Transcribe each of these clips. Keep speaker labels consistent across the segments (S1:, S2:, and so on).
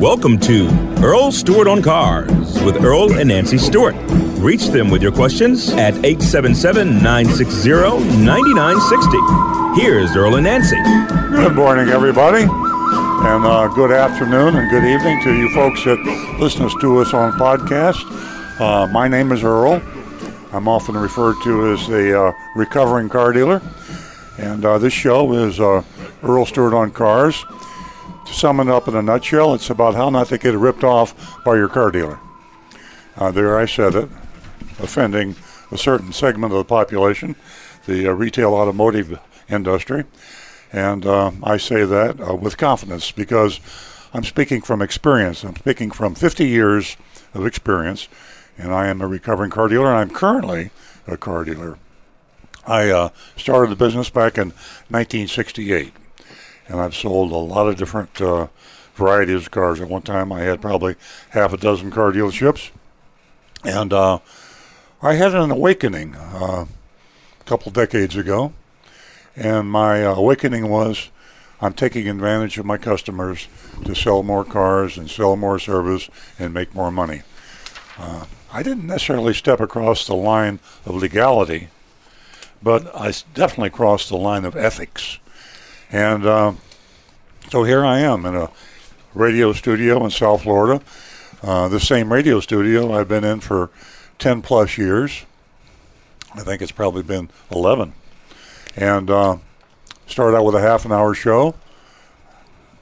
S1: Welcome to Earl Stewart on Cars with Earl and Nancy Stewart. Reach them with your questions at 877 960 9960. Here's Earl and Nancy.
S2: Good morning, everybody, and uh, good afternoon and good evening to you folks that listen to us on podcast. Uh, my name is Earl. I'm often referred to as a uh, recovering car dealer, and uh, this show is uh, Earl Stewart on Cars. To sum it up in a nutshell, it's about how not to get ripped off by your car dealer. Uh, there, I said it, offending a certain segment of the population, the uh, retail automotive industry. And uh, I say that uh, with confidence because I'm speaking from experience. I'm speaking from 50 years of experience, and I am a recovering car dealer, and I'm currently a car dealer. I uh, started the business back in 1968 and I've sold a lot of different uh, varieties of cars. At one time, I had probably half a dozen car dealerships, and uh, I had an awakening uh, a couple decades ago, and my uh, awakening was I'm taking advantage of my customers to sell more cars and sell more service and make more money. Uh, I didn't necessarily step across the line of legality, but I definitely crossed the line of ethics. And uh, so here I am in a radio studio in South Florida. Uh, the same radio studio I've been in for 10 plus years. I think it's probably been 11. And uh, started out with a half an hour show.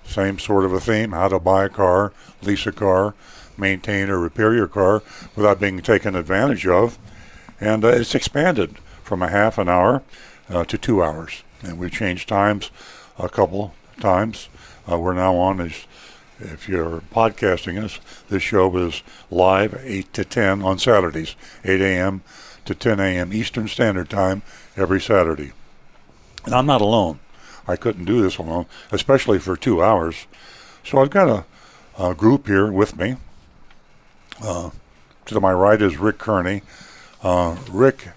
S2: Same sort of a theme how to buy a car, lease a car, maintain or repair your car without being taken advantage of. And uh, it's expanded from a half an hour uh, to two hours. And we've changed times a couple times. Uh, we're now on as if you're podcasting us, this show is live 8 to 10 on Saturdays, 8 a.m. to 10 a.m. Eastern Standard Time every Saturday. And I'm not alone. I couldn't do this alone, especially for two hours. So I've got a, a group here with me. Uh, to my right is Rick Kearney. Uh, Rick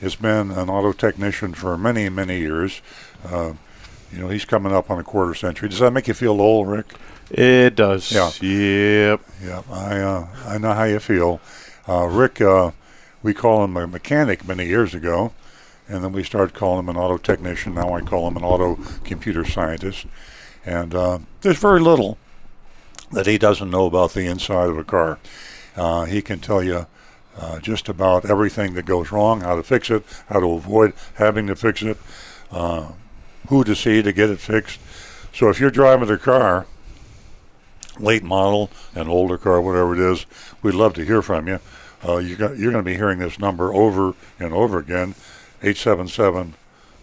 S2: has been an auto technician for many, many years. Uh, you know, he's coming up on a quarter century. Does that make you feel old, Rick?
S3: It does.
S2: Yeah.
S3: Yep.
S2: Yeah, I uh, I know how you feel. Uh, Rick, uh, we call him a mechanic many years ago, and then we started calling him an auto technician. Now I call him an auto computer scientist. And uh, there's very little that he doesn't know about the inside of a car. Uh, he can tell you uh, just about everything that goes wrong, how to fix it, how to avoid having to fix it, uh, who to see to get it fixed. So if you're driving the car, late model, an older car, whatever it is, we'd love to hear from you. Uh, you got, you're going to be hearing this number over and over again, 877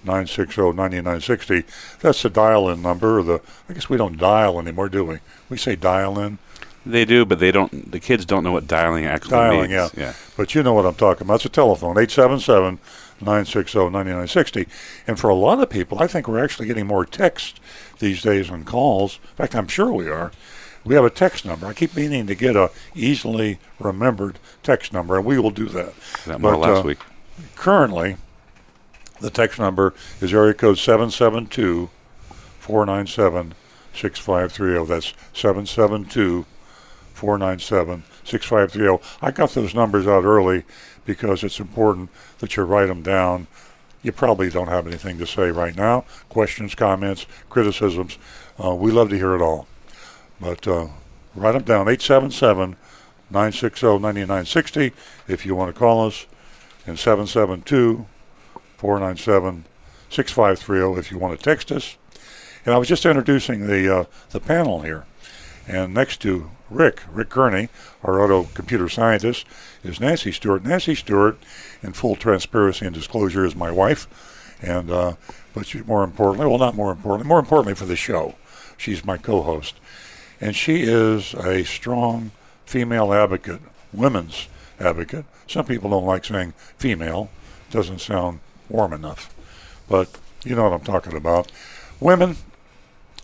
S2: 960 9960. That's the dial in number. Or the I guess we don't dial anymore, do we? We say dial in.
S3: They do, but they don't. The kids don't know what dialing actually
S2: Dialing,
S3: means.
S2: yeah. But you know what I'm talking about. It's a telephone, 877 960 9960. And for a lot of people, I think we're actually getting more text these days than calls. In fact, I'm sure we are. We have a text number. I keep meaning to get a easily remembered text number, and we will do that.
S3: That more
S2: But,
S3: last
S2: uh,
S3: week.
S2: Currently, the text number is area code 772 497 6530. That's 772 497 6530. I got those numbers out early because it's important that you write them down. You probably don't have anything to say right now. Questions, comments, criticisms. Uh, we love to hear it all. But uh, write them down 877 960 9960 if you want to call us, and 772 497 6530 if you want to text us. And I was just introducing the uh, the panel here. And next to Rick, Rick Kearney, our auto computer scientist, is Nancy Stewart. Nancy Stewart, in full transparency and disclosure, is my wife. And uh, but she, more importantly, well, not more importantly, more importantly for the show, she's my co-host, and she is a strong female advocate, women's advocate. Some people don't like saying female; doesn't sound warm enough, but you know what I'm talking about. Women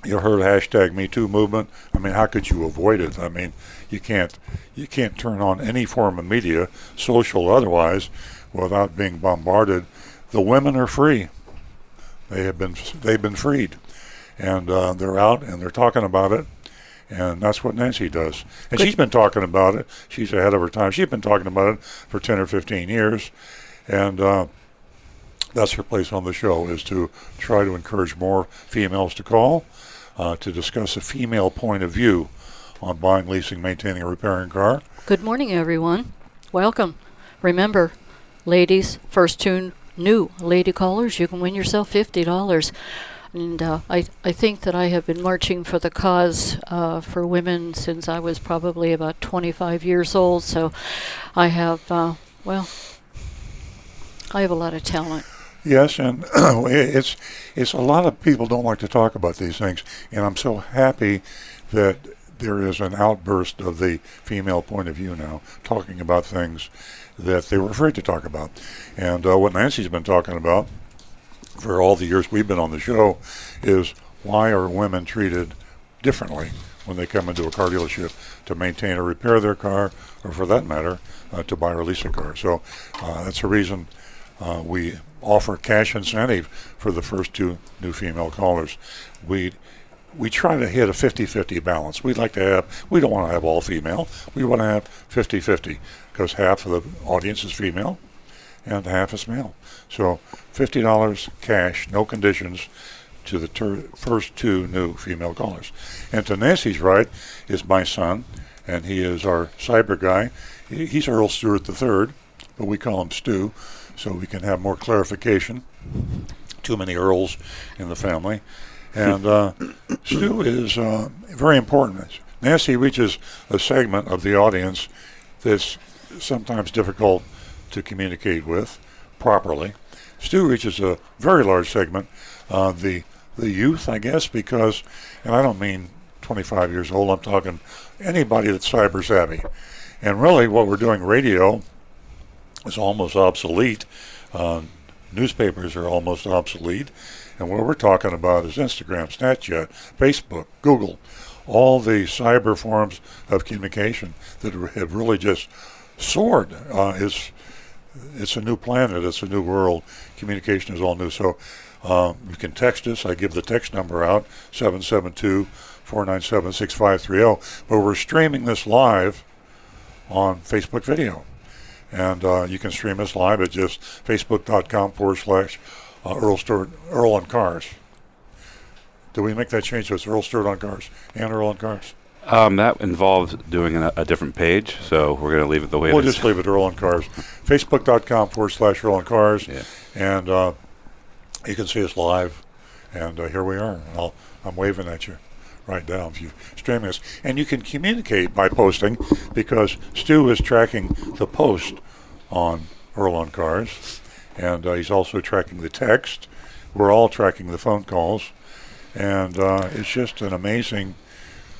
S2: you heard hashtag Me Too movement. I mean, how could you avoid it? I mean, you can't you can't turn on any form of media, social or otherwise, without being bombarded. The women are free. They have been they've been freed, and uh, they're out and they're talking about it. And that's what Nancy does. And she's been talking about it. She's ahead of her time. She's been talking about it for 10 or 15 years. And uh, that's her place on the show is to try to encourage more females to call uh, to discuss a female point of view on buying, leasing, maintaining, or repairing a car.
S4: Good morning, everyone. Welcome. Remember, ladies, first two new lady callers, you can win yourself $50. And uh, I, I think that I have been marching for the cause uh, for women since I was probably about 25 years old. So I have, uh, well, I have a lot of talent.
S2: Yes, and it's it's a lot of people don't like to talk about these things, and I'm so happy that there is an outburst of the female point of view now, talking about things that they were afraid to talk about, and uh, what Nancy's been talking about for all the years we've been on the show is why are women treated differently when they come into a car dealership to maintain or repair their car, or for that matter, uh, to buy or lease a car. So uh, that's a reason uh, we offer cash incentive for the first two new female callers. We we try to hit a 50-50 balance. We'd like to have we don't want to have all female. We want to have 50-50 because half of the audience is female and half is male. So $50 cash, no conditions to the ter- first two new female callers. And to Nancy's right is my son, and he is our cyber guy. He's Earl Stewart III, but we call him Stu so we can have more clarification. Too many Earls in the family. And uh, Stu is uh, very important. Nancy reaches a segment of the audience that's sometimes difficult to communicate with properly. Stu reaches a very large segment, uh, the the youth, I guess, because, and I don't mean 25 years old. I'm talking anybody that's cyber savvy. And really, what we're doing radio is almost obsolete. Uh, newspapers are almost obsolete. And what we're talking about is Instagram, Snapchat, Facebook, Google, all the cyber forms of communication that have really just soared. Uh, it's, it's a new planet, it's a new world. Communication is all new. So uh, you can text us. I give the text number out 772 497 6530. But we're streaming this live on Facebook video. And uh, you can stream us live at just facebook.com forward slash uh, Earl Stewart, Earl on Cars. Do we make that change so it's Earl Stewart on Cars and Earl on Cars?
S3: Um, that involves doing a, a different page, so we're going to leave it the way
S2: we
S3: it is.
S2: We'll just leave it Earl on Cars. Facebook.com forward slash Earl on Cars.
S3: Yeah.
S2: And uh, you can see us live. And uh, here we are. I'll, I'm waving at you right now if you stream this. And you can communicate by posting because Stu is tracking the post on Earl on Cars. And uh, he's also tracking the text. We're all tracking the phone calls. And uh, it's just an amazing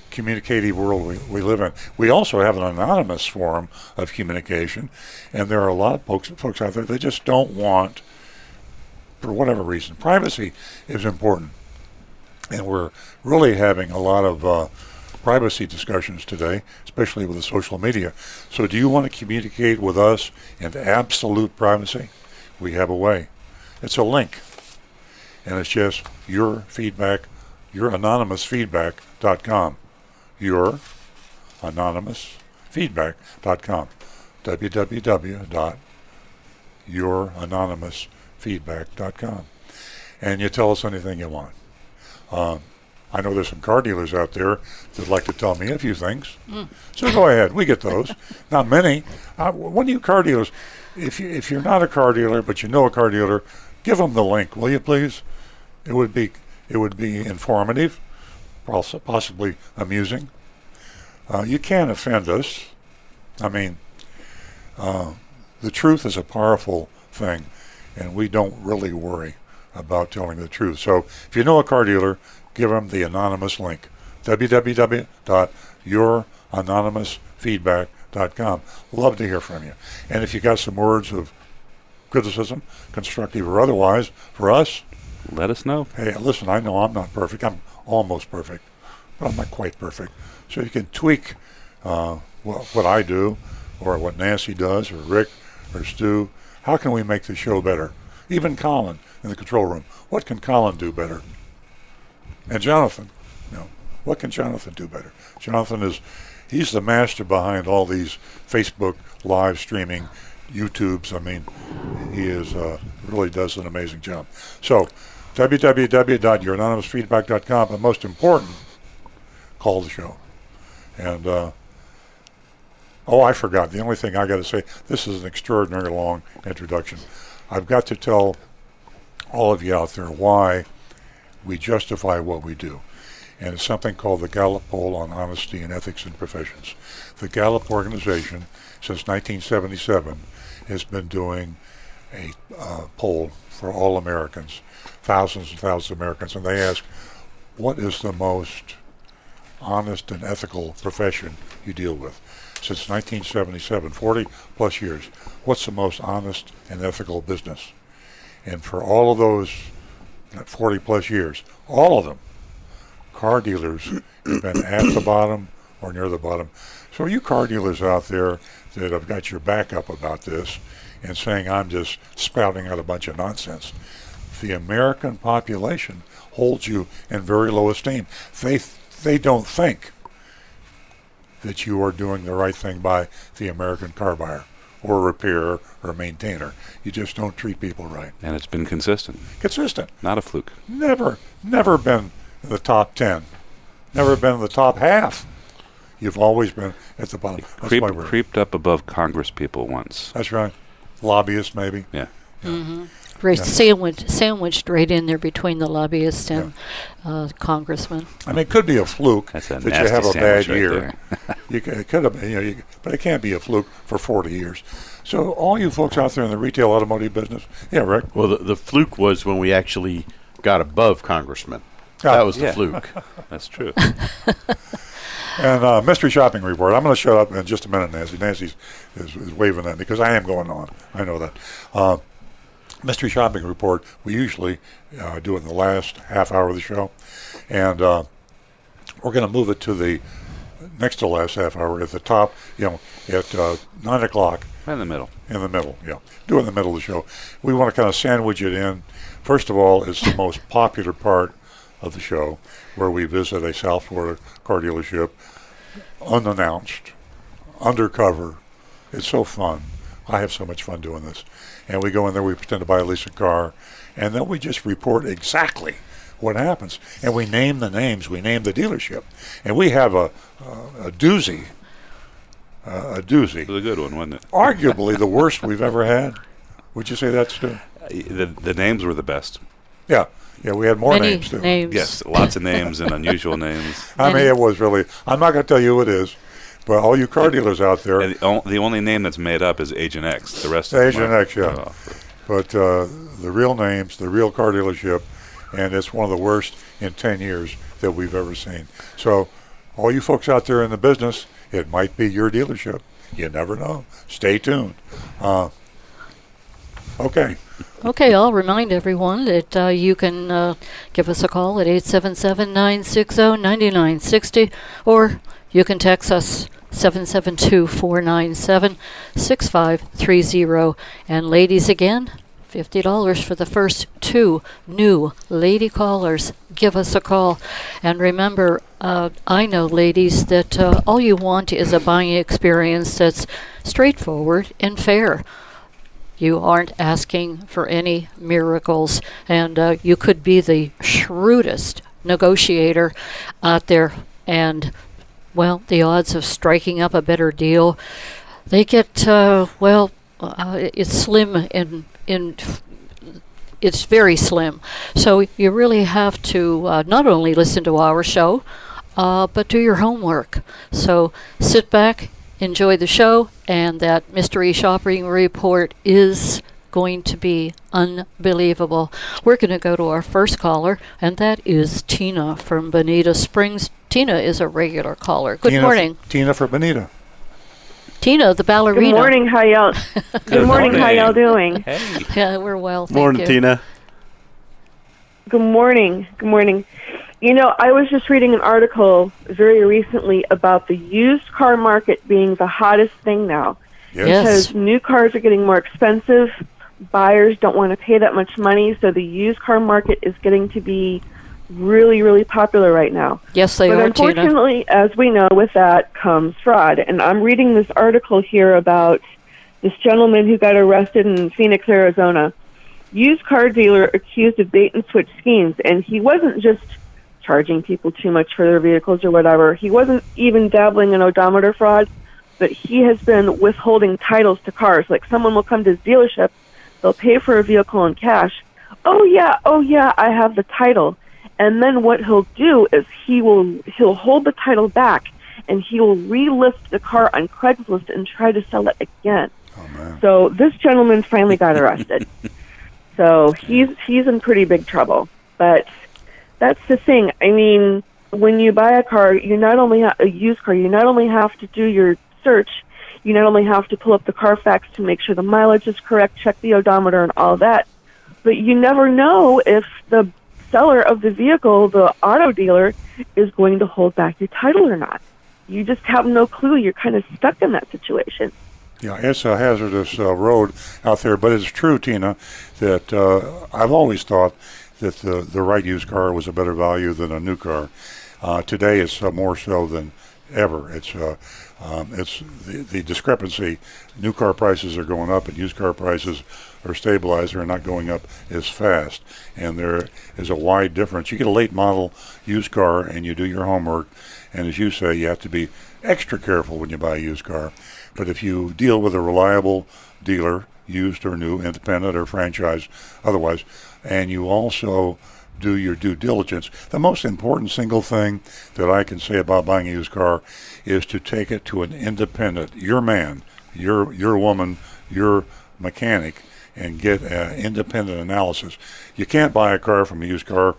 S2: communicative world we, we live in. We also have an anonymous form of communication, and there are a lot of folks, folks out there that just don't want, for whatever reason, privacy is important. And we're really having a lot of uh, privacy discussions today, especially with the social media. So, do you want to communicate with us in absolute privacy? We have a way. It's a link, and it's just your feedback, your anonymous feedback.com your anonymous www.youranonymousfeedback.com and you tell us anything you want um, I know there's some car dealers out there that'd like to tell me a few things. So go ahead. We get those. Not many. Uh, of you car dealers, if you if you're not a car dealer but you know a car dealer, give them the link, will you please? It would be it would be informative, possibly amusing. Uh, you can't offend us. I mean, uh, the truth is a powerful thing, and we don't really worry about telling the truth. So if you know a car dealer, give them the anonymous link www.youranonymousfeedback.com. Love to hear from you. And if you got some words of criticism, constructive or otherwise, for us,
S3: Let us know.
S2: hey, listen, I know I'm not perfect. I'm almost perfect, but I'm not quite perfect. So you can tweak uh, what, what I do, or what Nancy does, or Rick, or Stu. How can we make the show better? Even Colin in the control room. What can Colin do better? And Jonathan, you know, What can Jonathan do better? Jonathan is, he's the master behind all these Facebook live streaming, YouTubes. I mean, he is uh, really does an amazing job. So, www.youranonymousfeedback.com. But most important, call the show. And uh, oh, I forgot. The only thing I got to say. This is an extraordinary long introduction. I've got to tell all of you out there why we justify what we do. And it's something called the Gallup Poll on Honesty and Ethics in Professions. The Gallup organization, since 1977, has been doing a uh, poll for all Americans, thousands and thousands of Americans, and they ask, what is the most honest and ethical profession you deal with? Since 1977, 40 plus years, what's the most honest and ethical business? And for all of those 40 plus years, all of them, car dealers have been at the bottom or near the bottom. So you car dealers out there that have got your back up about this and saying I'm just spouting out a bunch of nonsense, the American population holds you in very low esteem. They they don't think that you are doing the right thing by the American car buyer or repairer or maintainer. You just don't treat people right.
S3: And it's been consistent.
S2: Consistent.
S3: Not a fluke.
S2: Never, never been in the top 10. Never been in the top half. You've always been at the bottom. That's
S3: Creep, creeped up above Congress people once.
S2: That's right. Lobbyists, maybe.
S3: Yeah. Mm-hmm.
S4: Right,
S2: Yeah.
S4: sandwiched, sandwiched right in there between the lobbyist and uh, congressman.
S2: I mean, it could be a fluke
S3: a
S2: that you have a bad
S3: right
S2: year. you can, it could have been, you know, you, but it can't be a fluke for 40 years. So all you folks out there in the retail automotive business, yeah, Rick.
S5: Well, the, the fluke was when we actually got above congressman. That was the fluke.
S3: That's true.
S2: And uh, mystery shopping report. I'm going to shut up in just a minute, Nancy. Nancy is, is waving at me because I am going on. I know that. Uh, mystery shopping report. We usually uh, do it in the last half hour of the show, and uh, we're going to move it to the next to last half hour at the top. You know, at uh, nine o'clock
S3: in the middle.
S2: in the middle. Yeah, do it in the middle of the show. We want to kind of sandwich it in. First of all, it's the most popular part of the show, where we visit a South Florida car dealership, unannounced, undercover. It's so fun. I have so much fun doing this. And we go in there, we pretend to buy a leasing car, and then we just report exactly what happens. And we name the names, we name the dealership. And we have a, uh, a doozy, uh, a doozy
S3: It was a good one, wasn't it?
S2: arguably the worst we've ever had. Would you say that's true?
S3: The, the names were the best.
S2: Yeah, yeah, we had more
S4: Many
S2: names too.
S4: names.
S3: Yes, lots of names and unusual names.
S2: I mean, it was really. I'm not going to tell you who it is, but all you car dealers out there.
S3: And the, o- the only name that's made up is Agent X. The rest of
S2: Agent
S3: them are
S2: X, yeah.
S3: cut
S2: but uh, the real names, the real car dealership, and it's one of the worst in 10 years that we've ever seen. So, all you folks out there in the business, it might be your dealership. You never know. Stay tuned. Uh, okay.
S4: Okay, I'll remind everyone that uh, you can uh, give us a call at 877 960 9960 or you can text us 772 497 6530. And ladies, again, $50 for the first two new lady callers. Give us a call. And remember, uh, I know, ladies, that uh, all you want is a buying experience that's straightforward and fair. You aren't asking for any miracles, and uh, you could be the shrewdest negotiator out there. And, well, the odds of striking up a better deal, they get, uh, well, uh, it's slim in, in it's very slim. So you really have to uh, not only listen to our show, uh, but do your homework. So sit back, enjoy the show, and that mystery shopping report is going to be unbelievable. We're going to go to our first caller, and that is Tina from Bonita Springs. Tina is a regular caller. Good
S2: Tina,
S4: morning,
S2: Tina for Bonita.
S4: Tina, the ballerina.
S6: Good morning, how y'all? Good, morning, how y'all doing?
S3: Hey.
S4: Yeah, we're well. Thank
S5: Morning,
S4: you.
S5: Tina.
S6: Good morning. Good morning. You know, I was just reading an article very recently about the used car market being the hottest thing now
S2: Yes.
S4: Yes.
S6: because new cars are getting more expensive. Buyers don't want to pay that much money, so the used car market is getting to be really, really popular right now.
S4: Yes, they
S6: but
S4: are, But
S6: unfortunately, as we know, with that comes fraud. And I'm reading this article here about this gentleman who got arrested in Phoenix, Arizona. Used car dealer accused of bait and switch schemes, and he wasn't just charging people too much for their vehicles or whatever. He wasn't even dabbling in odometer fraud, but he has been withholding titles to cars. Like someone will come to his dealership, they'll pay for a vehicle in cash. Oh yeah, oh yeah, I have the title. And then what he'll do is he will he'll hold the title back and he will relist the car on Craigslist and try to sell it again. Oh, so this gentleman finally got arrested. so he's he's in pretty big trouble. But that's the thing. I mean, when you buy a car, you not only ha- a used car, you not only have to do your search, you not only have to pull up the Carfax to make sure the mileage is correct, check the odometer and all that, but you never know if the seller of the vehicle, the auto dealer, is going to hold back your title or not. You just have no clue. You're kind of stuck in that situation.
S2: Yeah, it's a hazardous uh, road out there, but it's true, Tina, that uh, I've always thought that the the right used car was a better value than a new car. Uh, today, it's uh, more so than ever. It's uh, um, it's the, the discrepancy. New car prices are going up, and used car prices are stabilizer They're not going up as fast, and there is a wide difference. You get a late model used car, and you do your homework, and as you say, you have to be extra careful when you buy a used car. But if you deal with a reliable dealer, used or new, independent or franchise, otherwise, and you also do your due diligence. The most important single thing that I can say about buying a used car is to take it to an independent, your man, your your woman, your mechanic, and get an independent analysis. You can't buy a car from a used car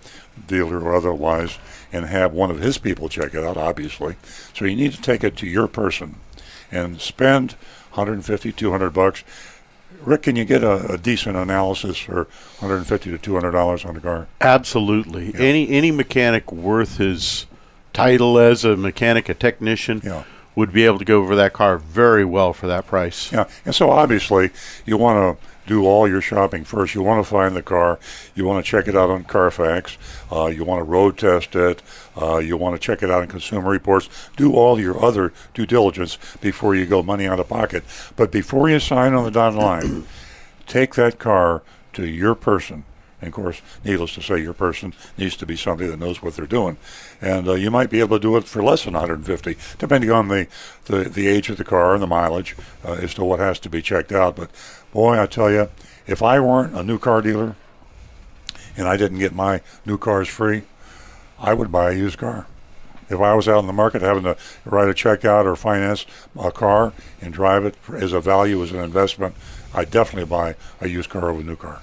S2: dealer or otherwise and have one of his people check it out, obviously. So you need to take it to your person and spend 150, 200 bucks. Rick, can you get a, a decent analysis for 150 to 200 dollars on a car?
S5: Absolutely. Any any mechanic worth his title as a mechanic, a technician,
S2: Yeah.
S5: would be able to go over that car very well for that price.
S2: Yeah, and so obviously you want to do all your shopping first. You want to find the car. You want to check it out on Carfax. Uh, you want to road test it. Uh, you want to check it out in Consumer Reports. Do all your other due diligence before you go money out of pocket. But before you sign on the dotted line, take that car to your person. And of course, needless to say, your person needs to be somebody that knows what they're doing, and uh, you might be able to do it for less than 150, depending on the, the, the age of the car and the mileage uh, as to what has to be checked out. But boy, I tell you, if I weren't a new car dealer and I didn't get my new cars free, I would buy a used car. If I was out in the market having to write a check out or finance a car and drive it as a value, as an investment, I'd definitely buy a used car over a new car.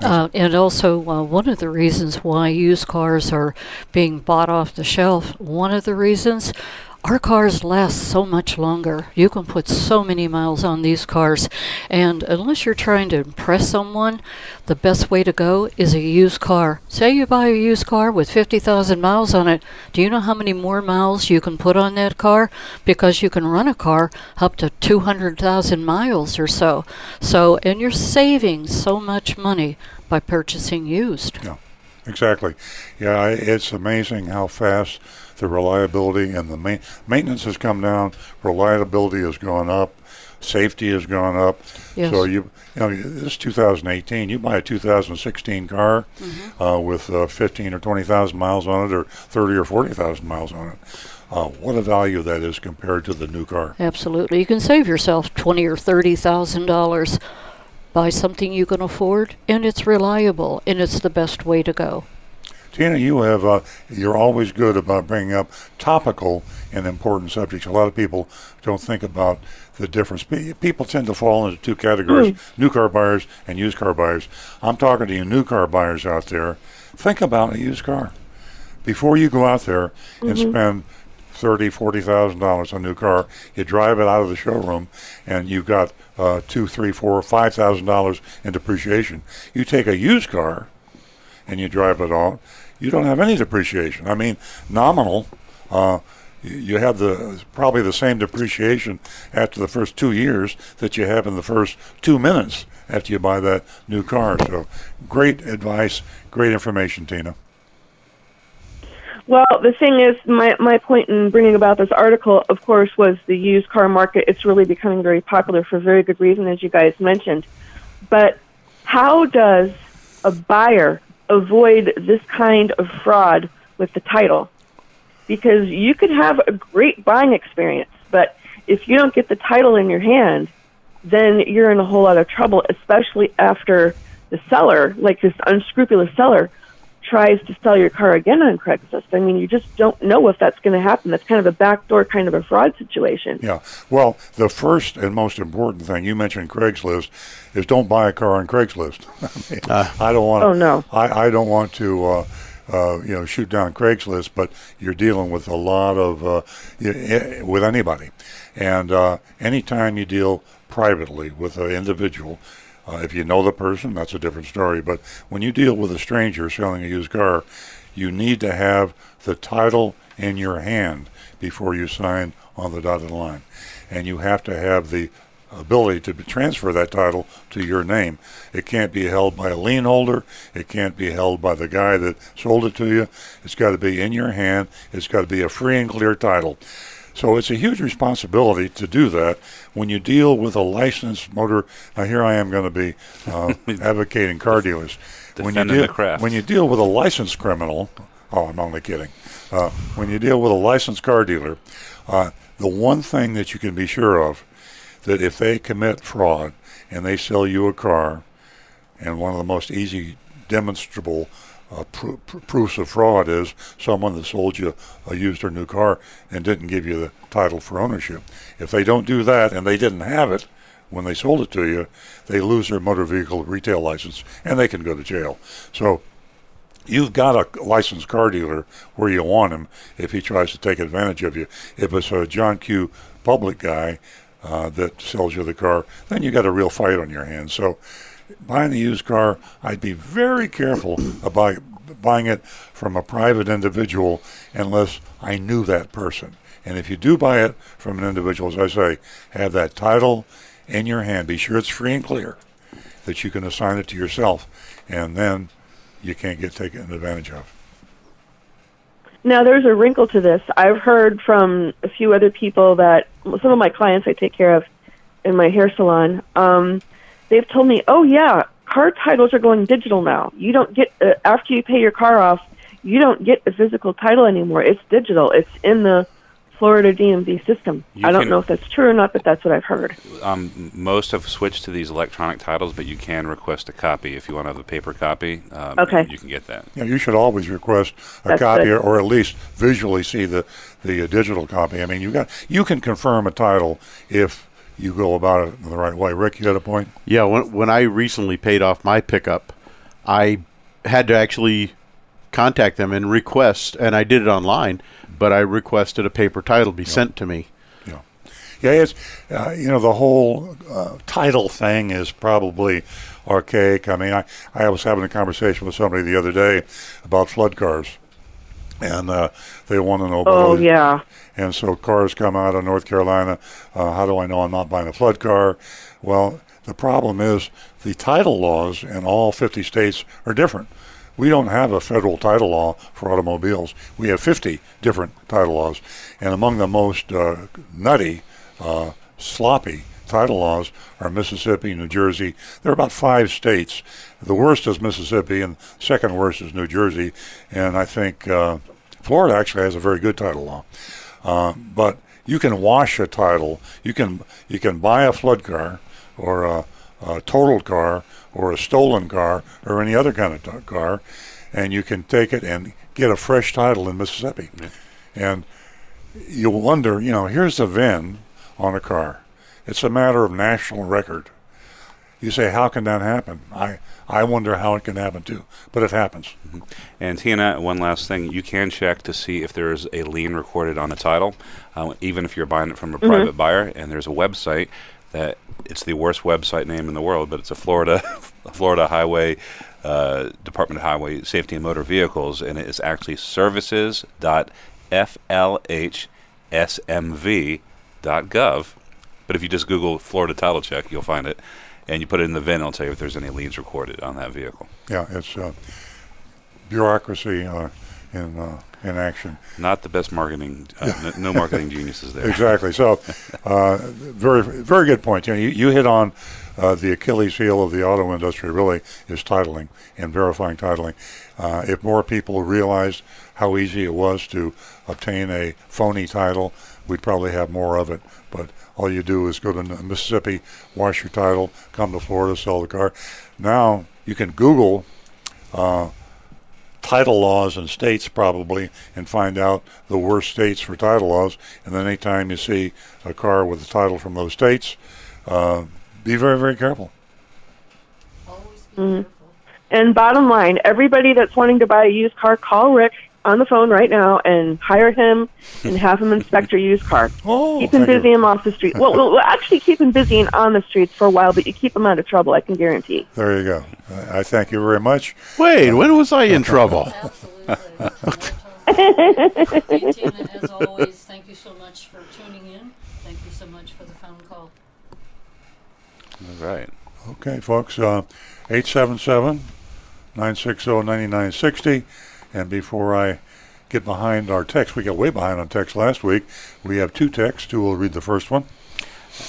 S4: Uh, and also, uh, one of the reasons why used cars are being bought off the shelf, one of the reasons, our cars last so much longer. You can put so many miles on these cars. And unless you're trying to impress someone, the best way to go is a used car. Say you buy a used car with 50,000 miles on it. Do you know how many more miles you can put on that car? Because you can run a car up to 200,000 miles or so. So, and you're saving so much money by purchasing used.
S2: Yeah, exactly. Yeah, it's amazing how fast the reliability and the ma- maintenance has come down. Reliability has gone up. Safety has gone up.
S4: Yes.
S2: So you, you know, this is 2018. You buy a 2016 car uh, with uh, 15 or 20,000 miles on it, or 30 or 40,000 miles on it. Uh, what a value that is compared to the new car.
S4: Absolutely. You can save yourself twenty or thirty thousand dollars. Buy something you can afford and it's reliable and it's the best way to go.
S2: Tina, you have uh, you're always good about bringing up topical and important subjects. A lot of people don't think about the difference. People tend to fall into two categories: new car buyers and used car buyers. I'm talking to you, new car buyers out there. Think about a used car before you go out there and spend thirty, forty thousand dollars on a new car. You drive it out of the showroom, and you've got uh, two, three, four, five thousand dollars in depreciation. You take a used car and you drive it all, you don't have any depreciation. I mean, nominal. Uh, you- have the probably the same depreciation after the first two years that you have in the first two minutes after you buy that new car. So, great advice, great information, Tina.
S6: Well, the thing is, my my point in bringing about this article, of course, was the used car market. It's really becoming very popular for very good reason, as you guys mentioned. But how does a buyer avoid this kind of fraud with the title? Because you could have a great buying experience, but if you don't get the title in your hand, then you're in a whole lot of trouble, especially after the seller, like this unscrupulous seller, tries to sell your car again on Craigslist. I mean, you just don't know if that's going to happen. That's kind of a backdoor kind of a fraud situation.
S2: Yeah. Well, the first and most important thing you mentioned Craigslist is don't buy a car on Craigslist. I, mean, uh, I don't want.
S6: Oh no.
S2: I, I don't want to. Uh, uh, you know, shoot down Craigslist, but you're dealing with a lot of uh, with anybody, and uh, anytime you deal privately with an individual, uh, if you know the person, that's a different story. But when you deal with a stranger selling a used car, you need to have the title in your hand before you sign on the dotted line. And you have to have the ability to transfer that title to your name. It can't be held by a lien holder. It can't be held by the guy that sold it to you. It's got to be in your hand. It's got to be a free and clear title. So it's a huge responsibility to do that when you deal with a licensed motor. Now here I am going to be uh, advocating car dealers.
S3: When you, deal,
S2: when you deal with a licensed criminal, oh, I'm only kidding. Uh, when you deal with a licensed car dealer, uh, the one thing that you can be sure of that if they commit fraud and they sell you a car, and one of the most easy demonstrable uh, pr- pr- proofs of fraud is someone that sold you a used or new car and didn't give you the title for ownership. If they don't do that and they didn't have it when they sold it to you, they lose their motor vehicle retail license and they can go to jail. So you've got a licensed car dealer where you want him if he tries to take advantage of you. If it's a John Q. public guy uh, that sells you the car, then you got a real fight on your hands. So buying a used car, I'd be very careful about buying it from a private individual unless I knew that person. And if you do buy it from an individual, as I say, have that title in your hand. Be sure it's free and clear, that you can assign it to yourself, and then you can't get taken advantage of.
S6: Now, there's a wrinkle to this. I've heard from a few other people that some of my clients I take care of in my hair salon. Um, they've told me, oh yeah, car titles are going digital now. You don't get uh, after you pay your car off, you don't get a physical title anymore. It's digital. It's in the Florida DMV system. You I don't know if that's true or not, but that's what I've heard.
S3: Um, most have switched to these electronic titles, but you can request a copy if you want to have a paper copy. Um,
S6: okay,
S3: you can get that.
S2: Yeah, you should always request a that's copy, or, or, at least visually see the the uh, digital copy. I mean, you got you can confirm a title if you go about it the right way. Rick, you got a point?
S5: Yeah, when, when I recently paid off my pickup, I had to actually contact them and request, and I did it online, but I requested a paper title be yeah. sent to me.
S2: Yeah, yeah, it's uh, you know the whole uh, title thing is probably archaic. I mean, I I was having a conversation with somebody the other day about flood cars, and uh, they want to know.
S6: Oh yeah.
S2: And so cars come out of North Carolina. Uh, how do I know I'm not buying a flood car? Well, the problem is the title laws in all 50 states are different. We don't have a federal title law for automobiles. We have 50 different title laws. And among the most uh, nutty, uh, sloppy title laws are Mississippi, New Jersey. There are about five states. The worst is Mississippi, and second worst is New Jersey. And I think uh, Florida actually has a very good title law. Uh, but you can wash a title. You can you can buy a flood car or a, a totaled car or a stolen car or any other kind of t- car, and you can take it and get a fresh title in Mississippi. Yeah. And you'll wonder, you know, here's the VIN on a car. It's a matter of national record. You say, how can that happen? I I wonder how it can happen too, but it happens.
S3: Mm-hmm. And Tina, one last thing: you can check to see if there is a lien recorded on a title, uh, even if you're buying it from a mm-hmm. private buyer. And there's a website that it's the worst website name in the world, but it's a Florida Florida Highway uh, Department of Highway Safety and Motor Vehicles, and it is actually services.flhsmv.gov. But if you just Google Florida title check, you'll find it and you put it in the VIN, it'll tell you if there's any liens recorded on that vehicle.
S2: Yeah, it's uh, bureaucracy uh, in uh, in action.
S3: Not the best marketing, uh, no marketing geniuses there.
S2: Exactly. So, uh, very, very good point. You, know, you, you hit on uh, the Achilles heel of the auto industry. Really, is titling and verifying titling. Uh, if more people realized how easy it was to obtain a phony title, we'd probably have more of it. But all you do is go to Mississippi, wash your title, come to Florida, sell the car. Now you can Google uh, title laws in states probably and find out the worst states for title laws. And then anytime you see a car with a title from those states, uh, be very, very careful.
S6: Mm-hmm. And bottom line, everybody that's wanting to buy a used car, call Rick on the phone right now and hire him and have him inspect your used car.
S2: Oh,
S6: keep him busy
S2: you.
S6: him off the street. Well, well, we'll actually keep him busy and on the streets for a while, but you keep him out of trouble. I can guarantee.
S2: There you go. I I thank you very much.
S5: Wait, when was I in trouble?
S4: Absolutely. hey, Tina, as always, thank you so much for tuning in. Thank you so much for the phone call.
S3: All right.
S2: Okay, folks, uh, 877 960 9960. And before I get behind our text, we got way behind on text last week. We have two texts. Who will read the first one?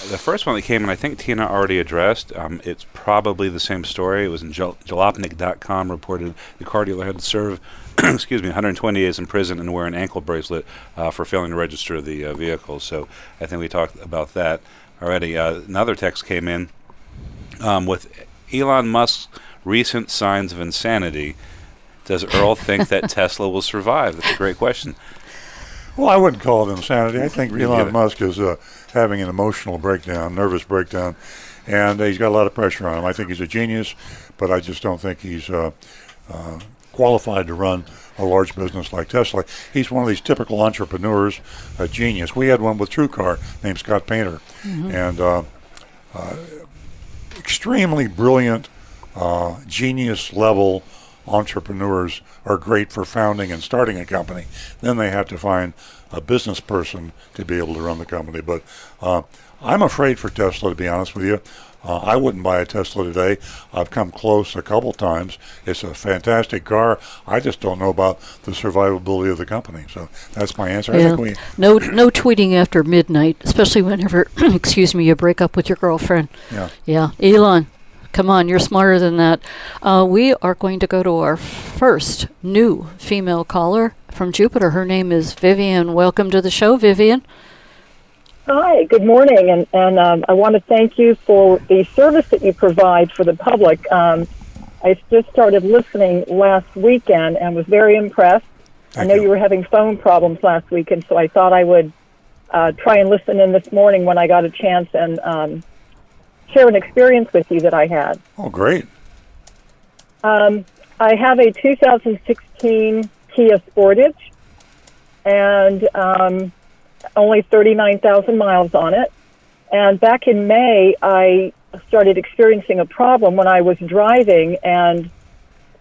S3: The first one that came in, I think Tina already addressed. Um, it's probably the same story. It was in Jal- Jalopnik.com reported the car dealer had to serve, excuse me, 120 days in prison and wear an ankle bracelet uh, for failing to register the uh, vehicle. So I think we talked about that already. Uh, another text came in um, with Elon Musk's recent signs of insanity. Does Earl think that Tesla will survive? That's a great question.
S2: Well, I wouldn't call it insanity. I think Elon. Musk is uh, having an emotional breakdown, nervous breakdown, and he's got a lot of pressure on him. I think he's a genius, but I just don't think he's uh, uh, qualified to run a large business like Tesla. He's one of these typical entrepreneurs, a genius. We had one with TrueCar named Scott Painter, and uh, uh, extremely brilliant, uh, genius level entrepreneurs are great for founding and starting a company. Then they have to find a business person to be able to run the company. But uh, I'm afraid for Tesla, to be honest with you. Uh, I wouldn't buy a Tesla today. I've come close a couple times. It's a fantastic car. I just don't know about the survivability of the company. So that's my answer. I
S4: Yeah.
S2: think we
S4: No, no tweeting after midnight, especially whenever, excuse me, you break up with your girlfriend.
S2: Yeah.
S4: Yeah, Elon, come on, you're smarter than that. Uh, we are going to go to our first new female caller from Jupiter. Her name is Vivian. Welcome to the show, Vivian.
S7: Hi, good morning, and, and um, I want to thank you for the service that you provide for the public. Um, I just started listening last weekend and was very impressed. I know
S2: you.
S7: you were having phone problems last weekend, so I thought I would uh, try and listen in this morning when I got a chance and um, share an experience with you that I had.
S2: Oh, great.
S7: Um, I have a 2016 Kia Sportage, and um, only 39,000 miles on it. And back in May, I started experiencing a problem when I was driving and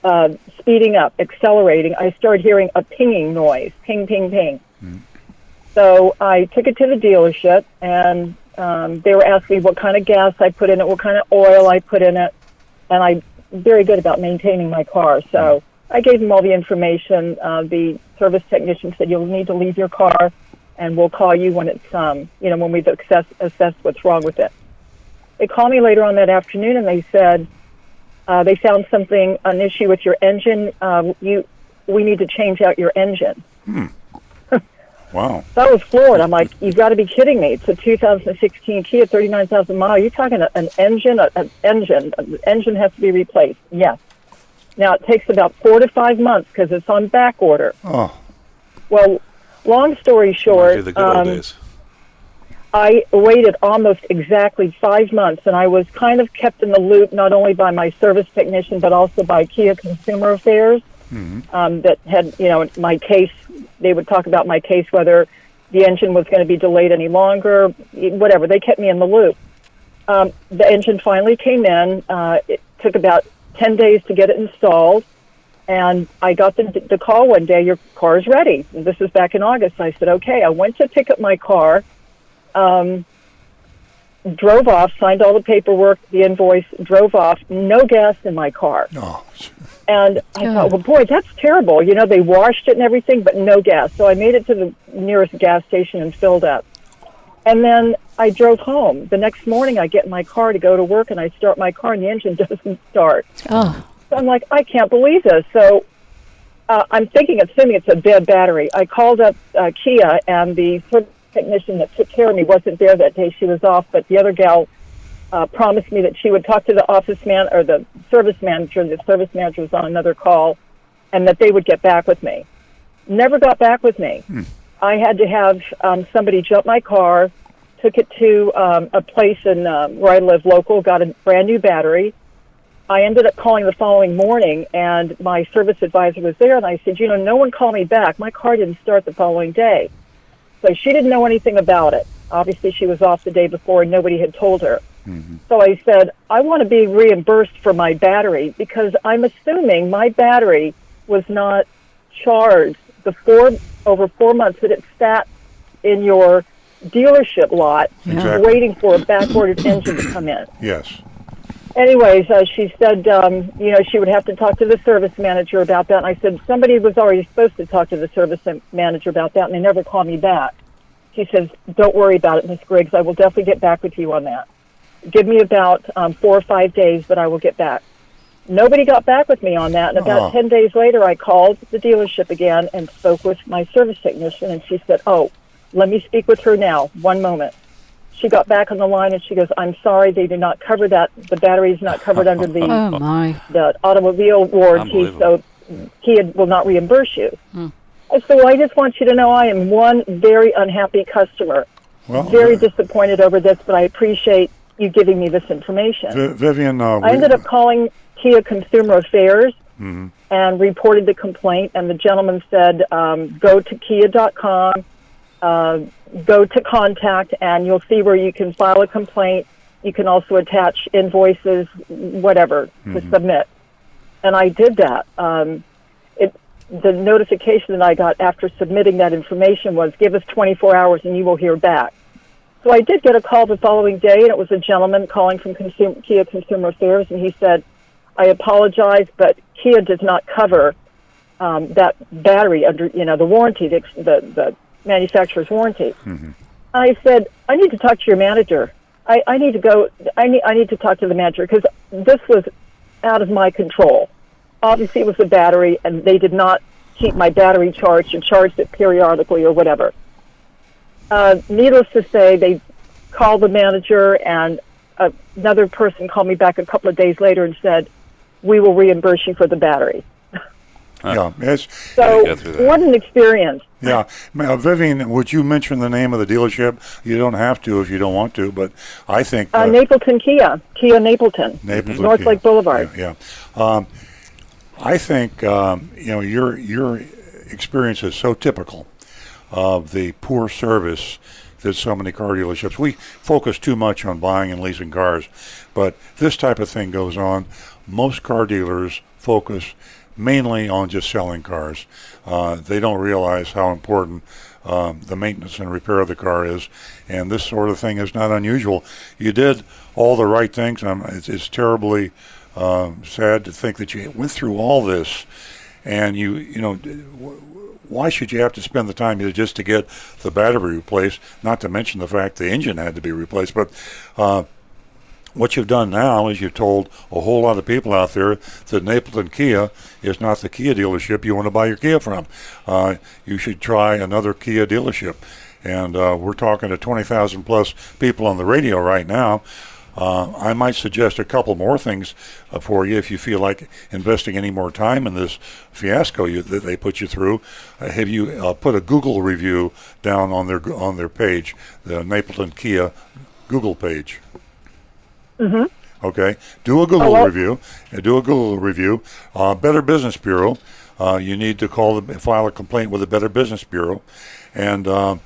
S7: uh, speeding up, accelerating. I started hearing a pinging noise, ping, ping, ping. So I took it to the dealership, and um, they were asking me what kind of gas I put in it, what kind of oil I put in it, and I'm very good about maintaining my car. So I gave them all the information. Uh, the service technician said you'll need to leave your car, and we'll call you when it's um, you know when we've assessed, assessed what's wrong with it. They called me later on that afternoon, and they said uh, they found something an issue with your engine. Uh, you we need to change out your engine.
S2: Wow.
S7: So I was floored. I'm like, you've got to be kidding me. It's a 2016 Kia, 39,000 mile. You're talking an engine, an engine. An engine has to be replaced. Yes. Now, it takes about four to five months because it's on back order.
S2: Oh,
S7: Well, long story short,
S3: the good old
S7: um,
S3: days.
S7: I waited almost exactly five months, and I was kind of kept in the loop not only by my service technician but also by Kia Consumer Affairs. Um, that had you know my case. They would talk about my case whether the engine was going to be delayed any longer, whatever. They kept me in the loop. Um, the engine finally came in. Uh, it took about ten days to get it installed. And I got the, the call one day, your car is ready. And this was back in August. I said, okay. I went to pick up my car. Um, drove off, signed all the paperwork, the invoice, drove off, no gas in my car.
S2: Oh,
S7: And I
S4: Oh.
S7: thought, well, boy, that's terrible. You know, they washed it and everything, but no gas. So I made it to the nearest gas station and filled up. And then I drove home. The next morning, I get in my car to go to work, and I start my car, and the engine doesn't start.
S4: Oh,
S7: So I'm like, I can't believe this. So uh, I'm thinking, assuming it's a dead battery. I called up uh, Kia, and the service technician that took care of me wasn't there that day. She was off, but the other gal uh, promised me that she would talk to the office man or the service manager. The service manager was on another call, and that they would get back with me. Never got back with me. I had to have um, somebody jump my car, took it to um, a place in um, where I live local, got a brand new battery. I ended up calling the following morning, and my service advisor was there, and I said, you know, no one called me back. My car didn't start the following day. So she didn't know anything about it. Obviously, she was off the day before, and nobody had told her. Mm-hmm. So I said, I want to be reimbursed for my battery because I'm assuming my battery was not charged the four over four months that it sat in your dealership lot
S2: Exactly.
S7: waiting for a backordered engine to come in.
S2: yes.
S7: Anyways, uh, she said, um, you know, she would have to talk to the service manager about that. And I said, somebody was already supposed to talk to the service manager about that, and they never called me back. She says, don't worry about it, Miss Griggs. I will definitely get back with you on that. Give me about um, four or five days, but I will get back. Nobody got back with me on that. And about
S2: Oh.
S7: 10 days later, I called the dealership again and spoke with my service technician, and she said, oh, let me speak with her now. One moment she got back on the line and she goes, "I'm sorry, they did not cover that. The battery is not covered under the
S4: oh my.
S7: the automobile warranty, so Kia will not reimburse you." I said, "Well, I just want you to know I am one very unhappy customer,
S2: Well,
S7: very disappointed over this, but I appreciate you giving me this information."
S2: Vi- Vivian, uh,
S7: I
S2: we-
S7: ended up calling Kia Consumer Affairs and reported the complaint. And the gentleman said, um, "Go to Kia.com, uh, go to contact, and you'll see where you can file a complaint. You can also attach invoices, whatever, to submit." And I did that. Um, it the notification that I got after submitting that information was, "Give us 24 hours, and you will hear back." So I did get a call the following day, and it was a gentleman calling from Consum- Kia Consumer Affairs, and he said, "I apologize, but Kia does not cover um, that battery under you know the warranty, the, the, the manufacturer's warranty." I said, "I need to talk to your manager. I, I need to go. I need I need to talk to the manager because this was out of my control. Obviously, it was the battery, and they did not keep my battery charged and charged it periodically or whatever." uh, needless to say, they called the manager, and another person called me back a couple of days later and said, "We will reimburse you for the battery."
S2: Yeah, it's,
S7: So,
S3: go through that.
S7: what an experience!
S2: yeah. Ma- Vivian, would you mention the name of the dealership? You don't have to if you don't want to, but I think
S7: Uh, Napleton Kia, Kia Napleton,
S2: Napleton
S7: North
S2: Kia.
S7: Lake Boulevard.
S2: Yeah, yeah. Um, I think um, you know your your experience is so typical of the poor service that so many car dealerships. We focus too much on buying and leasing cars, but this type of thing goes on. Most car dealers focus mainly on just selling cars. Uh, they don't realize how important um, the maintenance and repair of the car is, and this sort of thing is not unusual. You did all the right things. Um, it's, it's terribly um, sad to think that you went through all this, and you you know. Why should you have to spend the time just to get the battery replaced? Not to mention the fact the engine had to be replaced. But uh, what you've done now is you've told a whole lot of people out there that Napleton Kia is not the Kia dealership you want to buy your Kia from. Uh, you should try another Kia dealership. And uh, we're talking to 20,000 plus people on the radio right now. Uh, I might suggest a couple more things uh, for you if you feel like investing any more time in this fiasco you, that they put you through. Uh, have you uh, put a Google review down on their on their page, the Napleton Kia Google page? Okay, do a Google
S7: Hello?
S2: review. Uh, do a Google review. Uh, Better Business Bureau. Uh, you need to call the file a complaint with the Better Business Bureau, and uh,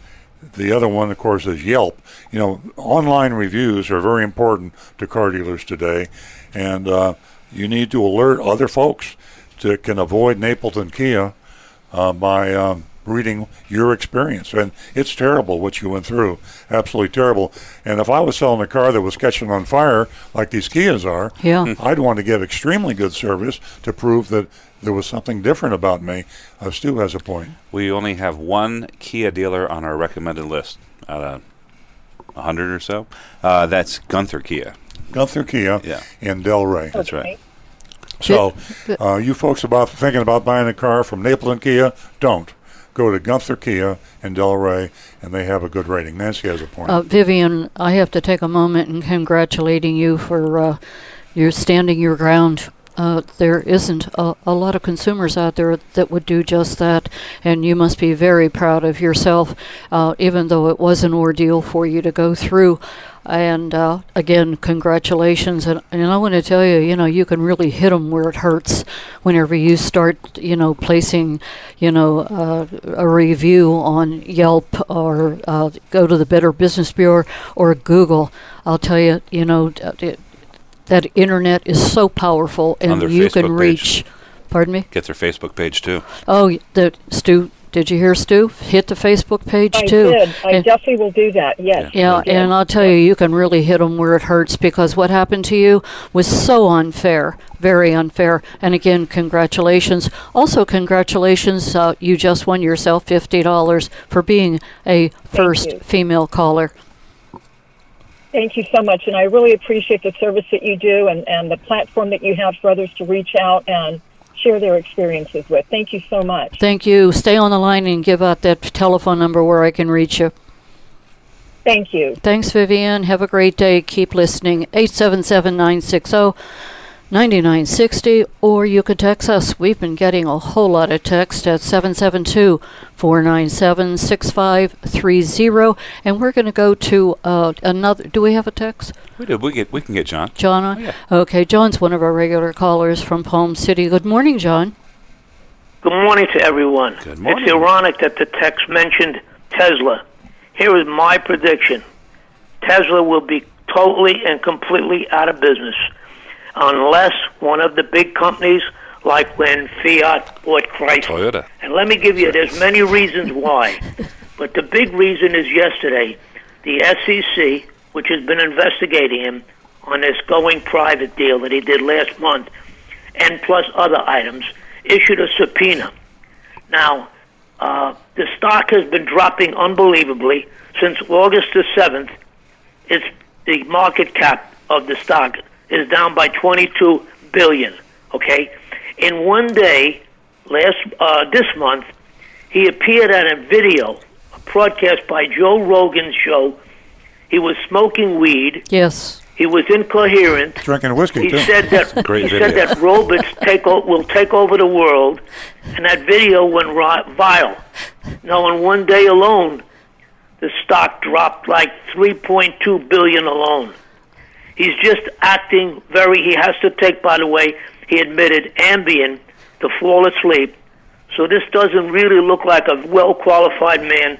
S2: the other one, of course, is Yelp. You know, online reviews are very important to car dealers today, and uh, you need to alert other folks that can avoid Napleton Kia uh, by um, reading your experience. And it's terrible what you went through. Absolutely terrible. And if I was selling a car that was catching on fire, like these Kias are,
S4: Yeah.
S2: I'd want to give extremely good service to prove that there was something different about me. Uh, Stu has a point.
S3: We only have one Kia dealer on our recommended list out of a hundred or so. Uh, that's Gunther Kia.
S2: Gunther Kia
S3: Yeah.
S2: in Delray.
S3: That's right.
S2: So, uh, you folks about thinking about buying a car from Napleton Kia, don't. Go to Gunther Kia in Delray, and they have a good rating. Nancy has a point.
S4: Uh, Vivian, I have to take a moment and congratulating you for uh, your standing your ground. Uh, there isn't a, a lot of consumers out there that would do just that, and you must be very proud of yourself, uh, even though it was an ordeal for you to go through. And uh, again, congratulations. And, and I want to tell you, you know, you can really hit them where it hurts whenever you start, you know, placing, you know, uh, a review on Yelp or uh, go to the Better Business Bureau or Google. I'll tell you, you know, it, that internet is so powerful, and
S3: their
S4: you can
S3: Facebook page.
S4: reach. Pardon me.
S3: Get their Facebook page too.
S4: Oh, the Stu. Did you hear Stu? Hit the Facebook page
S7: I
S4: too.
S7: did. I
S4: And-
S7: definitely will do that. Yes.
S4: yeah,
S7: I
S4: and I'll tell you, you can really hit them where it hurts because what happened to you was so unfair, very unfair. And again, congratulations. Also, congratulations, uh, you just won yourself $50 for being a first female caller.
S7: Thank you so much, and I really appreciate the service that you do and, and the platform that you have for others to reach out and share their experiences with. Thank you so much.
S4: Thank you. Stay on the line and give out that telephone number where I can reach you.
S7: Thank you.
S4: Thanks, Vivian. Have a great day. Keep listening. 877 960 9960, or you could text us. We've been getting a whole lot of text at 772 497 6530. And we're going to go to uh, another. Do we have a text?
S3: We do. We get. We can get John.
S4: John on?
S3: yeah.
S4: Okay, John's one of our regular callers from Palm City. Good morning, John.
S8: Good morning to everyone.
S3: Good morning.
S8: It's ironic that the text mentioned Tesla. Here is my prediction Tesla will be totally and completely out of business unless one of the big companies, like when Fiat bought Chrysler.
S3: Toyota.
S8: And let me give you, there's many reasons why. but the big reason is yesterday, the SEC, which has been investigating him on this going private deal that he did last month, and plus other items, issued a subpoena. Now, uh, the stock has been dropping unbelievably since August the 7th. It's the market cap of the stock is down by 22 billion. Okay, in one day, last uh, this month, he appeared on a video, a broadcast by Joe Rogan's show. He was smoking weed.
S4: Yes.
S8: He was incoherent.
S2: Drinking whiskey,
S8: He
S2: too.
S8: said that
S3: Great
S8: he
S3: video.
S8: said that robots take o- will take over the world, and that video went ri- viral. Now, in one day alone, the stock dropped like 3.2 billion alone. He's just acting very. He has to take, by the way, he admitted Ambien to fall asleep. So this doesn't really look like a well qualified man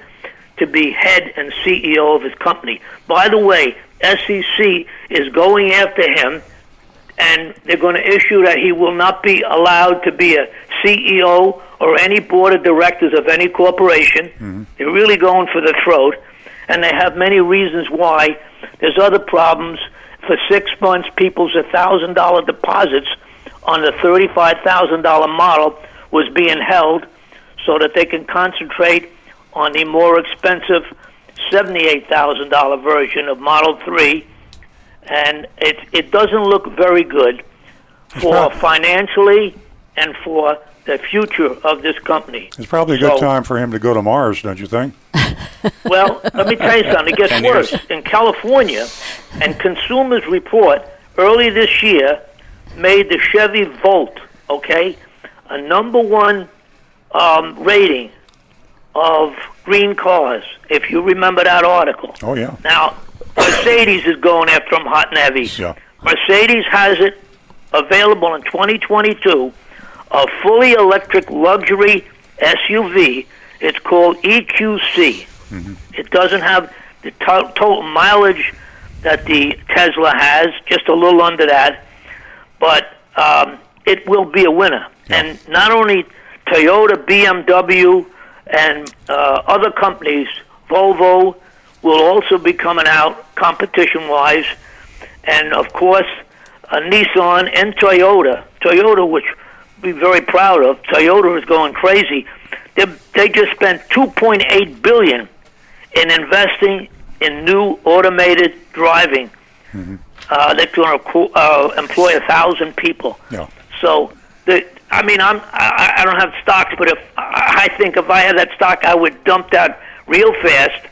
S8: to be head and CEO of his company. By the way, SEC is going after him, and they're going to issue that he will not be allowed to be a CEO or any board of directors of any corporation. Mm-hmm. They're really going for the throat, and they have many reasons why. There's other problems. For six months, people's thousand dollar deposits on the thirty-five thousand dollar model was being held so that they can concentrate on the more expensive seventy-eight thousand dollar version of Model Three, and it it doesn't look very good for financially and for the future of this company.
S2: It's probably a good time for him to go to Mars, don't you think?
S8: Well, let me tell you something. It gets worse. In California, and Consumers Report early this year made the Chevy Volt, okay, a number one um, rating of green cars, if you remember that article.
S2: Oh, yeah.
S8: Now, Mercedes is going after them hot and heavy.
S2: Yeah.
S8: Mercedes has it available in 2022, a fully electric luxury SUV. It's called EQC. It doesn't have the to- total mileage that the Tesla has, just a little under that, but um, it will be a winner. And not only Toyota, BMW, and uh, other companies, Volvo, will also be coming out competition-wise, and of course, uh, Nissan and Toyota. Toyota, which be very proud of. Toyota is going crazy. They they just spent 2.8 billion in investing in new automated driving. Uh, they're going to uh, employ a thousand people.
S2: Yeah.
S8: So the I mean I'm I, I don't have stocks, but if I I think if I had that stock, I would dump that real fast.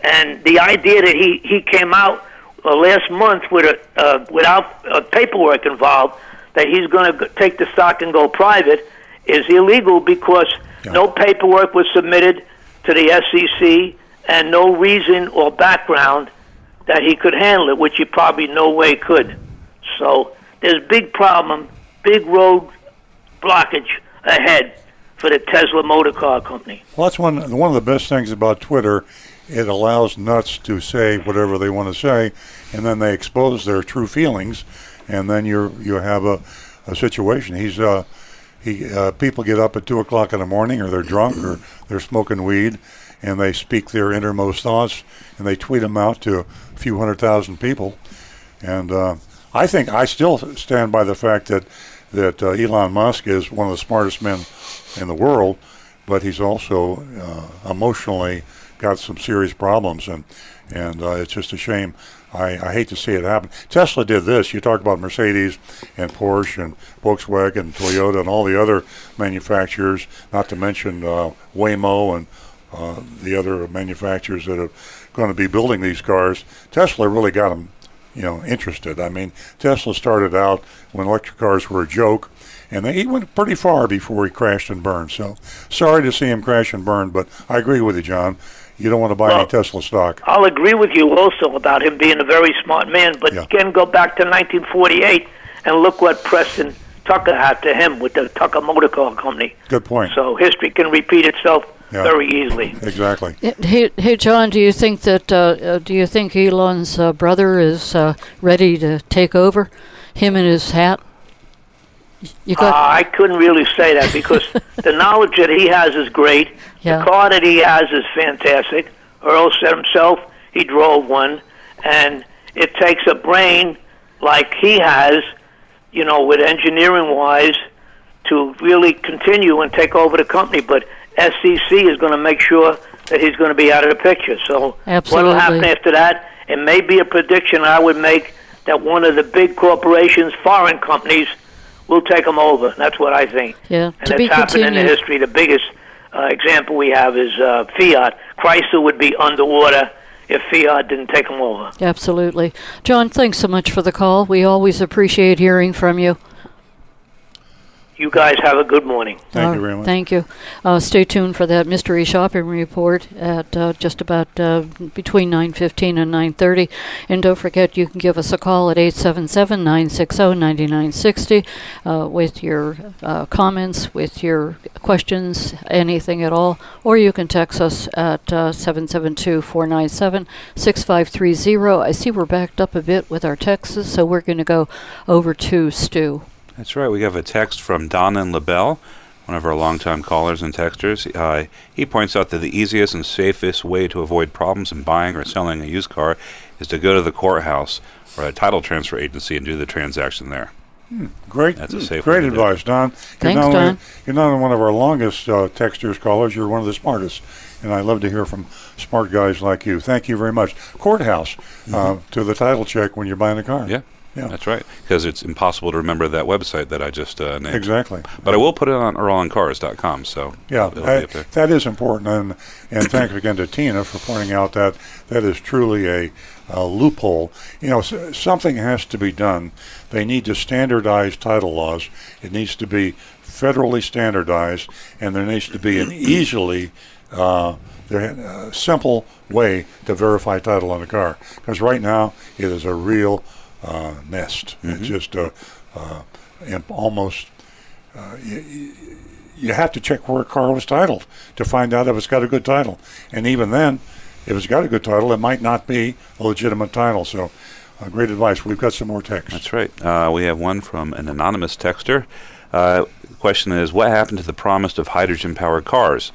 S8: And the idea that he he came out uh, last month with a uh, without uh, paperwork involved that he's going to take the stock and go private is illegal because no paperwork was submitted to the SEC and no reason or background that he could handle it, which he probably no way could. So there's big problem, big road blockage ahead for the Tesla Motor Car Company.
S2: Well, that's one one of the best things about Twitter. It allows nuts to say whatever they want to say, and then they expose their true feelings, and then you you have a, a situation. He's uh, he uh, people get up at two o'clock in the morning, or they're drunk, or they're smoking weed, and they speak their innermost thoughts, and they tweet them out to a few hundred thousand people, and uh, I think I still stand by the fact that that uh, Elon Musk is one of the smartest men in the world, but he's also uh, emotionally got some serious problems, and and uh, it's just a shame. I, I hate to see it happen. Tesla did this. You talk about Mercedes and Porsche and Volkswagen, and Toyota, and all the other manufacturers. Not to mention uh, Waymo and uh, the other manufacturers that are going to be building these cars. Tesla really got them, you know, interested. I mean, Tesla started out when electric cars were a joke, and they, he went pretty far before he crashed and burned. So, sorry to see him crash and burn, but I agree with you, John. You don't want to buy any Tesla stock.
S8: I'll agree with you also about him being a very smart man, but again, go back to 1948 and look what Preston Tucker had to him with the Tucker Motor Car Company.
S2: Good point.
S8: So history can repeat itself
S2: Yeah.
S8: very easily.
S2: Exactly.
S4: Hey, hey, John. Do you think that? Uh, uh, do you think Elon's uh, brother is uh, ready to take over? Him and his hat. You
S8: Uh, I couldn't really say that because the knowledge that he has is great.
S4: Yeah.
S8: The car that he has is fantastic. Earl said himself he drove one, and it takes a brain like he has, you know, with engineering wise, to really continue and take over the company. But SEC is going to make sure that he's going to be out of the picture. So what will happen after that? It may be a prediction I would make that one of the big corporations, foreign companies, will take them over. That's what I think.
S4: yeah.
S8: And
S4: to be
S8: that's happened in the
S4: continued.
S8: history. The biggest uh, example we have is uh, Fiat. Chrysler would be underwater if Fiat didn't take them over.
S4: Absolutely, John. Thanks so much for the call. We always appreciate hearing from you.
S8: You guys have a good morning.
S2: Thank you
S4: Uh,
S2: very much.
S4: Thank you. Uh, stay tuned for that mystery shopping report at uh, just about uh, between 9:15 and 9:30. And don't forget, you can give us a call at 877-960-9960 uh, with your uh, comments, with your questions, anything at all, or you can text us at uh, 772-497-6530. I see we're backed up a bit with our texts, so we're going to go over to Stu.
S3: That's right. We have a text from Don and LaBelle, one of our longtime callers and texters. Uh, he points out that the easiest and safest way to avoid problems in buying or selling a used car is to go to the courthouse or a title transfer agency and do the transaction there.
S2: Great,
S3: That's a safe
S2: great
S3: way to do it.
S2: advice, Don. You're
S4: Thanks,
S2: not only-
S4: Don.
S2: You're not only one of our longest uh, texters callers. You're one of the smartest, and I love to hear from smart guys like you. Thank you very much. Courthouse uh, to the title check when you're buying a car.
S3: Mm-hmm. Yeah,
S2: Yeah.
S3: that's right. Because it's impossible to remember that website that I just uh, named.
S2: Exactly.
S3: But I will put it on EarlOnCars.com, so
S2: Yeah,
S3: it'll
S2: that-
S3: be up there.
S2: that is important, and and thanks again to Tina for pointing out that that is truly a, a loophole. You know, something has to be done. They need to standardize title laws. It needs to be federally standardized, and there needs to be an easily uh, there, uh, simple way to verify title on a car. Because right now it is a real uh, nest. It's just a, uh, imp- almost uh, you have to check where a car was titled to find out if it's got a good title. And even then, if it's got a good title, it might not be a legitimate title. So, uh, great advice. We've got some more text.
S3: That's right. Uh, we have one from an anonymous texter. Uh, question is, what happened to the promise of hydrogen-powered cars?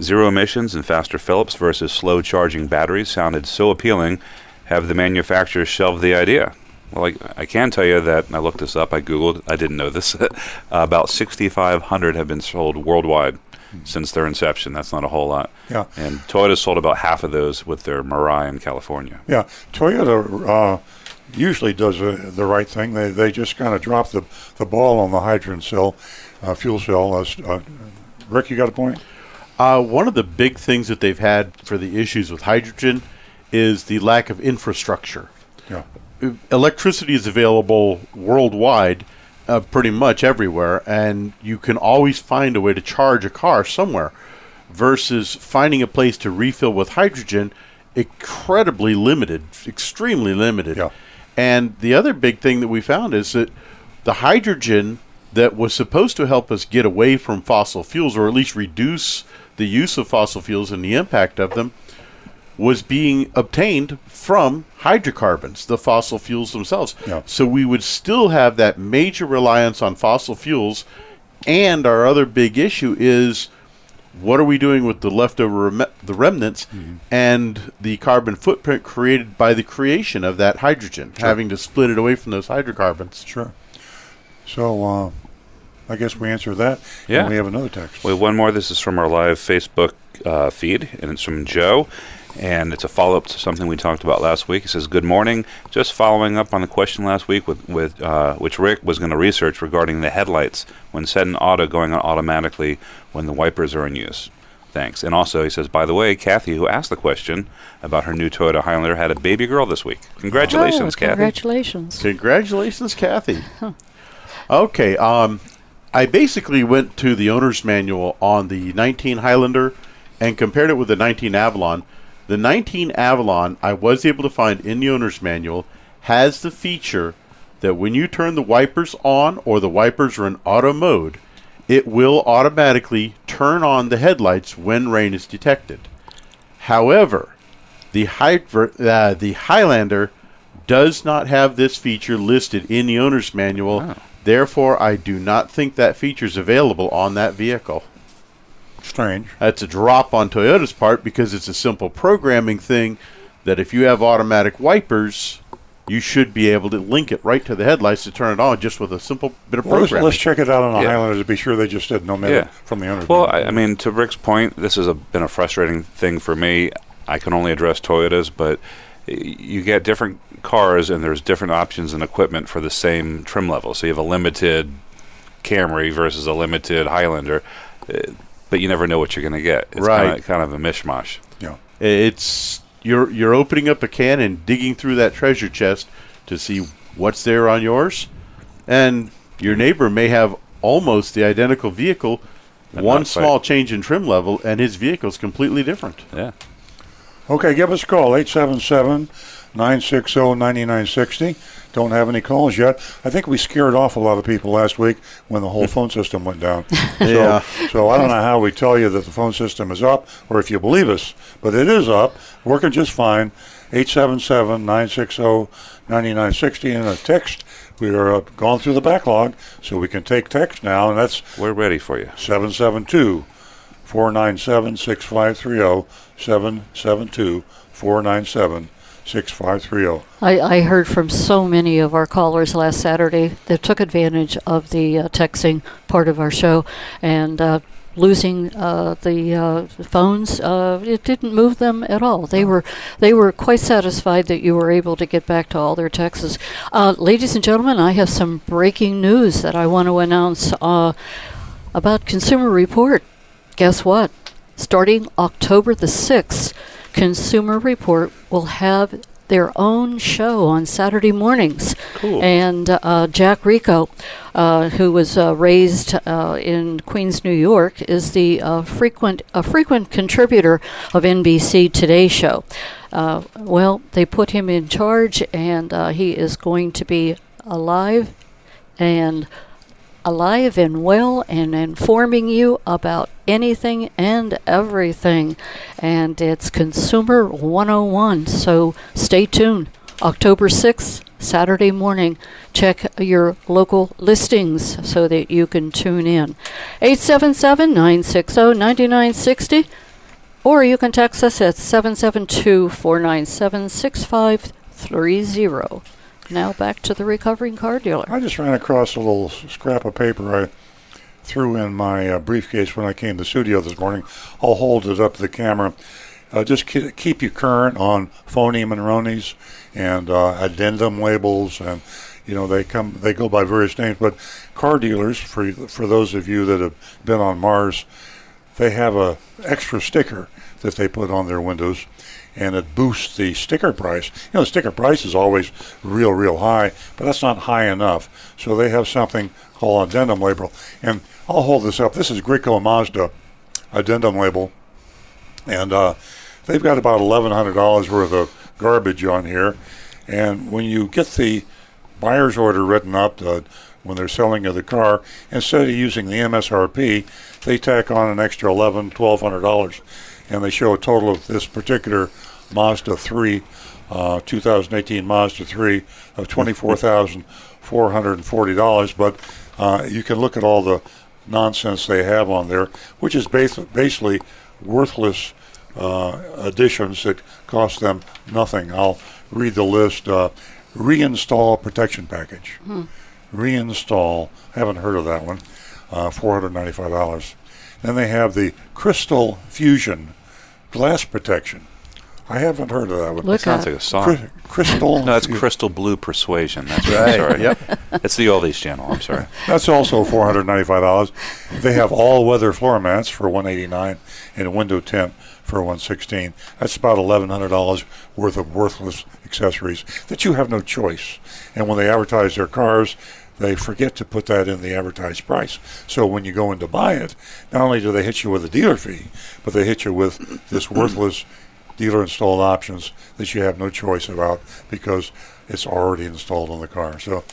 S3: Zero emissions and faster fill-ups versus slow charging batteries sounded so appealing. Have the manufacturers shelved the idea? Well, I, I can tell you that I looked this up. I googled. I didn't know this. uh, about 6,500 have been sold worldwide since their inception. That's not a whole lot.
S2: Yeah.
S3: And Toyota sold about half of those with their Mirai in California.
S2: Yeah, Toyota uh, usually does uh, the right thing. They they just kind of drop the the ball on the hydrogen cell, uh, fuel cell. Uh, uh, Rick, you got a point?
S5: Uh, one of the big things that they've had for the issues with hydrogen is the lack of infrastructure.
S2: Yeah.
S5: Electricity is available worldwide, uh, pretty much everywhere, and you can always find a way to charge a car somewhere. Versus finding a place to refill with hydrogen, incredibly limited, extremely limited.
S2: Yeah.
S5: And the other big thing that we found is that the hydrogen that was supposed to help us get away from fossil fuels, or at least reduce the use of fossil fuels and the impact of them, was being obtained from hydrocarbons, the fossil fuels themselves.
S2: Yeah.
S5: So we would still have that major reliance on fossil fuels. And our other big issue is what are we doing with the leftover rem- the remnants and the carbon footprint created by the creation of that hydrogen, having to split it away from those hydrocarbons?
S2: Sure. So uh, I guess we answer that.
S3: Yeah.
S2: And we have another text.
S3: We have one more. This is from our live Facebook uh, feed, and it's from Joe. And it's a follow up to something we talked about last week. He says, Good morning. Just following up on the question last week, with, with uh, which Rick was going to research regarding the headlights when set in auto going on automatically when the wipers are in use. Thanks. And also, he says, By the way, Kathy, who asked the question about her new Toyota Highlander, had a baby girl this week. Congratulations,
S4: oh,
S3: Kathy.
S4: Congratulations.
S5: Congratulations, Kathy. Okay, um, I basically went to the owner's manual on the 19 Highlander and compared it with the 19 Avalon. The 19 Avalon, I was able to find in the owner's manual, has the feature that when you turn the wipers on or the wipers are in auto mode, it will automatically turn on the headlights when rain is detected. However, the, Hydra, uh, the Highlander does not have this feature listed in the owner's manual. Therefore, I do not think that feature is available on that vehicle.
S2: Strange.
S5: That's a drop on Toyota's part because it's a simple programming thing that if you have automatic wipers, you should be able to link it right to the headlights to turn it on just with a simple bit of
S2: Well, let's,
S5: programming.
S2: let's check it out on the
S3: Yeah.
S2: Highlander to be sure they just didn't omit
S3: Yeah.
S2: it from the owner.
S3: Well, I, I mean, to Rick's point, this has a, been a frustrating thing for me. I can only address Toyotas, but you get different cars and there's different options and equipment for the same trim level. So you have a limited Camry versus a limited Highlander, uh, but you never know what you're going to get. It's
S5: Right.
S3: Kinda, kind of a mishmash.
S2: yeah.
S5: It's you're you're opening up a can and digging through that treasure chest to see what's there on yours, and your neighbor may have almost the identical vehicle,
S3: And
S5: one
S3: not quite.
S5: small change in trim level, and his vehicle's completely different.
S3: Yeah.
S2: Okay, give us a call, 877 960 9960. Don't have any calls yet. I think we scared off a lot of people last week when the whole phone system went down.
S5: Yeah.
S2: So, so I don't know how we tell you that the phone system is up or if you believe us, but it is up, working just fine. 877 960 9960 and a text. We are uh, gone through the backlog, so we can take text now, and that's
S3: We're ready for you.
S2: 772 497 6530. 772 497 6530.
S4: I, I heard from so many of our callers last Saturday that took advantage of the uh, texting part of our show and uh, losing uh, the uh, phones. Uh, it didn't move them at all. They were they were quite satisfied that you were able to get back to all their texts. Uh, ladies and gentlemen, I have some breaking news that I want to announce about Consumer Report. Guess what? Starting October the 6th, Consumer Report will have their own show on Saturday mornings.
S3: Cool.
S4: And uh, Jack Rico, uh, who was uh, raised uh, in Queens, New York, is the uh, frequent a frequent contributor of NBC Today Show. Uh, well, they put him in charge, and uh, he is going to be alive and alive and well and informing you about anything and everything. And it's Consumer 101. So stay tuned. October 6th, Saturday morning. Check your local listings so that you can tune in. 877 960 9960. Or you can text us at 772 497 6530. Now back to the recovering car dealer.
S2: I just ran across a little scrap of paper I threw in my uh, briefcase when I came to the studio this morning. I'll hold it up to the camera. Uh, just ke- keep you current on phony Monroneys and uh, addendum labels, and you know they come they go by various names. But car dealers, for for those of you that have been on Mars, they have a extra sticker that they put on their windows and it boosts the sticker price. You know, the sticker price is always real, real high, but that's not high enough. So they have something called addendum label. And I'll hold this up. This is Grieco Mazda addendum label. And uh, they've got about $1,100 worth of garbage on here. And when you get the buyer's order written up, uh, when they're selling you the car, instead of using the MSRP, they tack on an extra eleven, twelve hundred dollars, and they show a total of this particular Mazda 3, uh, 2018 Mazda 3 of $24,440. But uh, you can look at all the nonsense they have on there, which is bas- basically worthless uh, additions that cost them nothing. I'll read the list. Uh, reinstall protection package. Reinstall. Haven't heard of that one. Uh, $495. Then they have the Crystal Fusion glass protection. I haven't heard of that one.
S4: Look
S3: Sounds
S4: at
S3: like a song.
S2: Cry- crystal.
S3: No, that's Crystal Blue Persuasion. That's right.
S5: Right,
S3: Sorry.
S5: yep.
S3: It's the oldies channel. I'm sorry.
S2: That's also four hundred ninety-five dollars. They have all-weather floor mats for one eighty-nine and a window tint for one sixteen. That's about eleven hundred dollars worth of worthless accessories that you have no choice. And when they advertise their cars, they forget to put that in the advertised price. So when you go in to buy it, not only do they hit you with a dealer fee, but they hit you with this worthless dealer installed options that you have no choice about because it's already installed on the car. So,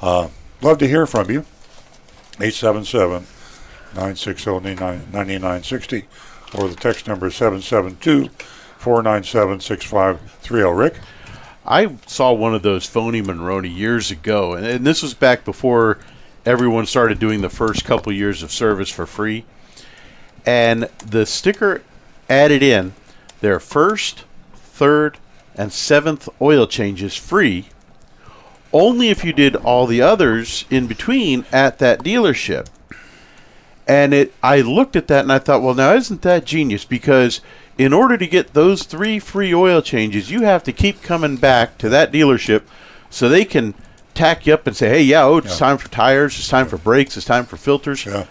S2: uh, love to hear from you. 877 960 9960 or the text number is 772 497 6530. Rick?
S5: I saw one of those phony Monroney years ago, and, and this was back before everyone started doing the first couple years of service for free. And the sticker added in their first, third, and seventh oil changes free, only if you did all the others in between at that dealership. And it, I looked at that and I thought, well, now isn't that genius? Because in order to get those three free oil changes, you have to keep coming back to that dealership so they can tack you up and say, hey, yeah, oh, it's
S2: Yeah.
S5: time for tires, it's time for brakes, it's time for filters.
S2: Yeah.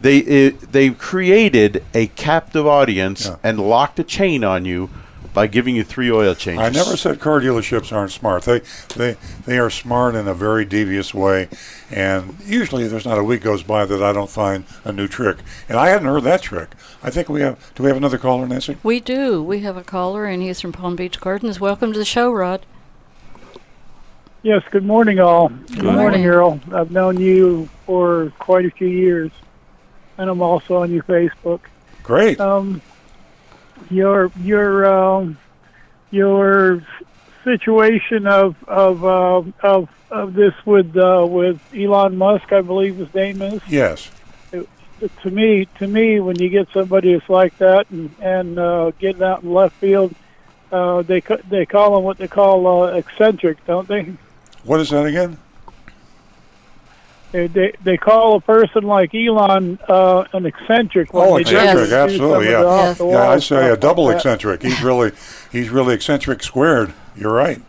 S5: They it, they created a captive audience
S2: Yeah.
S5: and locked a chain on you by giving you three oil changes.
S2: I never said car dealerships aren't smart. They, they, they are smart in a very devious way, and usually there's not a week goes by that I don't find a new trick. And I hadn't heard that trick. I think we have. Do we have another caller, Nancy?
S4: We do. We have a caller, and he's from Palm Beach Gardens. Welcome to the show, Rod.
S9: Yes, good morning, all. Good,
S4: morning.
S9: Earl. I've known you for quite a few years, and I'm also on your Facebook.
S2: Great.
S9: Um, your your um, your situation of of uh, of of this with uh, with Elon Musk, I believe his name is.
S2: Yes.
S9: To me, to me, when you get somebody that's like that and and uh, getting out in left field, uh, they they call them what they call uh, eccentric, don't they?
S2: What is that again?
S9: They, they they call a person like Elon uh, an eccentric. when
S2: Oh, eccentric,
S9: do
S2: absolutely,
S9: some
S2: yeah.
S4: Yes.
S2: Yeah, I'd say a double
S9: like that.
S2: eccentric. He's really, he's really eccentric squared. You're right.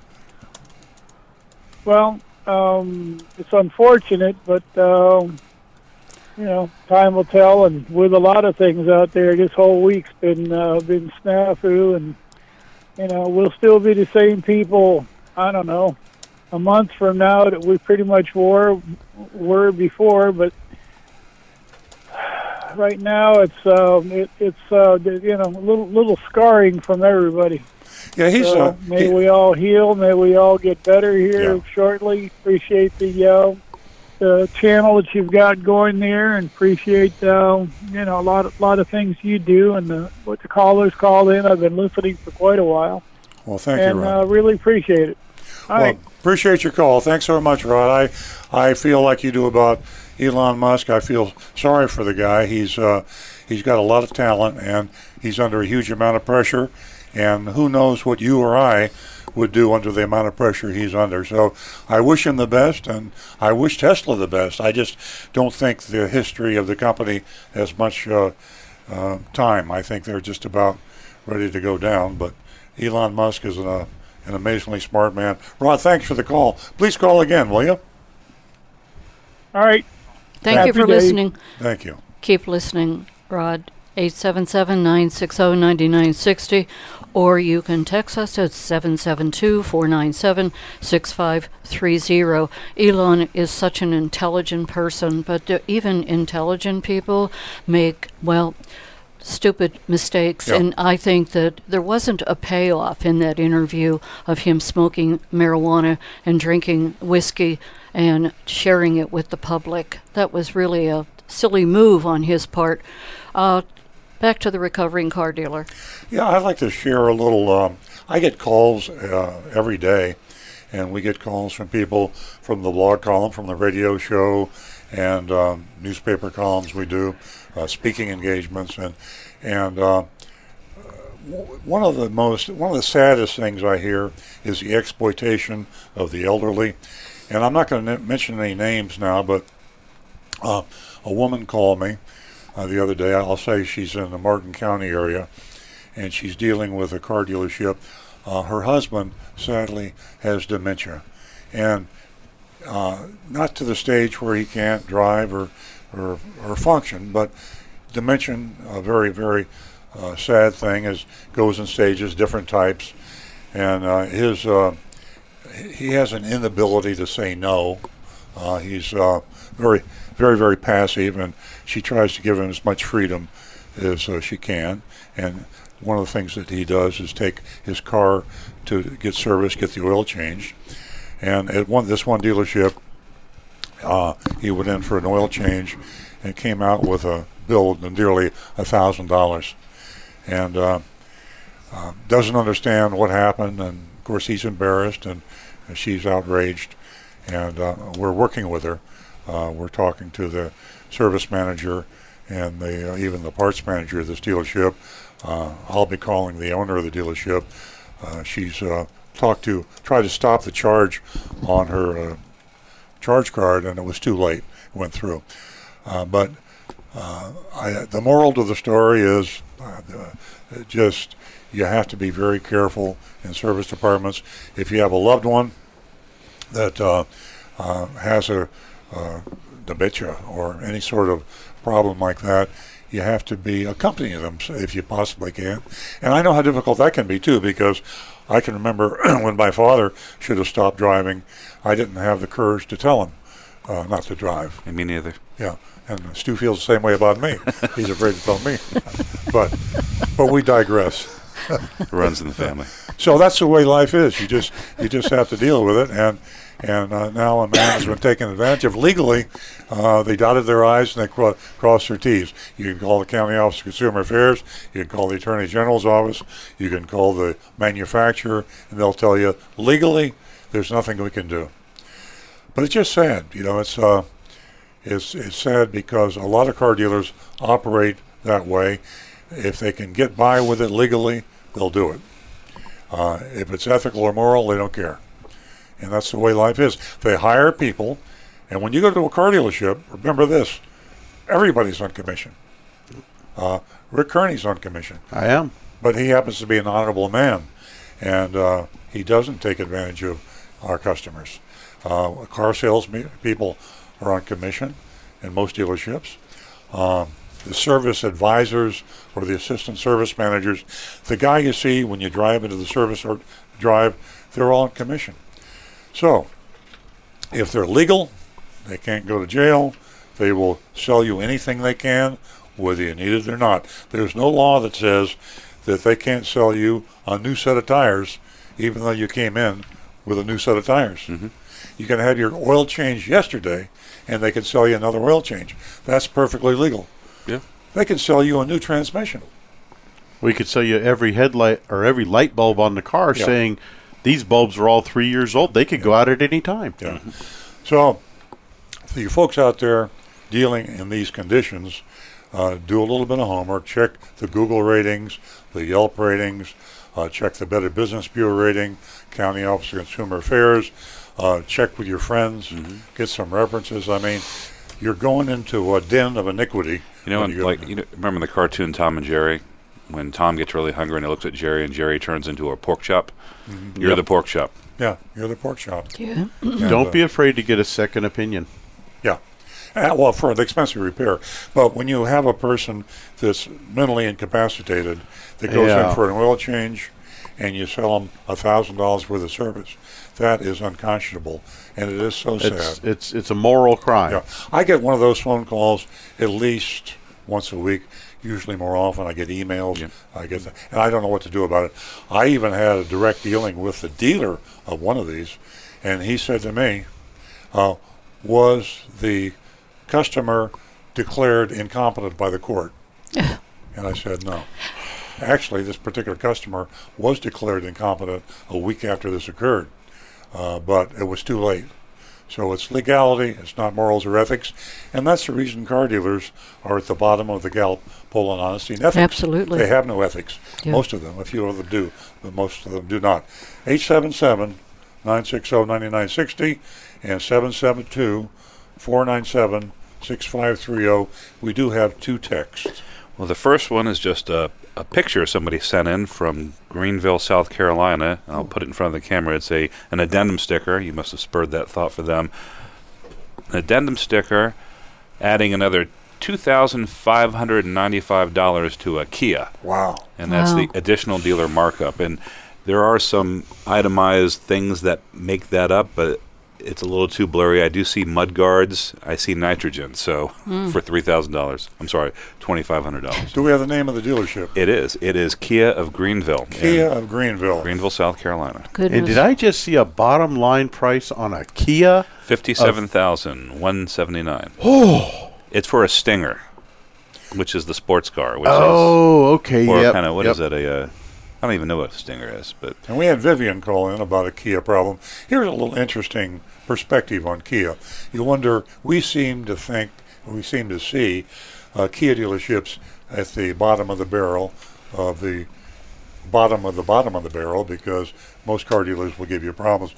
S9: Well, um, it's unfortunate, but um, you know, time will tell. And with a lot of things out there, this whole week's been uh, been snafu, and you know, we'll still be the same people. I don't know, a month from now that we pretty much were were before, but right now it's um, it, it's uh, you know a little little scarring from everybody.
S2: Yeah, he's.
S9: So
S2: uh,
S9: may
S2: he-
S9: we all heal. May we all get better here
S2: Yeah.
S9: shortly. Appreciate the uh, the channel that you've got going there, and appreciate uh, you know a lot of lot of things you do and the, what the callers called in. I've been listening for quite a while,
S2: well, thank
S9: and
S2: you, Rod.
S9: uh, really appreciate it. All
S2: well,
S9: right.
S2: Appreciate your call. Thanks so much, Rod. I, I feel like you do about Elon Musk. I feel sorry for the guy. He's, uh, he's got a lot of talent, and he's under a huge amount of pressure. And who knows what you or I would do under the amount of pressure he's under. So I wish him the best, and I wish Tesla the best. I just don't think the history of the company has much uh, uh, time. I think they're just about ready to go down. But Elon Musk is uh, an amazingly smart man. Rod, thanks for the call. Please call again, will you?
S9: All right.
S4: Thank
S9: Happy
S4: you for
S9: day.
S4: listening.
S2: Thank you.
S4: Keep listening, Rod. 877-960-9960 or you can text us at 772-497-6530. Elon is such an intelligent person, but even intelligent people make well stupid mistakes
S2: Yeah.
S4: and I think that there wasn't a payoff in that interview of him smoking marijuana and drinking whiskey and sharing it with the public. That was really a silly move on his part. Uh, back to the recovering car dealer.
S2: Yeah, I'd like to share a little. Um, I get calls uh, every day, and we get calls from people from the blog column, from the radio show, and um, newspaper columns we do, uh, speaking engagements, and and uh, one of the most one of the saddest things I hear is the exploitation of the elderly, and I'm not going to mention any names now, but uh, a woman called me uh, the other day. I'll say she's in the Martin County area, and she's dealing with a car dealership. Uh, her husband sadly has dementia, and uh, not to the stage where he can't drive or or, or function, but dementia, a very very uh, sad thing, is goes in stages, different types, and uh, his uh, he has an inability to say no. Uh, he's uh, very very very passive, and she tries to give him as much freedom as uh, she can. And one of the things that he does is take his car to get service, get the oil changed. And at one this one dealership, uh, he went in for an oil change, and came out with a bill of nearly a thousand dollars, and uh, uh, doesn't understand what happened. And of course, he's embarrassed, and, and she's outraged. And uh, we're working with her. Uh, we're talking to the service manager and the uh, even the parts manager of this dealership. I'll be calling the owner of the dealership. She's talked to tried to stop the charge on her charge card, and it was too late. It went through. Uh, but uh, I, the moral to the story is uh, just you have to be very careful in service departments. If you have a loved one that uh, uh, has a uh, dementia or any sort of problem like that, you have to be accompanying them if you possibly can. And I know how difficult that can be too, because I can remember when my father should have stopped driving, I didn't have the courage to tell him uh, not to drive.
S3: And me neither.
S2: Yeah, and Stu feels the same way about me. He's afraid to tell me, but but we digress.
S3: Runs in the family.
S2: So that's the way life is. You just you just have to deal with it. And and uh, now a man has been taken advantage of legally. Uh, they dotted their i's and they cro- crossed their t's. You can call the county office of consumer affairs. You can call the attorney general's office. You can call the manufacturer, and they'll tell you legally there's nothing we can do. But it's just sad. You know, it's uh, it's it's sad because a lot of car dealers operate that way. If they can get by with it legally, they'll do it. Uh, if it's ethical or moral, they don't care. And that's the way life is. They hire people, and when you go to a car dealership, remember this everybody's on commission. Uh, Rick Kearney's on commission,
S5: I am.
S2: but he happens to be an honorable man, and uh, he doesn't take advantage of our customers. Uh, car sales people are on commission in most dealerships. Um, the service advisors or the assistant service managers, the guy you see when you drive into the service or drive, they're all on commission. So, if they're legal, they can't go to jail. They will sell you anything they can, whether you need it or not. There's no law that says that they can't sell you a new set of tires, even though you came in with a new set of tires.
S3: Mhm.
S2: You can have your oil changed yesterday, and they can sell you another oil change. That's perfectly legal.
S3: Yeah.
S2: They can sell you a new transmission.
S5: We could sell you every headlight or every light bulb on the car
S2: Yeah.
S5: saying these bulbs are all three years old. They could go out at any time.
S2: Yeah. So, for you folks out there dealing in these conditions, uh, do a little bit of homework. Check the Google ratings, the Yelp ratings, uh, check the Better Business Bureau rating, County Office of Consumer Affairs. Uh, check with your friends, get some references. I mean, you're going into a den of iniquity.
S3: You know,
S2: go
S3: like you know, remember the cartoon Tom and Jerry, when Tom gets really hungry and he looks at Jerry, and Jerry turns into a pork chop. You're
S5: Yep.
S3: the pork chop.
S2: Yeah, you're the pork chop.
S4: Yeah.
S5: Don't
S2: uh,
S5: be afraid to get a second opinion.
S2: Yeah. Uh, well, for the expensive repair. But when you have a person that's mentally incapacitated that goes
S5: Yeah.
S2: in for an oil change and you sell them $1,000 worth of service, that is unconscionable. And it is so
S5: It's
S2: sad.
S5: it's it's a moral crime.
S2: Yeah. I get one of those phone calls at least once a week, usually more often. I get emails.
S3: Yeah.
S2: I get, the, and I don't know what to do about it. I even had a direct dealing with the dealer of one of these, and he said to me, uh, "Was the customer declared incompetent by the court?" and I said, "No." Actually, this particular customer was declared incompetent a week after this occurred, uh, but it was too late. So it's legality, it's not morals or ethics, and that's the reason car dealers are at the bottom of the Gallup poll on honesty and ethics.
S4: Absolutely.
S2: They have no ethics.
S4: Yeah.
S2: Most of them, a few of them do, but most of them do not. 877 960 9960 and 772 497 6530. We do have two texts.
S3: Well, the first one is just a, a picture somebody sent in from Greenville, South Carolina. I'll put it in front of the camera. It's a an addendum sticker. You must have spurred that thought for them. An addendum sticker, adding another two thousand five hundred and ninety-five dollars to a Kia,
S2: Wow.
S3: and that's
S4: Wow.
S3: the additional dealer markup. And there are some itemized things that make that up, but it's a little too blurry. I do see mud guards. I see nitrogen. So hmm. for three thousand dollars, I'm sorry, twenty five hundred dollars.
S2: Do we have the name of the dealership?
S3: It is. It is Kia of Greenville.
S2: Kia of Greenville.
S3: Greenville, South Carolina.
S4: Goodness.
S5: And did I just see a bottom line price on a Kia?
S3: Fifty-seven thousand one seventy-nine. Oh. It's for a Stinger, which is the sports car. Which
S5: Oh, okay.
S3: is or
S5: yep,
S3: kind of what
S5: yep.
S3: is it? A uh, I don't even know what a Stinger is, but
S2: And we had Vivian call in about a Kia problem. Here's a little interesting perspective on Kia. You wonder, we seem to think, we seem to see uh, Kia dealerships at the bottom of the barrel of the bottom of the bottom of the barrel because most car dealers will give you problems.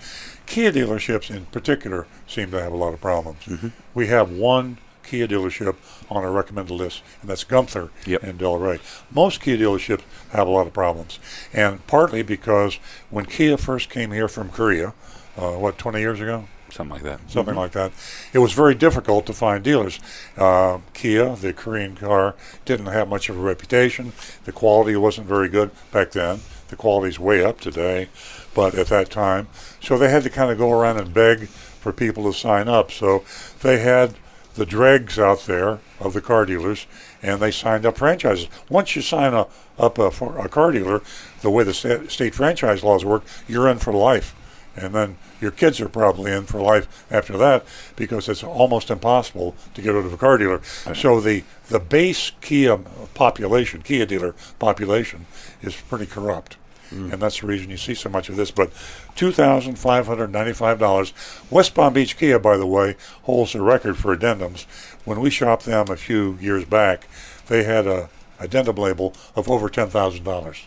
S2: Kia dealerships in particular seem to have a lot of problems. We have one Kia dealership on our recommended list, and that's Gunther
S3: Yep.
S2: in Delray. Most Kia dealerships have a lot of problems, and partly because when Kia first came here from Korea, uh, what 20 years ago,
S3: something like that.
S2: something like that. It was very difficult to find dealers. Uh, Kia, the Korean car, didn't have much of a reputation. The quality wasn't very good back then. The quality's way up today, but at that time, so they had to kind of go around and beg for people to sign up. So they had the dregs out there of the car dealers, and they signed up franchises. Once you sign a, up a, a car dealer, the way the sta- state franchise laws work, you're in for life and then your kids are probably in for life after that because it's almost impossible to get rid of a car dealer. So the the base Kia population, Kia dealer population, is pretty corrupt. And that's the reason you see so much of this. But $2,595. West Palm Beach Kia, by the way, holds the record for addendums. When we shopped them a few years back, they had a addendum label of over $10,000.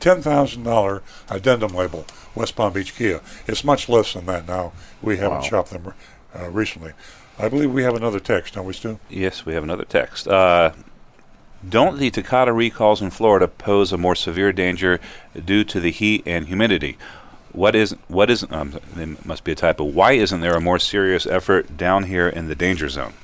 S2: $10,000 addendum label, West Palm Beach Kia. It's much less than that now. We haven't
S5: Wow.
S2: shopped them uh, recently. I believe we have another text, don't we, Stu?
S3: Yes, we have another text. Uh, don't the Takata recalls in Florida pose a more severe danger due to the heat and humidity? What is what is um, must be a typo. Why isn't there a more serious effort down here in the danger zone?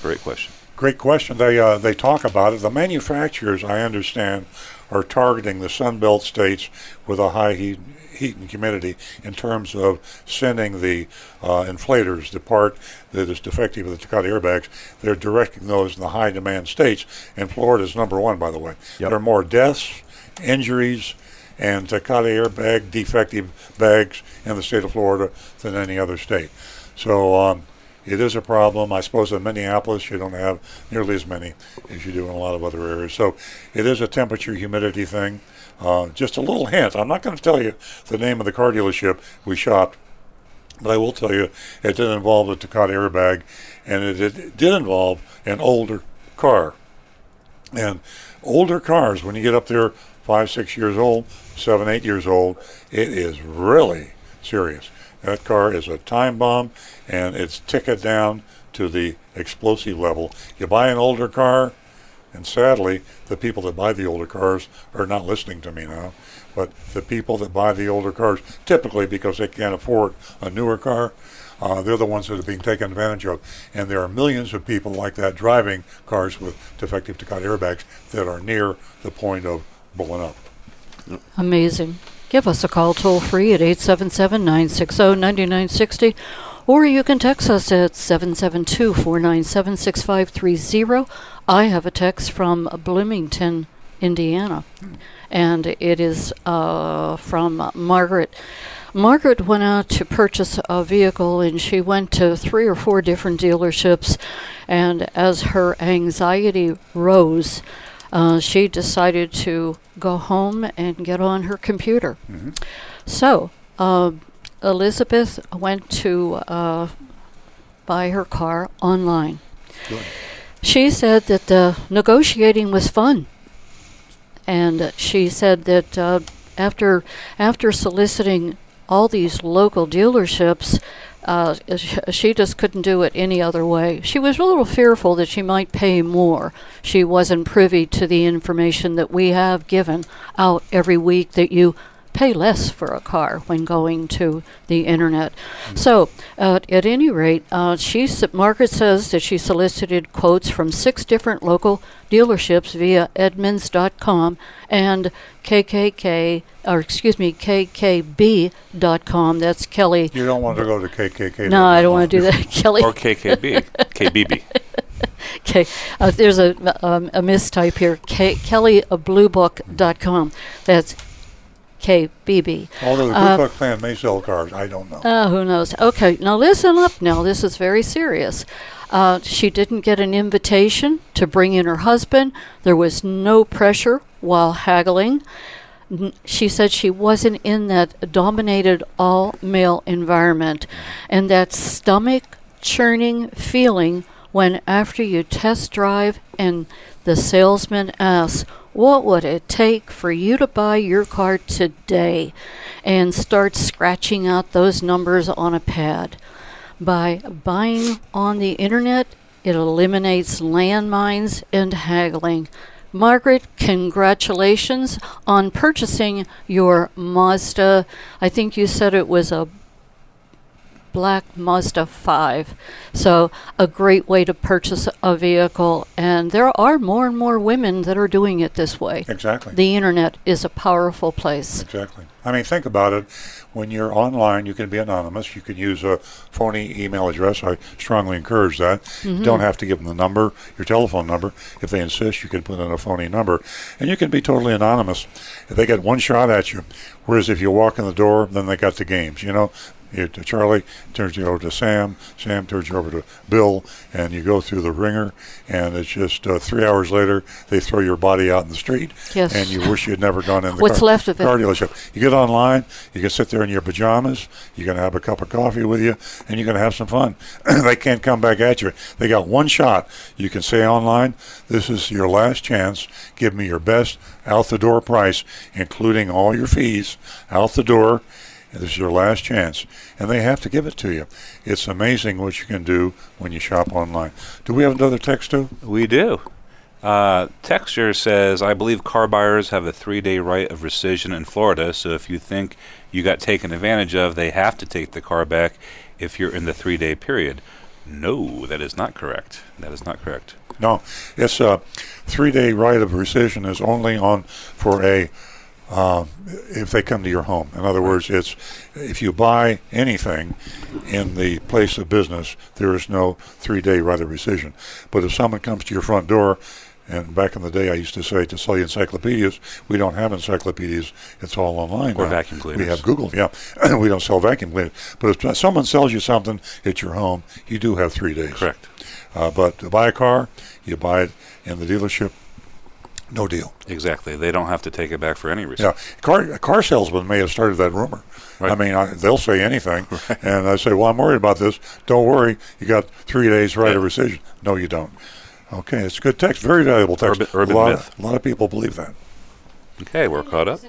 S3: Great question.
S2: Great question. They uh, they talk about it. The manufacturers, I understand, are targeting the Sun Belt states with a high heat, heat and humidity in terms of sending the uh, inflators, the part that is defective of the Takata airbags. They're directing those in the high demand states, and Florida is number one, by the way.
S5: Yep.
S2: There are more deaths, injuries, and Takata airbag defective bags in the state of Florida than any other state. So um, it is a problem. I suppose in Minneapolis you don't have nearly as many as you do in a lot of other areas. So it is a temperature humidity thing. Uh, just a little hint. I'm not going to tell you the name of the car dealership we shopped, but I will tell you it did involve the Takata airbag, and it, it did involve an older car. And older cars, when you get up there five, six years old, seven, eight years old, it is really serious. That car is a time bomb, and it's ticket down to the explosive level. You buy an older car, and sadly, the people that buy the older cars are not listening to me now. But the people that buy the older cars, typically because they can't afford a newer car, uh, they're the ones that are being taken advantage of. And there are millions of people like that driving cars with defective Takata airbags that are near the point of blowing up.
S4: Amazing. Give us a call toll free at 877 960 9960 or you can text us at 772 497 6530. I have a text from Bloomington, Indiana, and it is uh, from Margaret. Margaret went out to purchase a vehicle and she went to three or four different dealerships. And as her anxiety rose, uh, she decided to go home and get on her computer. So, uh, Elizabeth went to uh, buy her car online. She said that the negotiating was fun, and she said that uh, after after soliciting all these local dealerships, uh, she just couldn't do it any other way. She was a little fearful that she might pay more. She wasn't privy to the information that we have given out every week that you pay less for a car when going to the internet. So, uh, at any rate, uh, she s- Margaret says that she solicited quotes from six different local dealerships via Edmunds.com and KKK, or excuse me, KKB.com. That's Kelly.
S2: You don't want to go to KKK.
S4: No, I don't want to do that, Kelly.
S3: Or KKB. KBB.
S4: Okay, uh, there's a, um, a mistype here. K- KelleyBlueBook.com. That's KBB.
S2: Although the Ku
S4: Uh,
S2: Klux Klan may sell cars, I don't know.
S4: Uh, who knows? Okay, now listen up now. This is very serious. Uh, she didn't get an invitation to bring in her husband. There was no pressure while haggling. She said she wasn't in that dominated all male environment. And that stomach churning feeling when, after you test drive and the salesman asks, What would it take for you to buy your car today? and start scratching out those numbers on a pad. By buying on the internet, it eliminates landmines and haggling. Margaret, congratulations on purchasing your Mazda. I think you said it was a black Mazda 5. So, a great way to purchase a vehicle. And there are more and more women that are doing it this way.
S2: Exactly.
S4: The internet is a powerful place.
S2: Exactly. I mean, think about it. When you're online, you can be anonymous. You can use a phony email address. I strongly encourage that. You mm-hmm. don't have to give them the number, your telephone number. If they insist, you can put in a phony number. And you can be totally anonymous. If they get one shot at you, whereas if you walk in the door, then they got the games. You know, you, to Charlie turns you over to Sam. Sam turns you over to Bill, and you go through the ringer. And it's just uh, three hours later, they throw your body out in the street,
S4: Yes.
S2: and you wish you had never gone in the
S4: What's
S2: car,
S4: left of it.
S2: car dealership. You get online, you can sit there in your pajamas, you can have a cup of coffee with you, and you're going to have some fun. they can't come back at you. They got one shot. You can say online, this is your last chance. Give me your best out the door price, including all your fees, out the door. This is your last chance. And they have to give it to you. It's amazing what you can do when you shop online. Do we have another text too?
S3: We do. Uh, Texture says, I believe car buyers have a three day right of rescission in Florida, so if you think you got taken advantage of, they have to take the car back if you're in the three day period. No, that is not correct. That is not correct.
S2: No, it's a three-day right of rescission is only on for a uh, if they come to your home. In other words, it's if you buy anything in the place of business, there is no three-day right of rescission. But if someone comes to your front door, and back in the day, I used to say to sell you encyclopedias. We don't have encyclopedias; it's all online.
S3: Or
S2: now.
S3: vacuum
S2: We have Google. Yeah, we don't sell vacuum cleaners. But if someone sells you something at your home, you do have three days.
S3: Correct.
S2: Uh, but to buy a car, you buy it in the dealership. No deal.
S3: Exactly. They don't have to take it back for any reason.
S2: Yeah, car a car salesman may have started that rumor.
S3: Right.
S2: I mean, I, they'll say anything, Right. and I say, "Well, I'm worried about this." Don't worry, you got three days right of rescission. No, you don't. Okay, it's a good text. Very valuable text.
S3: Urban- urban
S2: a, lot,
S3: myth.
S2: a lot of people believe that.
S3: Okay, we're caught up.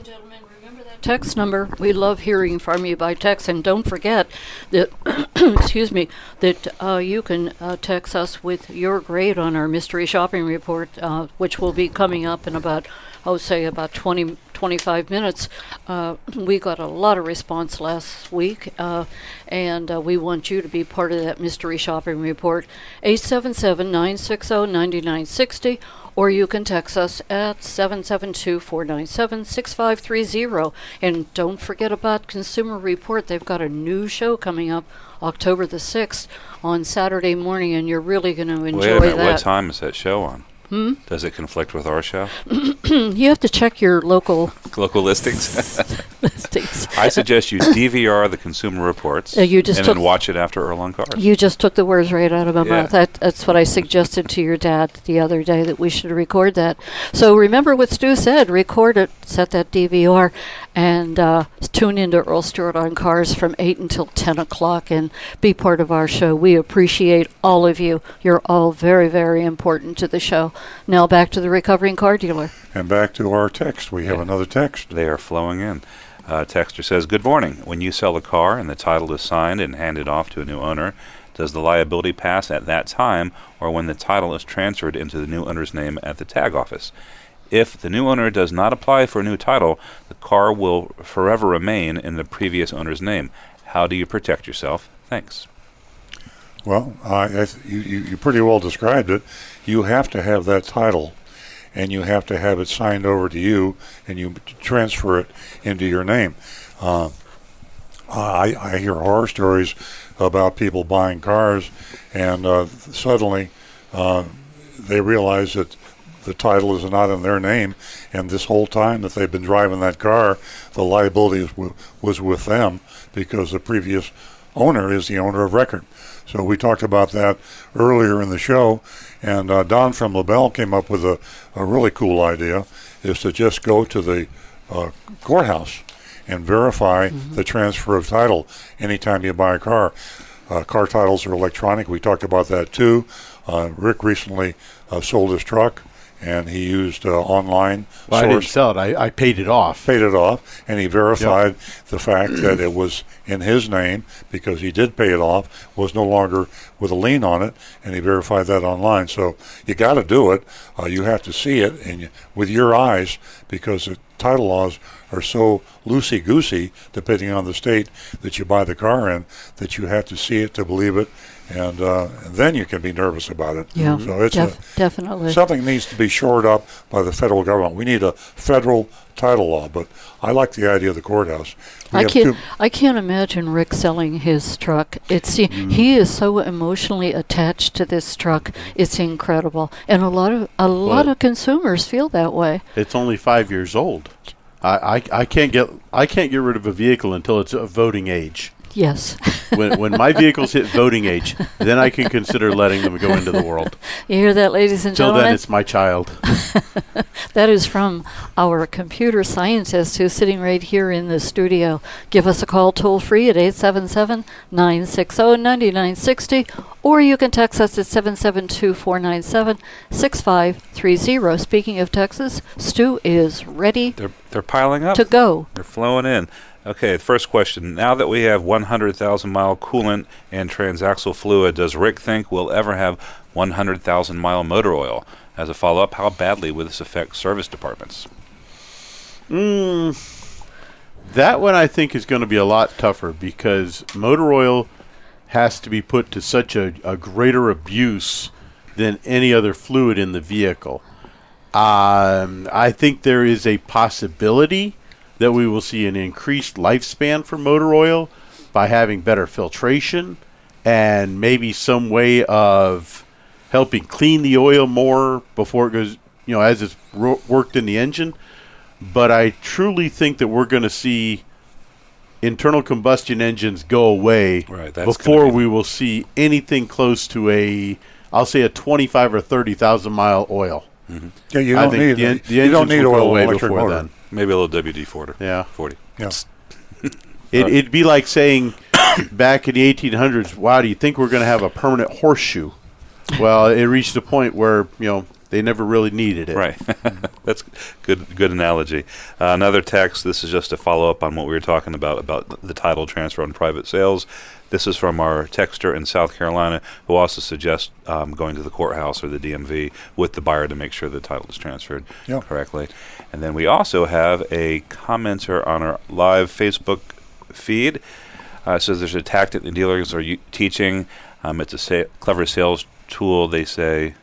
S4: Text number. We love hearing from you by text, and don't forget that excuse me that uh, you can uh, text us with your grade on our mystery shopping report, uh, which will be coming up in about I would say about 20 25 minutes. Uh, we got a lot of response last week, uh, and uh, we want you to be part of that mystery shopping report. 877 960 9960 or you can text us at 772 497 6530. And don't forget about Consumer Report. They've got a new show coming up October the 6th on Saturday morning, and you're really going to enjoy
S3: Wait a minute.
S4: that.
S3: What time is that show on?
S4: Hmm?
S3: Does it conflict with our show?
S4: you have to check your local
S3: Local listings.
S4: listings.
S3: I suggest you DVR the Consumer Reports
S4: Uh, you just
S3: and
S4: took-
S3: then watch it after Earl on Cars.
S4: You just took the words right out of my
S3: Yeah.
S4: mouth. That, that's what I suggested to your dad the other day that we should record that. So remember what Stu said. Record it, set that DVR, and uh, tune into Earl Stewart on Cars from 8 until 10 o'clock and be part of our show. We appreciate all of you. You're all very, very important to the show. Now back to the recovering car dealer.
S2: And back to our text. We have another text.
S3: They are flowing in. Uh, texter says, Good morning. When you sell a car and the title is signed and handed off to a new owner, does the liability pass at that time or when the title is transferred into the new owner's name at the tag office? If the new owner does not apply for a new title, the car will forever remain in the previous owner's name. How do you protect yourself? Thanks.
S2: Well, I, I th- you, you, you pretty well described it. You have to have that title, and you have to have it signed over to you, and you transfer it into your name. Uh, I, I hear horror stories about people buying cars, and uh, suddenly uh, they realize that the title is not in their name, and this whole time that they've been driving that car, the liability was with them because the previous owner is the owner of record. So we talked about that earlier in the show, and uh, Don from LaBelle came up with a, a really cool idea: is to just go to the uh, courthouse and verify the transfer of title anytime you buy a car. Uh, car titles are electronic. We talked about that too. Uh, Rick recently uh, sold his truck, and he used uh, online
S5: Well, I didn't sell it. I, I paid it off.
S2: paid it off, and he verified the fact that it was in his name because he did pay it off, was no longer with a lien on it, and he verified that online. So you got to do it. Uh, you have to see it and you, with your eyes because the title laws are so loosey goosey, depending on the state that you buy the car in, that you have to see it to believe it. And, uh, and then you can be nervous about it.
S4: Yeah,
S2: So it's a,
S4: definitely.
S2: Something needs to be shored up by the federal government. We need a federal title law, but I like the idea of the courthouse. We
S4: I can't. I can't imagine Rick selling his truck. It's he, he is so emotionally attached to this truck. It's incredible, and a lot of a lot
S5: Well-
S4: of consumers feel that way.
S5: It's only five years old. I, I, I can't get I can't get rid of a vehicle until it's a voting age.
S4: Yes,
S5: When when my vehicles hit voting age, then I can consider letting them go into the world.
S4: you hear that, ladies and
S5: Until
S4: gentlemen.
S5: then, it's my child.
S4: That is from our computer scientist who's sitting right here in the studio. Give us a call toll free at 877 960 9960, or you can text us at 772 497 6530. Speaking of Texas, Stu is ready
S3: They're, they're piling up.
S4: to go.
S3: They're flowing in. Okay, first question. Now that we have 100,000 mile coolant and transaxle fluid, does Rick think we'll ever have 100,000 mile motor oil? As a follow up, how badly will this affect service departments?
S5: Mm, that one I think is going to be a lot tougher because motor oil has to be put to such a, a greater abuse than any other fluid in the vehicle. Um, I think there is a possibility that we will see an increased lifespan for motor oil by having better filtration and maybe some way of helping clean the oil more before it goes, you know, as it's ro- worked in the engine. But I truly think that we're going to see internal combustion engines go away
S3: Right, that's
S5: before
S3: be-
S5: we will see anything close to a, I'll say a twenty-five or thirty thousand mile oil. Mm-hmm.
S2: yeah, you don't
S5: think
S2: need
S5: the en- the
S2: you don't
S5: engines
S2: need
S5: will go
S2: oil
S5: away before
S2: motor.
S5: then.
S3: Maybe a little WD 40.
S5: Yeah.
S3: 40.
S2: Yeah.
S5: It, it'd be like saying back in the 1800s, wow, do you think we're going to have a permanent horseshoe? well, it reached a point where you know they never really needed it.
S3: Right. That's good. Good analogy. Uh, another text. This is just a follow up on what we were talking about about the title transfer on private sales. This is from our texter in South Carolina, who also suggests um, going to the courthouse or the DMV with the buyer to make sure the title is transferred
S2: Yeah.
S3: correctly. And then we also have a commenter on our live Facebook feed. Uh, says there's a tactic the dealers are u- teaching. Um, it's a sa- clever sales tool. They say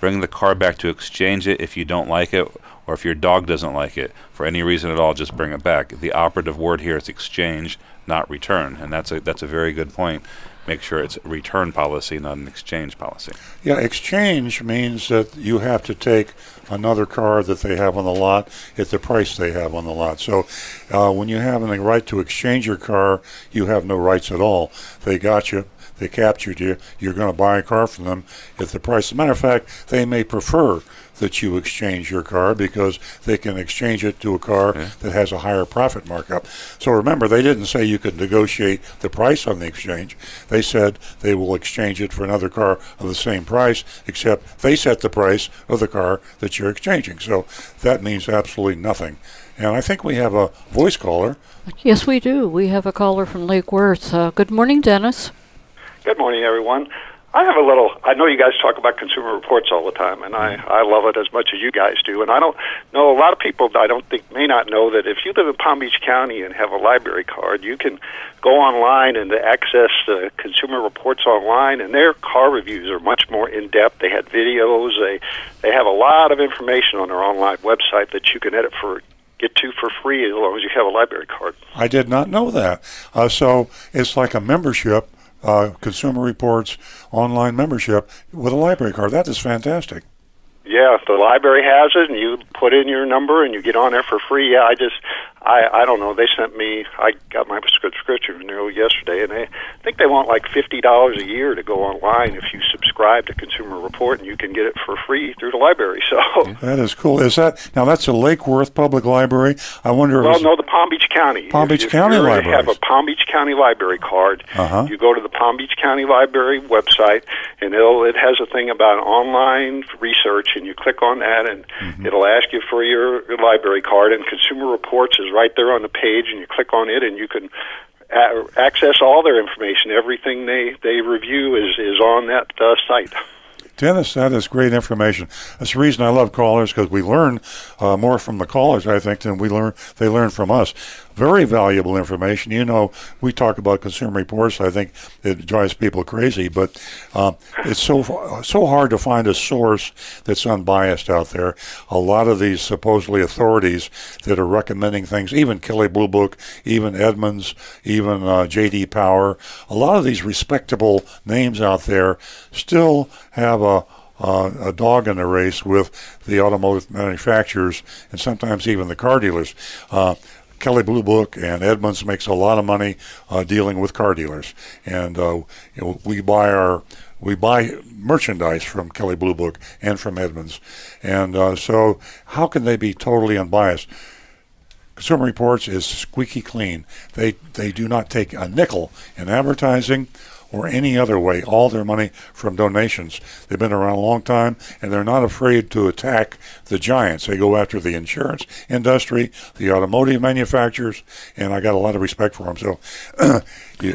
S3: bring the car back to exchange it if you don't like it or if your dog doesn't like it for any reason at all just bring it back the operative word here is exchange not return and that's a that's a very good point make sure it's return policy not an exchange policy
S2: Yeah, exchange means that you have to take another car that they have on the lot at the price they have on the lot. So uh, when you have the right to exchange your car, you have no rights at all. They got you. They captured you. You're going to buy a car from them at the price. As a matter of fact, they may prefer that you exchange your car because they can exchange it to a car that has a higher profit markup. So remember, they didn't say you could negotiate the price on the exchange. They said they will exchange it for another car of the same price, except they set the price of the car that you're exchanging. So that means absolutely nothing. And I think we have a voice caller.
S4: Yes, we do. We have a caller from Lake Worth. Uh, good morning, Dennis.
S10: Good morning, everyone. I have a little. I know you guys talk about Consumer Reports all the time, and I I love it as much as you guys do. And I don't know a lot of people. I don't think may not know that if you live in Palm Beach County and have a library card, you can go online and access uh, Consumer Reports online, and their car reviews are much more in depth. They had videos. They they have a lot of information on their online website that you can edit for get to for free as long as you have a library card.
S2: I did not know that. Uh, so it's like a membership, uh, Consumer Reports online membership with a library card. That is fantastic.
S10: Yeah, if the library has it and you put in your number and you get on there for free, yeah, I just, I, I don't know. They sent me, I got my subscription renewal yesterday, and they I think they want like fifty dollars a year to go online if you subscribe to Consumer Report, and you can get it for free through the library. So,
S2: That is cool. Is that now? That's a Lake Worth Public Library. I wonder if
S10: well, no, the Palm Beach County.
S2: Palm Beach
S10: if
S2: County
S10: you
S2: libraries.
S10: have a Palm Beach County library card.
S2: Uh-huh.
S10: You go to the Palm Beach County Library website, and it'll it has a thing about online research, and you click on that, and
S2: Mm-hmm.
S10: it'll ask you for your, your library card. And Consumer Reports is right there on the page, and you click on it, and you can a- access all their information. Everything they they review is is on that uh, site.
S2: Dennis, that is great information. That's the reason I love callers because we learn uh, more from the callers, I think, than we learn they learn from us. Very valuable information. You know, we talk about consumer reports. I think it drives people crazy, but uh, it's so so hard to find a source that's unbiased out there. A lot of these supposedly authorities that are recommending things, even Kelley Blue Book, even Edmunds, even uh, J.D. Power, a lot of these respectable names out there still have a uh, a dog in the race with the automotive manufacturers and sometimes even the car dealers. Uh, Kelley Blue Book and Edmunds makes a lot of money uh, dealing with car dealers, and uh, you know, we buy our we buy merchandise from Kelley Blue Book and from Edmunds, and uh, so how can they be totally unbiased? Consumer Reports is squeaky clean. They they do not take a nickel in advertising or any other way. All their money from donations. They've been around a long time, and they're not afraid to attack the giants. They go after the insurance industry, the automotive manufacturers, and I got a lot of respect for them. So, you,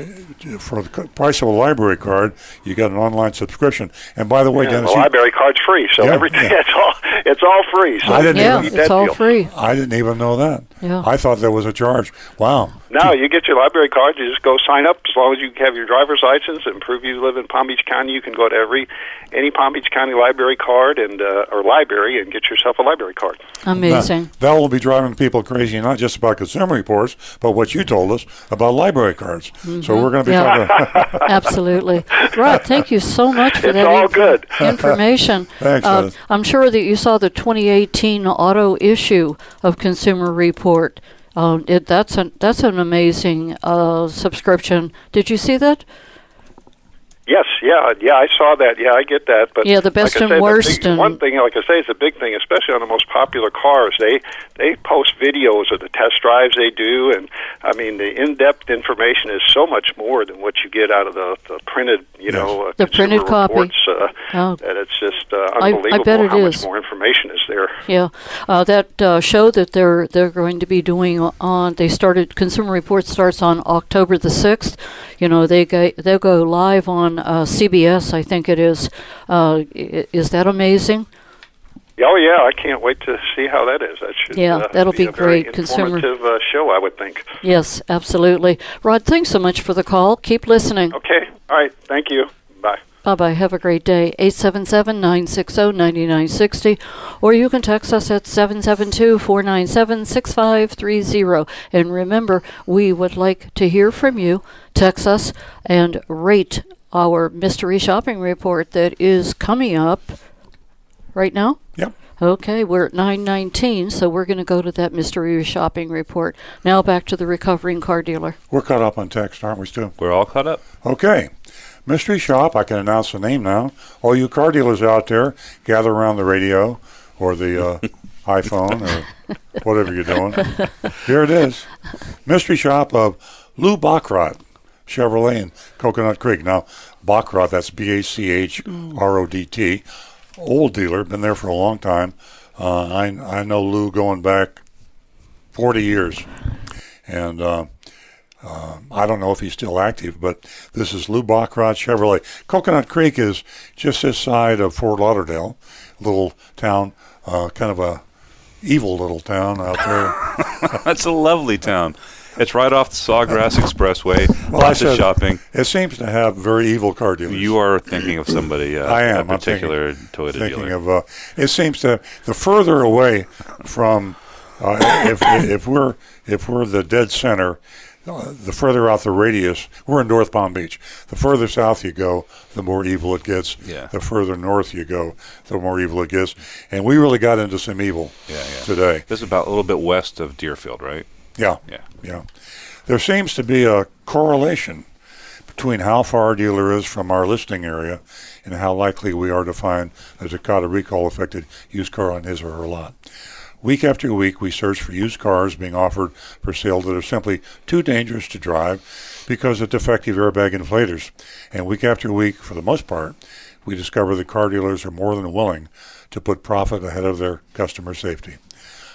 S2: for the price of a library card, you get an online subscription. And by the way,
S10: Yeah,
S2: Dennis,
S10: the
S2: you-
S10: library card's free, so
S2: Yeah,
S10: everything
S2: yeah.
S10: it's all it's all free. So
S2: I didn't
S4: Yeah,
S2: even,
S4: it's all free.
S2: I didn't even know that.
S4: Yeah.
S2: I thought there was a charge. Wow.
S10: No, you get your library card. You just go sign up. As long as you have your driver's license and prove you live in Palm Beach County, you can go to every any Palm Beach County library card and uh, or library and get yourself a library card.
S4: Amazing.
S2: That, that will be driving people crazy, not just about consumer reports, but what you told us about library cards. So we're going to be
S4: Yeah.
S2: talking.
S4: Absolutely. Rod, thank you so much for
S10: It's
S4: that
S10: all
S4: inf-
S10: good.
S4: information.
S2: Thanks,
S4: Uh, I'm sure that you saw the 2018 auto issue of Consumer Report. Um, it, that's an that's an amazing uh, subscription. Did you see that?
S10: Yes, yeah, yeah, I saw that. Yeah, I get that. But
S4: Yeah, the best
S10: like
S4: and
S10: say,
S4: worst
S10: big-
S4: and-
S10: one thing, like I say, it's a big thing, especially on the most popular cars. They they post videos of the test drives they do, and I mean the in-depth information is so much more than what you get out of the, the printed, you know, uh,
S4: The printed
S10: consumer
S4: copy.
S10: reports, uh,
S4: Oh.
S10: that it's just uh,
S4: I- I
S10: unbelievable
S4: bet it
S10: how
S4: is.
S10: much more information is there.
S4: Yeah, uh, that uh, show that they're they're going to be doing on they started Consumer Reports starts on October the sixth. You know they go they'll go live on uh, CBS, I think it is. Uh, is that amazing?
S10: Oh yeah, I can't wait to see how that is. That should
S4: Yeah,
S10: uh,
S4: that'll
S10: be
S4: be
S10: a
S4: great. Consumer-
S10: informative uh, show, I would think.
S4: Yes, absolutely. Rod, thanks so much for the call. Keep listening.
S10: Okay, all right, thank you. Bye.
S4: Bye bye. Have a great day. 877 960 9960. Or you can text us at 772 497 6530. And remember, we would like to hear from you. Text us and rate our mystery shopping report that is coming up right now.
S2: Yep.
S4: Okay, we're at 919, so we're going to go to that mystery shopping report. Now back to the recovering car dealer.
S2: We're caught up on text, aren't we, Stu?
S3: We're all caught up.
S2: Okay. Mystery Shop, I can announce the name now. All you car dealers out there, gather around the radio or the uh, iPhone or whatever you're doing. Here it is. Mystery Shop of Lou Bachrodt, Chevrolet in Coconut Creek. Now, Bachrodt, that's B A C H R O D T. Old dealer, been there for a long time. Uh, I, I know Lou going back 40 years. And uh, uh, I don't know if he's still active, but this is Lou Bachrodt Chevrolet. Coconut Creek is just this side of Fort Lauderdale, little town, uh, kind of a evil little town out there.
S3: That's a lovely town. It's right off the Sawgrass Expressway.
S2: Well,
S3: lots of shopping.
S2: It seems to have very evil car dealers.
S3: You are thinking of somebody. Uh,
S2: I am.
S3: A
S2: I'm
S3: particular
S2: thinking,
S3: Toyota
S2: thinking
S3: dealer.
S2: of. Uh, it seems to the further away from, uh, if if we're if we're the dead center, uh, the further out the radius. We're in North Palm Beach. The further south you go, the more evil it gets.
S3: Yeah.
S2: The further north you go, the more evil it gets. And we really got into some evil
S3: yeah, yeah.
S2: today.
S3: This is about a little bit west of Deerfield, right?
S2: Yeah.
S3: Yeah.
S2: Yeah. There seems to be a correlation between how far a dealer is from our listing area and how likely we are to find a Takata recall affected used car on his or her lot. Week after week, we search for used cars being offered for sale that are simply too dangerous to drive because of defective airbag inflators. And week after week, for the most part, we discover that car dealers are more than willing to put profit ahead of their customer safety.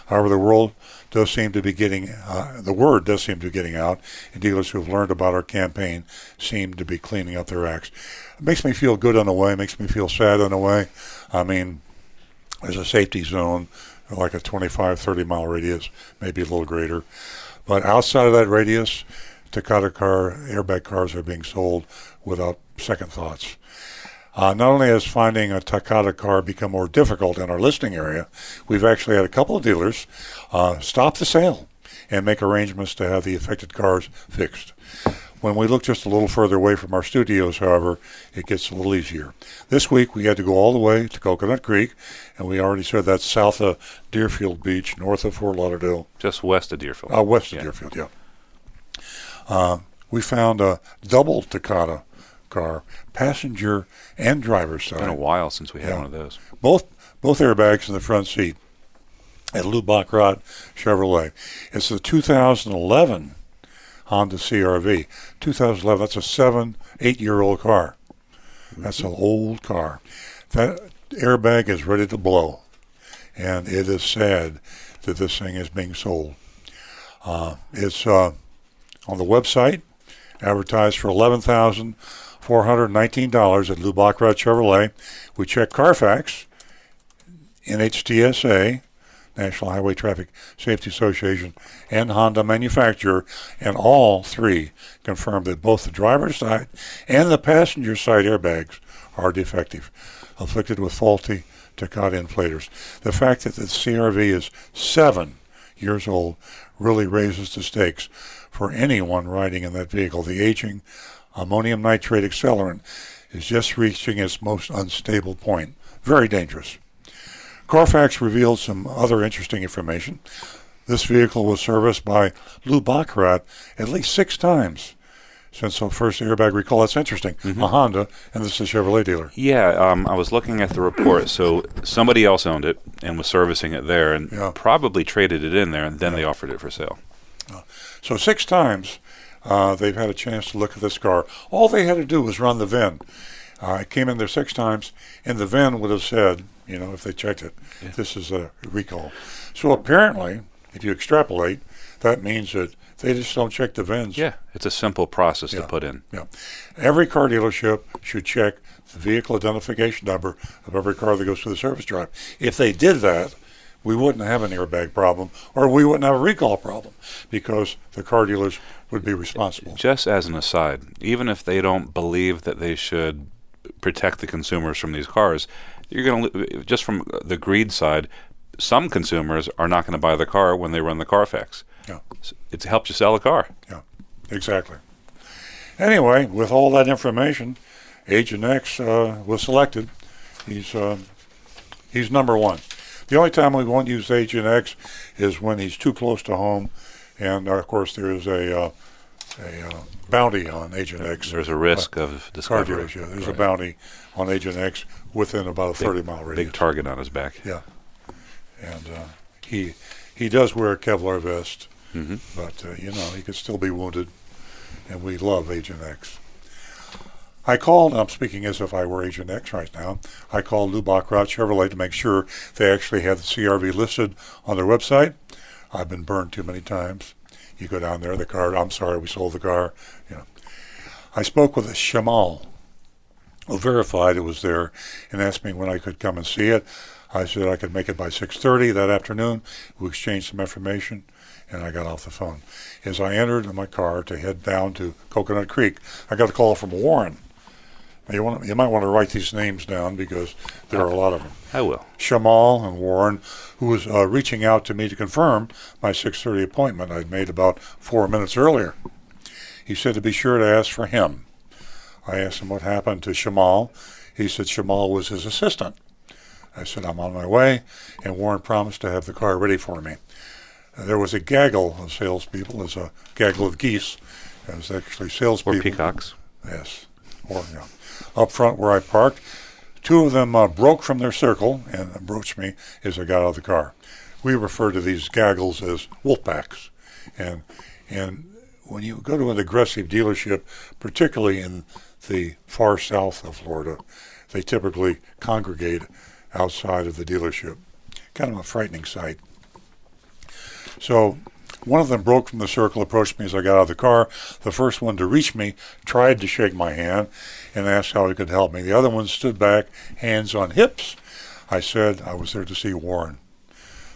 S2: However, the world does seem to be getting, uh, the word does seem to be getting out, and dealers who have learned about our campaign seem to be cleaning up their acts. It makes me feel good in a way, makes me feel sad in a way. I mean, there's a safety zone, like a 25, 30 mile radius, maybe a little greater. But outside of that radius, Takata car, airbag cars are being sold without second thoughts. Uh, not only has finding a Takata car become more difficult in our listing area, we've actually had a couple of dealers uh, stop the sale and make arrangements to have the affected cars fixed. When we look just a little further away from our studios, however, it gets a little easier. This week we had to go all the way to Coconut Creek, and we already said that's south of Deerfield Beach, north of Fort Lauderdale,
S3: Just west of Deerfield.
S2: uh, west of
S3: Yeah.
S2: Deerfield, yeah. Uh, we found a double Takata car, passenger and driver's side.
S3: It's been a while since we had
S2: Yeah.
S3: one of those.
S2: Both both airbags in the front seat at Lou Bachrodt Chevrolet. It's the 2011 Honda CRV. 2011. That's a seven, eight year old car. That's an old car. That airbag is ready to blow, and it is sad that this thing is being sold. Uh, it's uh, on the website, advertised for eleven thousand four hundred nineteen dollars at Lou Bachrodt Chevrolet. We checked Carfax, NHTSA, National Highway Traffic Safety Association, and Honda manufacturer, and all three confirmed that both the driver's side and the passenger side airbags are defective, afflicted with faulty Takata inflators. The fact that the CRV is seven years old really raises the stakes for anyone riding in that vehicle. The aging ammonium nitrate accelerant is just reaching its most unstable point. Very dangerous. Carfax revealed some other interesting information. This vehicle was serviced by Lou Bachrodt at least six times since the first airbag recall. That's interesting. A Honda, and this is a Chevrolet dealer.
S3: Yeah, um, I was looking at the report. So somebody else owned it and was servicing it there, and
S2: Yeah.
S3: probably traded it in there, and then they offered it for sale.
S2: So six times uh, they've had a chance to look at this car. All they had to do was run the VIN. Uh, I came in there six times, and the VIN would have said, you know, if they checked it, this is a recall. So apparently, if you extrapolate, that means that they just don't check the VINs.
S3: Yeah, it's a simple process
S2: Yeah.
S3: to put in.
S2: Yeah. Every car dealership should check the vehicle identification number of every car that goes through the service drive. If they did that, we wouldn't have an airbag problem or we wouldn't have a recall problem because the car dealers would be responsible.
S3: Just as an aside, even if they don't believe that they should protect the consumers from these cars, you're going to just from the greed side. Some consumers are not going to buy the car when they run the Carfax.
S2: Yeah.
S3: It helps you sell a car.
S2: Yeah, exactly. Anyway, with all that information, Agent X uh, was selected. He's uh, he's number one. The only time we won't use Agent X is when he's too close to home, and uh, of course there is a uh, a uh, bounty on Agent X.
S3: There's a risk of
S2: Car
S3: discovery.
S2: yeah. There's a bounty on Agent X within about a
S3: Big-
S2: 30 mile radius.
S3: Big target on his back.
S2: Yeah, and uh, he he does wear a Kevlar vest,
S3: Mhm.
S2: but uh, you know he could still be wounded, and we love Agent X. I called. and I'm speaking as if I were Agent X right now. I called Lou Bachrodt Chevrolet to make sure they actually had the CRV listed on their website. I've been burned too many times. You go down there, the car. I'm sorry, we sold the car. You know. I spoke with a Shamal who verified it was there and asked me when I could come and see it. I said I could make it by 6:30 that afternoon. We exchanged some information, and I got off the phone. As I entered in my car to head down to Coconut Creek, I got a call from Warren. Now, you want you might want to write these names down because there are a lot of them.
S3: I will.
S2: Shamal and Warren, who was uh, reaching out to me to confirm my 6:30 appointment I'd made about four minutes earlier. He said to be sure to ask for him. I asked him what happened to Shamal. He said Shamal was his assistant. I said I'm on my way, and Warren promised to have the car ready for me. Uh, there was a gaggle of salespeople, as a gaggle of geese. It was actually
S3: Or
S2: salespeople.
S3: peacocks.
S2: Yes, or yeah. Up front where I parked, two of them uh, broke from their circle and approached me as I got out of the car. We refer to these gaggles as wolf packs, and and when you go to an aggressive dealership, particularly in the far south of Florida, they typically congregate outside of the dealership. Kind of a frightening sight. So one of them broke from the circle, approached me as I got out of the car. The first one to reach me tried to shake my hand and asked how he could help me. The other one stood back, hands on hips. I said I was there to see Warren.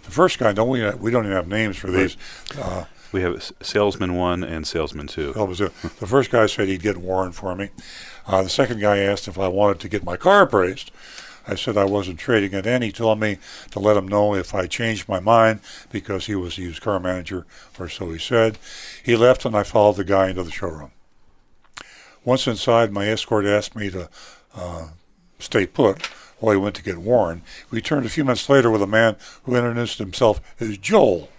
S2: The first guy, don't we? We don't even have names for these. Uh,
S3: We have salesman one and salesman two.
S2: that was it. The first guy said he'd get Warren for me. Uh, the second guy asked if I wanted to get my car appraised. I said I wasn't trading it in. He told me to let him know if I changed my mind because he was the used car manager, or so he said. He left and I followed the guy into the showroom. Once inside, my escort asked me to uh, stay put while he went to get Warren. We returned a few minutes later with a man who introduced himself as Joel.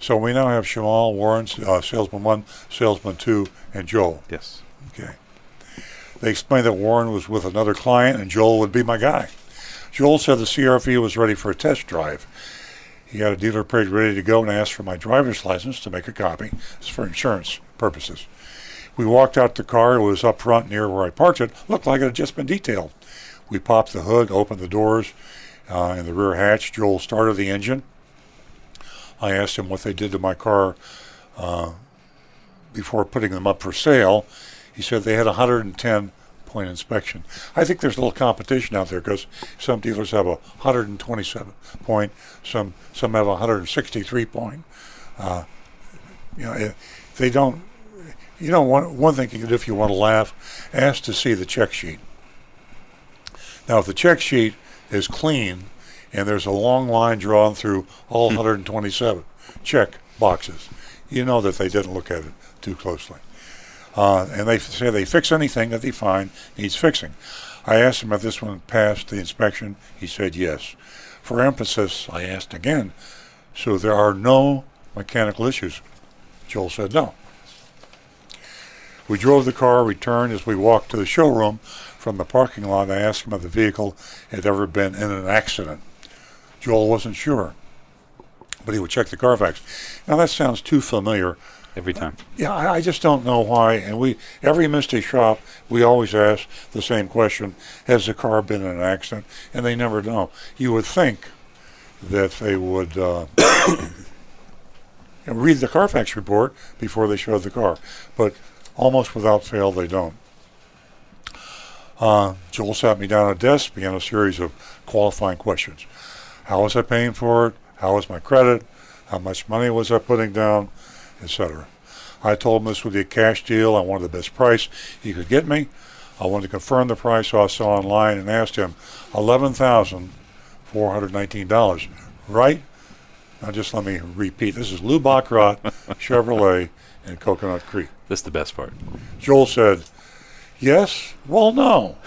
S2: So we now have Shamal, Warren, uh, salesman one, salesman two, and Joel.
S3: Yes.
S2: They explained that Warren was with another client and Joel would be my guy. Joel said the CRV was ready for a test drive. He had a dealer plate ready to go and asked for my driver's license to make a copy. It's for insurance purposes. We walked out the car. It was up front near where I parked it. Looked like it had just been detailed. We popped the hood, opened the doors uh, in the rear hatch. Joel started the engine. I asked him what they did to my car uh, before putting them up for sale. He said they had a 110 point inspection. I think there's a little competition out there because some dealers have a 127 point, some some have a 163 point. Uh, you know, eh, they don't. You know, one one thing you can do if you want to laugh, ask to see the check sheet. Now, if the check sheet is clean and there's a long line drawn through all 127 check boxes, you know that they didn't look at it too closely. Uh, and they say they fix anything that they find needs fixing. I asked him if this one passed the inspection. He said yes. For emphasis, I asked again, so there are no mechanical issues. Joel said no. We drove the car, returned as we walked to the showroom from the parking lot. I asked him if the vehicle had ever been in an accident. Joel wasn't sure, but he would check the Carfax. Now that sounds too familiar.
S3: Every time.
S2: Yeah, I, I just don't know why. And we, every Misty shop, we always ask the same question: Has the car been in an accident? And they never know. You would think that they would uh, read the Carfax report before they show the car, but almost without fail, they don't. Uh, Joel sat me down at a desk, began a series of qualifying questions. How was I paying for it? How was my credit? How much money was I putting down? Etc. I told him this would be a cash deal. I wanted the best price he could get me. I wanted to confirm the price I saw online and asked him $11,419. Right? Now just let me repeat. This is Lou Bachrodt Chevrolet in Coconut Creek.
S3: This is the best part.
S2: Joel said, Yes? Well, no.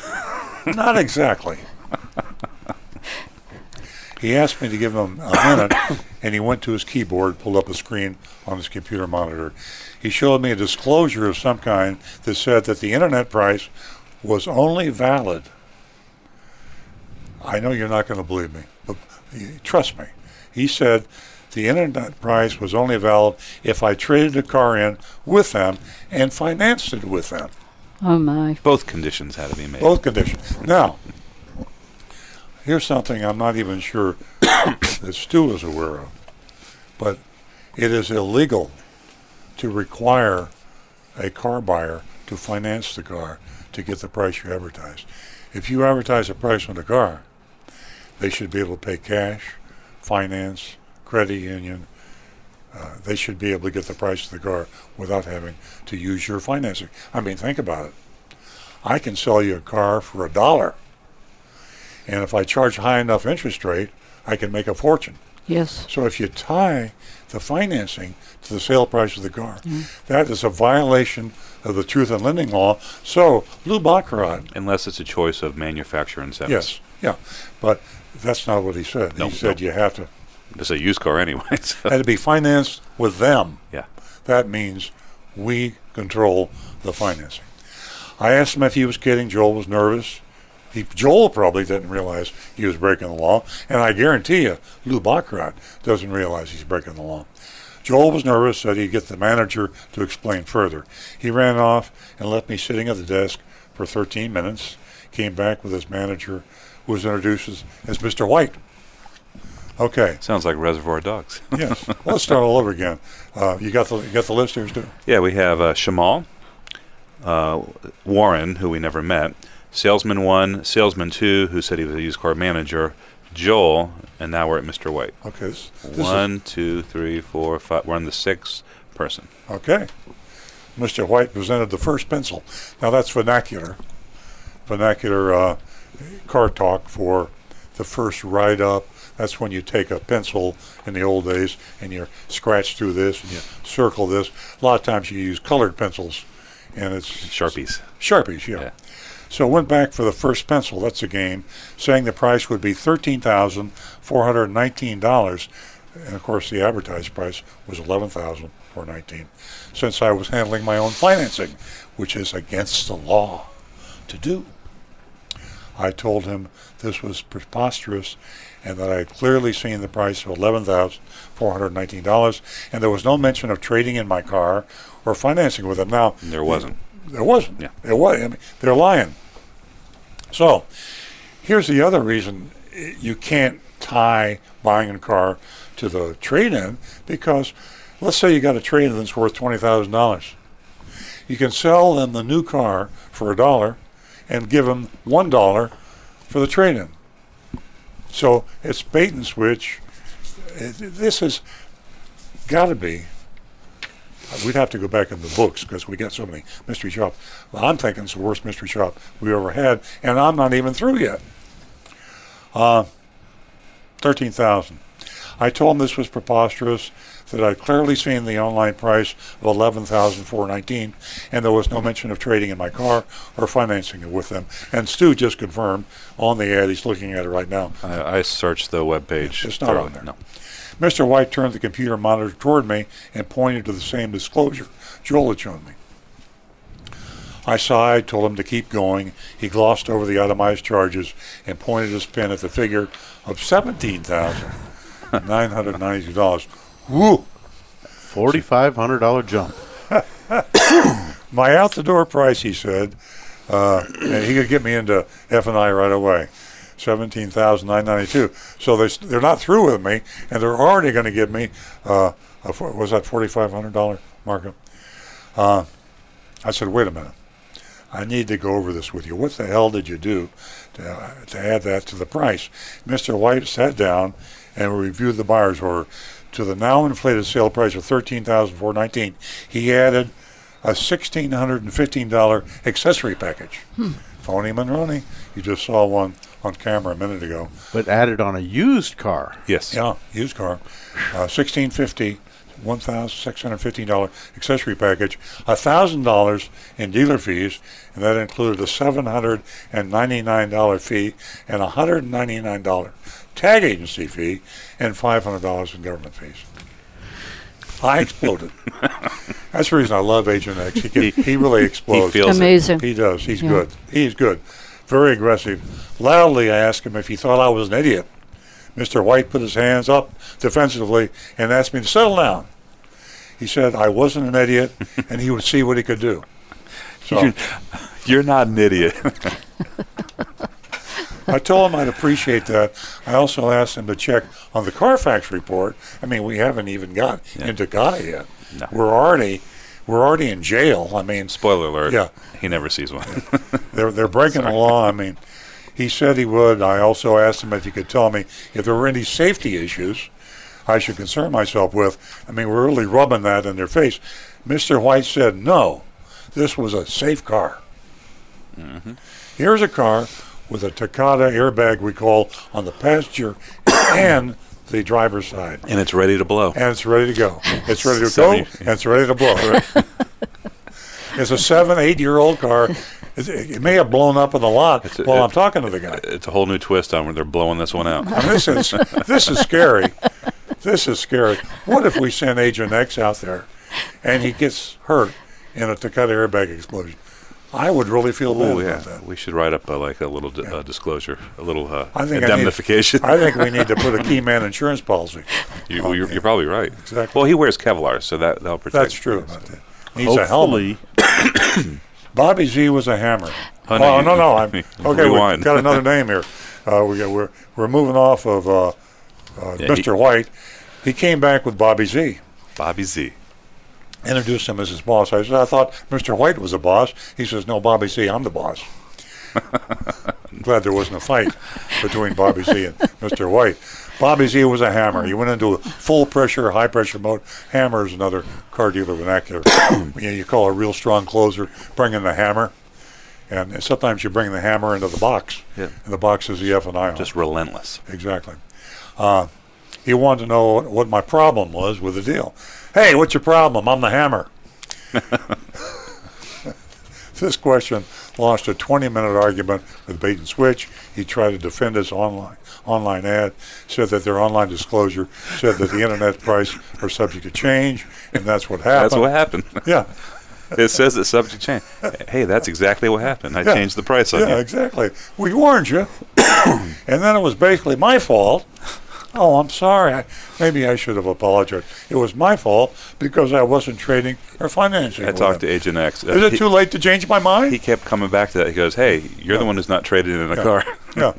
S2: Not exactly. He asked me to give him a minute, and he went to his keyboard, pulled up a screen on his computer monitor. He showed me a disclosure of some kind that said that the internet price was only valid. I know you're not going to believe me, but trust me. He said the internet price was only valid if I traded the car in with them and financed it with them.
S4: Oh my.
S3: Both conditions had to be made.
S2: Both conditions. Now, here's something I'm not even sure that Stu is aware of, but it is illegal to require a car buyer to finance the car to get the price you advertise. If you advertise a price on the car, they should be able to pay cash, finance, credit union. Uh, they should be able to get the price of the car without having to use your financing. I mean, think about it. I can sell you a car for a dollar and if I charge high enough interest rate, I can make a fortune.
S4: Yes.
S2: So if you tie the financing to the sale price of the car, mm-hmm. that is a violation of the truth in lending law. So Lou Bachrodt.
S3: Unless it's a choice of manufacturer incentives.
S2: Yes. Yeah. But that's not what he said. he said you have to.
S3: It's a used car anyway. So.
S2: Had to be financed with them.
S3: Yeah.
S2: That means we control the financing. I asked him if he was kidding. Joel was nervous. He, Joel probably didn't realize he was breaking the law, and I guarantee you, Lou Bachrodt doesn't realize he's breaking the law. Joel was nervous, said he'd get the manager to explain further. He ran off and left me sitting at the desk for 13 minutes. Came back with his manager, who was introduced as, as Mr. White. Okay.
S3: Sounds like Reservoir Dogs.
S2: yes. Well, let's start all over again. Uh, you got the you got the list here, Stu?
S3: Yeah, we have uh, Shamal, uh, Warren, who we never met, Salesman one, salesman two, who said he was a used car manager, Joel, and now we're at Mr. White.
S2: Okay. This,
S3: this One, two, three, four, five. We're on the sixth person.
S2: Okay. Mr. White presented the first pencil. Now that's vernacular, vernacular uh, car talk for the first write up. That's when you take a pencil in the old days and you scratch through this and you circle this. A lot of times you use colored pencils, and it's
S3: sharpies.
S2: Sharpies, yeah. yeah. So I went back for the first pencil. That's a game, saying the price would be thirteen thousand four hundred nineteen dollars, and of course the advertised price was eleven thousand four nineteen. Since I was handling my own financing, which is against the law to do, I told him this was preposterous, and that I had clearly seen the price of eleven thousand four hundred nineteen dollars, and there was no mention of trading in my car or financing with it. Now
S3: there wasn't.
S2: There wasn't.
S3: Yeah.
S2: There was. I mean, they're lying. So, here's the other reason you can't tie buying a car to the trade-in because let's say you got a trade-in that's worth twenty thousand dollars. You can sell them the new car for a dollar and give them one dollar for the trade-in. So it's bait and switch. This has got to be We'd have to go back in the books because we got so many mystery shops. Well, I'm thinking it's the worst mystery shop we ever had, and I'm not even through yet. Uh, 13,000. I told him this was preposterous, that I'd clearly seen the online price of 11,419, and there was no mention of trading in my car or financing it with them. And Stu just confirmed on the ad, he's looking at it right now.
S3: I, I searched the web page.
S2: It's not on there. No. Mr. White turned the computer monitor toward me and pointed to the same disclosure Joel had shown me. I sighed, told him to keep going. He glossed over the itemized charges and pointed his pen at the figure of seventeen thousand nine hundred ninety-two dollars. Woo!
S5: Forty-five hundred dollar jump.
S2: My out the door price, he said, uh, and he could get me into F and I right away. Seventeen thousand nine ninety-two. So they they're not through with me, and they're already going to give me uh, a, was that forty-five hundred dollar markup? Uh, I said, wait a minute. I need to go over this with you. What the hell did you do to, uh, to add that to the price? Mr. White sat down and reviewed the buyer's order. To the now inflated sale price of thirteen thousand four nineteen, he added a sixteen hundred and fifteen dollar accessory package. Phony Monroney. You just saw one on camera a minute ago.
S5: But added on a used car.
S3: Yes.
S2: Yeah, used car. Uh, sixteen fifty, one thousand six hundred fifteen dollar accessory package, a thousand dollars in dealer fees, and that included a seven hundred and ninety nine dollar fee and a hundred and ninety nine dollar tag agency fee and five hundred dollars in government fees. I exploded. That's the reason I love Agent X. He, can, he really explodes.
S3: feels it.
S4: Amazing.
S2: He does. He's
S4: Yeah.
S2: good. He's good. Very aggressive. Loudly, I asked him if he thought I was an idiot. Mr. White put his hands up defensively and asked me to settle down. He said I wasn't an idiot and he would see what he could do. So
S3: You're, you're not an idiot.
S2: I told him I'd appreciate that. I also asked him to check on the Carfax report. I mean, we haven't even got into Guy yet.
S3: No.
S2: We're already we're already in jail. I mean,
S3: Spoiler alert.
S2: Yeah.
S3: He never sees one.
S2: They're they're breaking the law. I mean, he said he would. I also asked him if he could tell me if there were any safety issues I should concern myself with. I mean, we're really rubbing that in their face. Mr. White said no. This was a safe car. Mm-hmm. Here's a car with a Takata airbag recall on the passenger and the driver's side.
S3: and it's ready to blow.
S2: And it's ready to go. It's ready to go, and it's ready to blow. it's a seven, eight-year-old car. It, may have blown up in the lot
S3: It's a-
S2: while I'm talking to the guy.
S3: It's a whole new twist on where they're blowing this one out.
S2: I mean, this is this is scary. This is scary. What if we send Agent X out there, and he gets hurt in a Takata airbag explosion? I would really feel bad
S3: Oh
S2: about
S3: yeah,
S2: that.
S3: we should write up uh, like a little di- uh, disclosure, a little uh,
S2: I think I need-
S3: indemnification.
S2: I think we need to put a key man insurance policy.
S3: you, well, you're, you're probably right.
S2: Exactly.
S3: Well, he wears Kevlar, so that that'll protect.
S2: That's true about that. Needs a helmet.
S5: Hopefully,
S2: Bobby Z was a hammer.
S3: Oh, no, you-
S2: no, no, I'm okay. We've got another name here. Uh, we got, we're we're moving off of uh, uh,
S3: Yeah,
S2: Mr.
S3: he-
S2: White. He came back with Bobby Z.
S3: Bobby Z.
S2: Introduced him as his boss. I said, I thought Mr. White was the boss. He says, No, Bobby Z, I'm the boss. I'm glad there wasn't a fight between Bobby Z and Mr. White. Bobby Z was a hammer. He went into a full pressure, high pressure mode. Hammer is another car dealer vernacular. you, know, you call a real strong closer, bring in the hammer. And sometimes you bring the hammer into the box.
S3: Yeah.
S2: And the box is the F and I on.
S3: Just relentless.
S2: Exactly. Uh, he wanted to know what my problem was with the deal. Hey, what's your problem? I'm the hammer. this question launched a 20-minute argument with Bait and Switch. He tried to defend his online online ad, said that their online disclosure said that the internet price are subject to change, and that's what happened.
S3: That's what happened.
S2: Yeah,
S3: it says it's subject to change. Hey, that's exactly what happened. I
S2: Yeah.
S3: changed the price on
S2: yeah,
S3: you.
S2: exactly. We warned you, and then it was basically my fault. Oh, I'm sorry. I, maybe I should have apologized. It was my fault because I wasn't trading or financing.
S3: I talked
S2: them.
S3: to Agent X. Uh,
S2: Is it
S3: he,
S2: too late to change my mind?
S3: he kept coming back to that. He goes, "Hey, you're the one who's not trading in a car."
S2: yeah.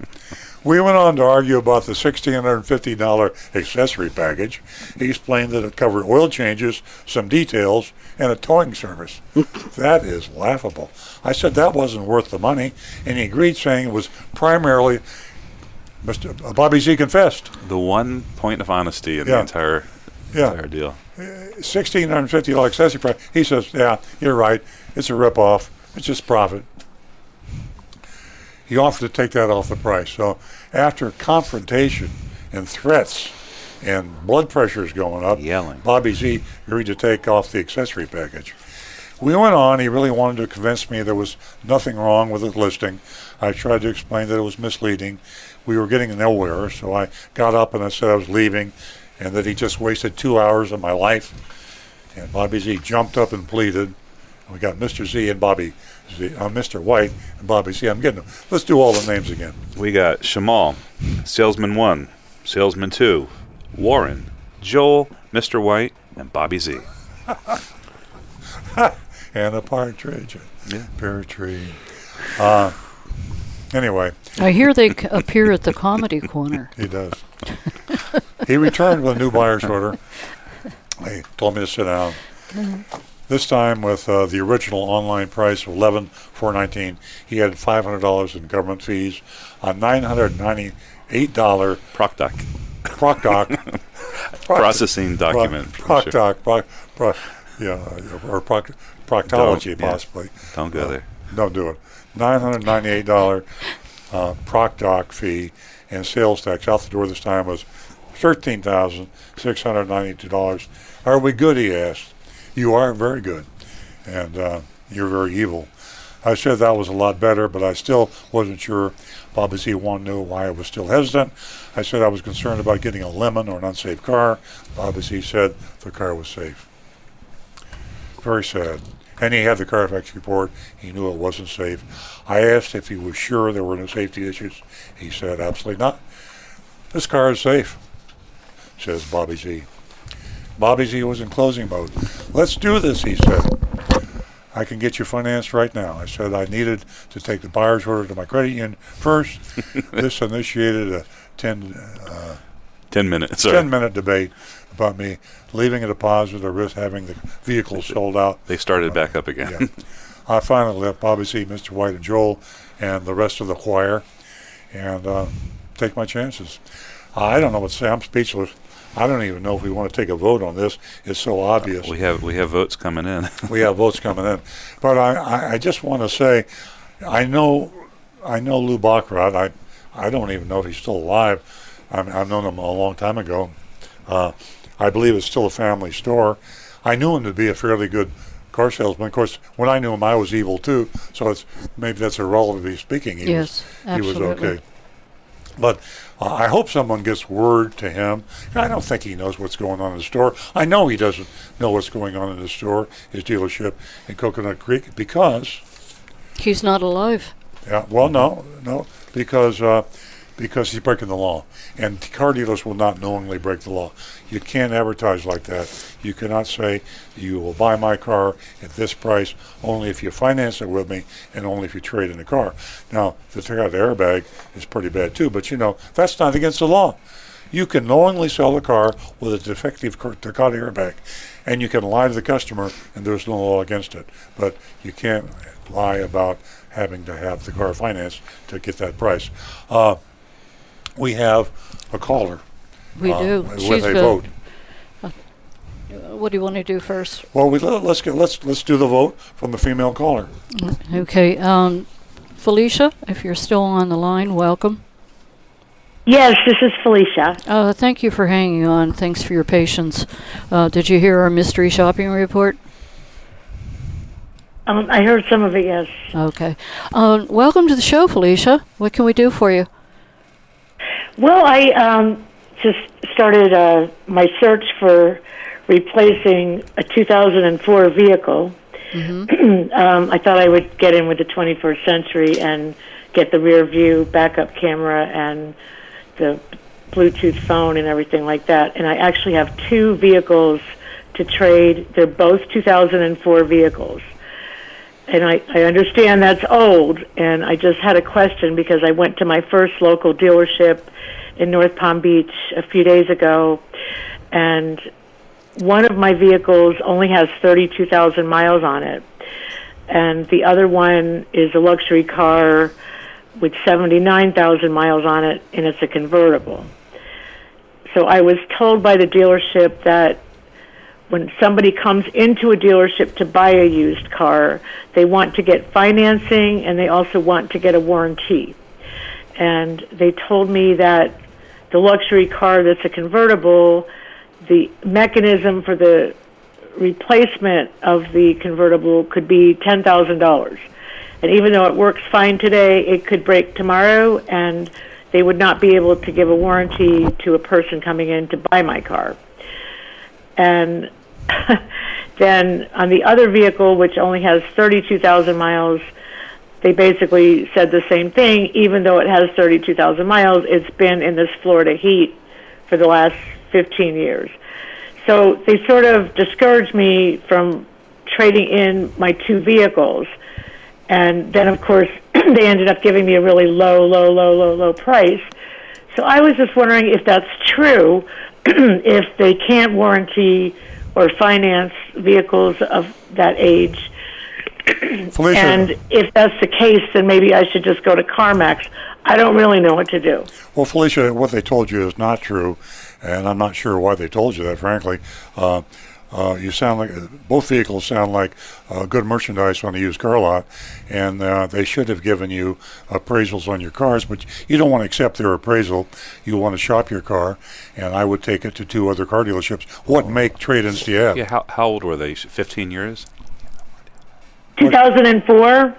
S2: We went on to argue about the $1,650 accessory package. He explained that it covered oil changes, some details, and a towing service. that is laughable. I said that wasn't worth the money, and he agreed, saying it was primarily Mr. uh, Bobby Z confessed.
S3: the one point of honesty in
S2: Yeah.
S3: the entire
S2: Yeah.
S3: entire deal.
S2: $1,650 accessory price. He says, yeah, you're right. It's a ripoff. It's just profit. He offered to take that off the price. So after confrontation and threats and blood pressures going up,
S3: Yelling.
S2: Bobby Z agreed to take off the accessory package. We went on. He really wanted to convince me there was nothing wrong with the listing. I tried to explain that it was misleading. We were getting nowhere, so I got up and I said I was leaving and that he just wasted two hours of my life. And Bobby Z jumped up and pleaded. We got Mr. Z and Bobby Z, uh, Mr. White, and Bobby Z. I'm getting them. Let's do all the names again.
S3: We got Shamal, Salesman 1, Salesman 2, Warren, Joel, Mr. White, and Bobby Z.
S2: and a partridge.
S3: Yeah.
S2: Pear tree. Uh, anyway,
S4: I hear they appear at the comedy corner.
S2: he does. he returned with a new buyer's order. He told me to sit down. This time with uh, the original online price of eleven four nineteen, he had five hundred dollars in government fees, a nine hundred ninety eight dollar
S3: ProcDoc.
S2: ProcDoc
S3: Processing document.
S2: Proc,
S3: Sure.
S2: Proc, proc, yeah, or proc, proctology
S3: Don't- yeah.
S2: possibly.
S3: Don't go
S2: Uh,
S3: there.
S2: Don't do it. Nine hundred ninety-eight dollar uh, ProcDoc fee and sales tax out the door this time was thirteen thousand six hundred ninety-two dollars. Are we good? He asked. You are very good, and uh, you're very evil. I said that was a lot better, but I still wasn't sure. Bobby Z one knew why I was still hesitant. I said I was concerned about getting a lemon or an unsafe car. Bobby Z said the car was safe. Very sad. And he had the Carfax report. He knew it wasn't safe. I asked if he was sure there were no safety issues. He said, absolutely not. This car is safe, says Bobby Z. Bobby Z was in closing mode. Let's do this, he said. I can get you financed right now. I said I needed to take the buyer's order to my credit union first. this initiated a 10, uh,
S3: 10 minutes.
S2: 10 minute debate about me leaving a deposit or risk having the vehicle sold out.
S3: They started back up again.
S2: Yeah. I finally left Bobby Z, Mr. White, and Joel, and the rest of the choir, and uh, take my chances. I don't know what to say. I'm speechless. I don't even know if we want to take a vote on this. It's so obvious.
S3: we have we have votes coming in.
S2: we have votes coming in. But I, I, I just want to say, I know, I know Lou Bachrodt. I, I don't even know if he's still alive. I've known him a long time ago. Uh, I believe it's still a family store. I knew him to be a fairly good car salesman. Of course, when I knew him, I was evil too. So it's maybe that's irrelevantly speaking. He
S4: Yes,
S2: was, he was okay. But uh, I hope someone gets word to him. I don't think he knows what's going on in the store. I know he doesn't know what's going on in the store, his dealership in Coconut Creek, because
S4: He's not alive.
S2: yeah, well, no, no, because uh, because he's breaking the law, and car dealers will not knowingly break the law. You can't advertise like that. You cannot say you will buy my car at this price only if you finance it with me, and only if you trade in the car. Now, the Takata airbag is pretty bad too, but you know that's not against the law. You can knowingly sell a car with a defective Takata airbag, and you can lie to the customer, and there's no law against it. But you can't lie about having to have the car financed to get that price. Uh, we have a caller.
S4: We
S2: uh,
S4: do.
S2: with
S4: She's
S2: a vote.
S4: Uh, What do you want to do first?
S2: Well, we, let- let's get let's let's do the vote from the female caller.
S4: Okay, um, Felicia, if you're still on the line, welcome.
S11: Yes, this is Felicia.
S4: Uh, thank you for hanging on. Thanks for your patience. Uh, did you hear our mystery shopping report?
S11: Um, I heard some of it, yes.
S4: Okay. Um, welcome to the show, Felicia. What can we do for you?
S11: Well, I um, just started uh, my search for replacing a 2004 vehicle. um, I thought I would get in with the 21st century and get the rear view backup camera and the Bluetooth phone and everything like that. And I actually have two vehicles to trade. They're both 2004 vehicles. And I, I understand that's old, and I just had a question because I went to my first local dealership in North Palm Beach a few days ago, and one of my vehicles only has 32,000 miles on it, and the other one is a luxury car with 79,000 miles on it, and it's a convertible. So I was told by the dealership that when somebody comes into a dealership to buy a used car, they want to get financing and they also want to get a warranty. And they told me that the luxury car that's a convertible, the mechanism for the replacement of the convertible could be $10,000. And even though it works fine today, it could break tomorrow and they would not be able to give a warranty to a person coming in to buy my car. And Then on the other vehicle, which only has 32,000 miles, they basically said the same thing. Even though it has 32,000 miles, it's been in this Florida heat for the last 15 years. So they sort of discouraged me from trading in my two vehicles. And then, of course, they ended up giving me a really low, low, low, low, low price. So I was just wondering if that's true, if they can't warranty or finance vehicles of that age. And if that's the case, then maybe I should just go to CarMax. I don't really know what to do.
S2: Well, Felicia, what they told you is not true, and I'm not sure why they told you that. Frankly, uh, uh, you sound like both vehicles sound like uh, good merchandise on a used car lot, and uh, they should have given you appraisals on your cars. But you don't want to accept their appraisal. You want to shop your car, and I would take it to two other car dealerships. What make trade-ins do you have?
S3: Yeah, how, how old were they? 15 years?
S11: 2004?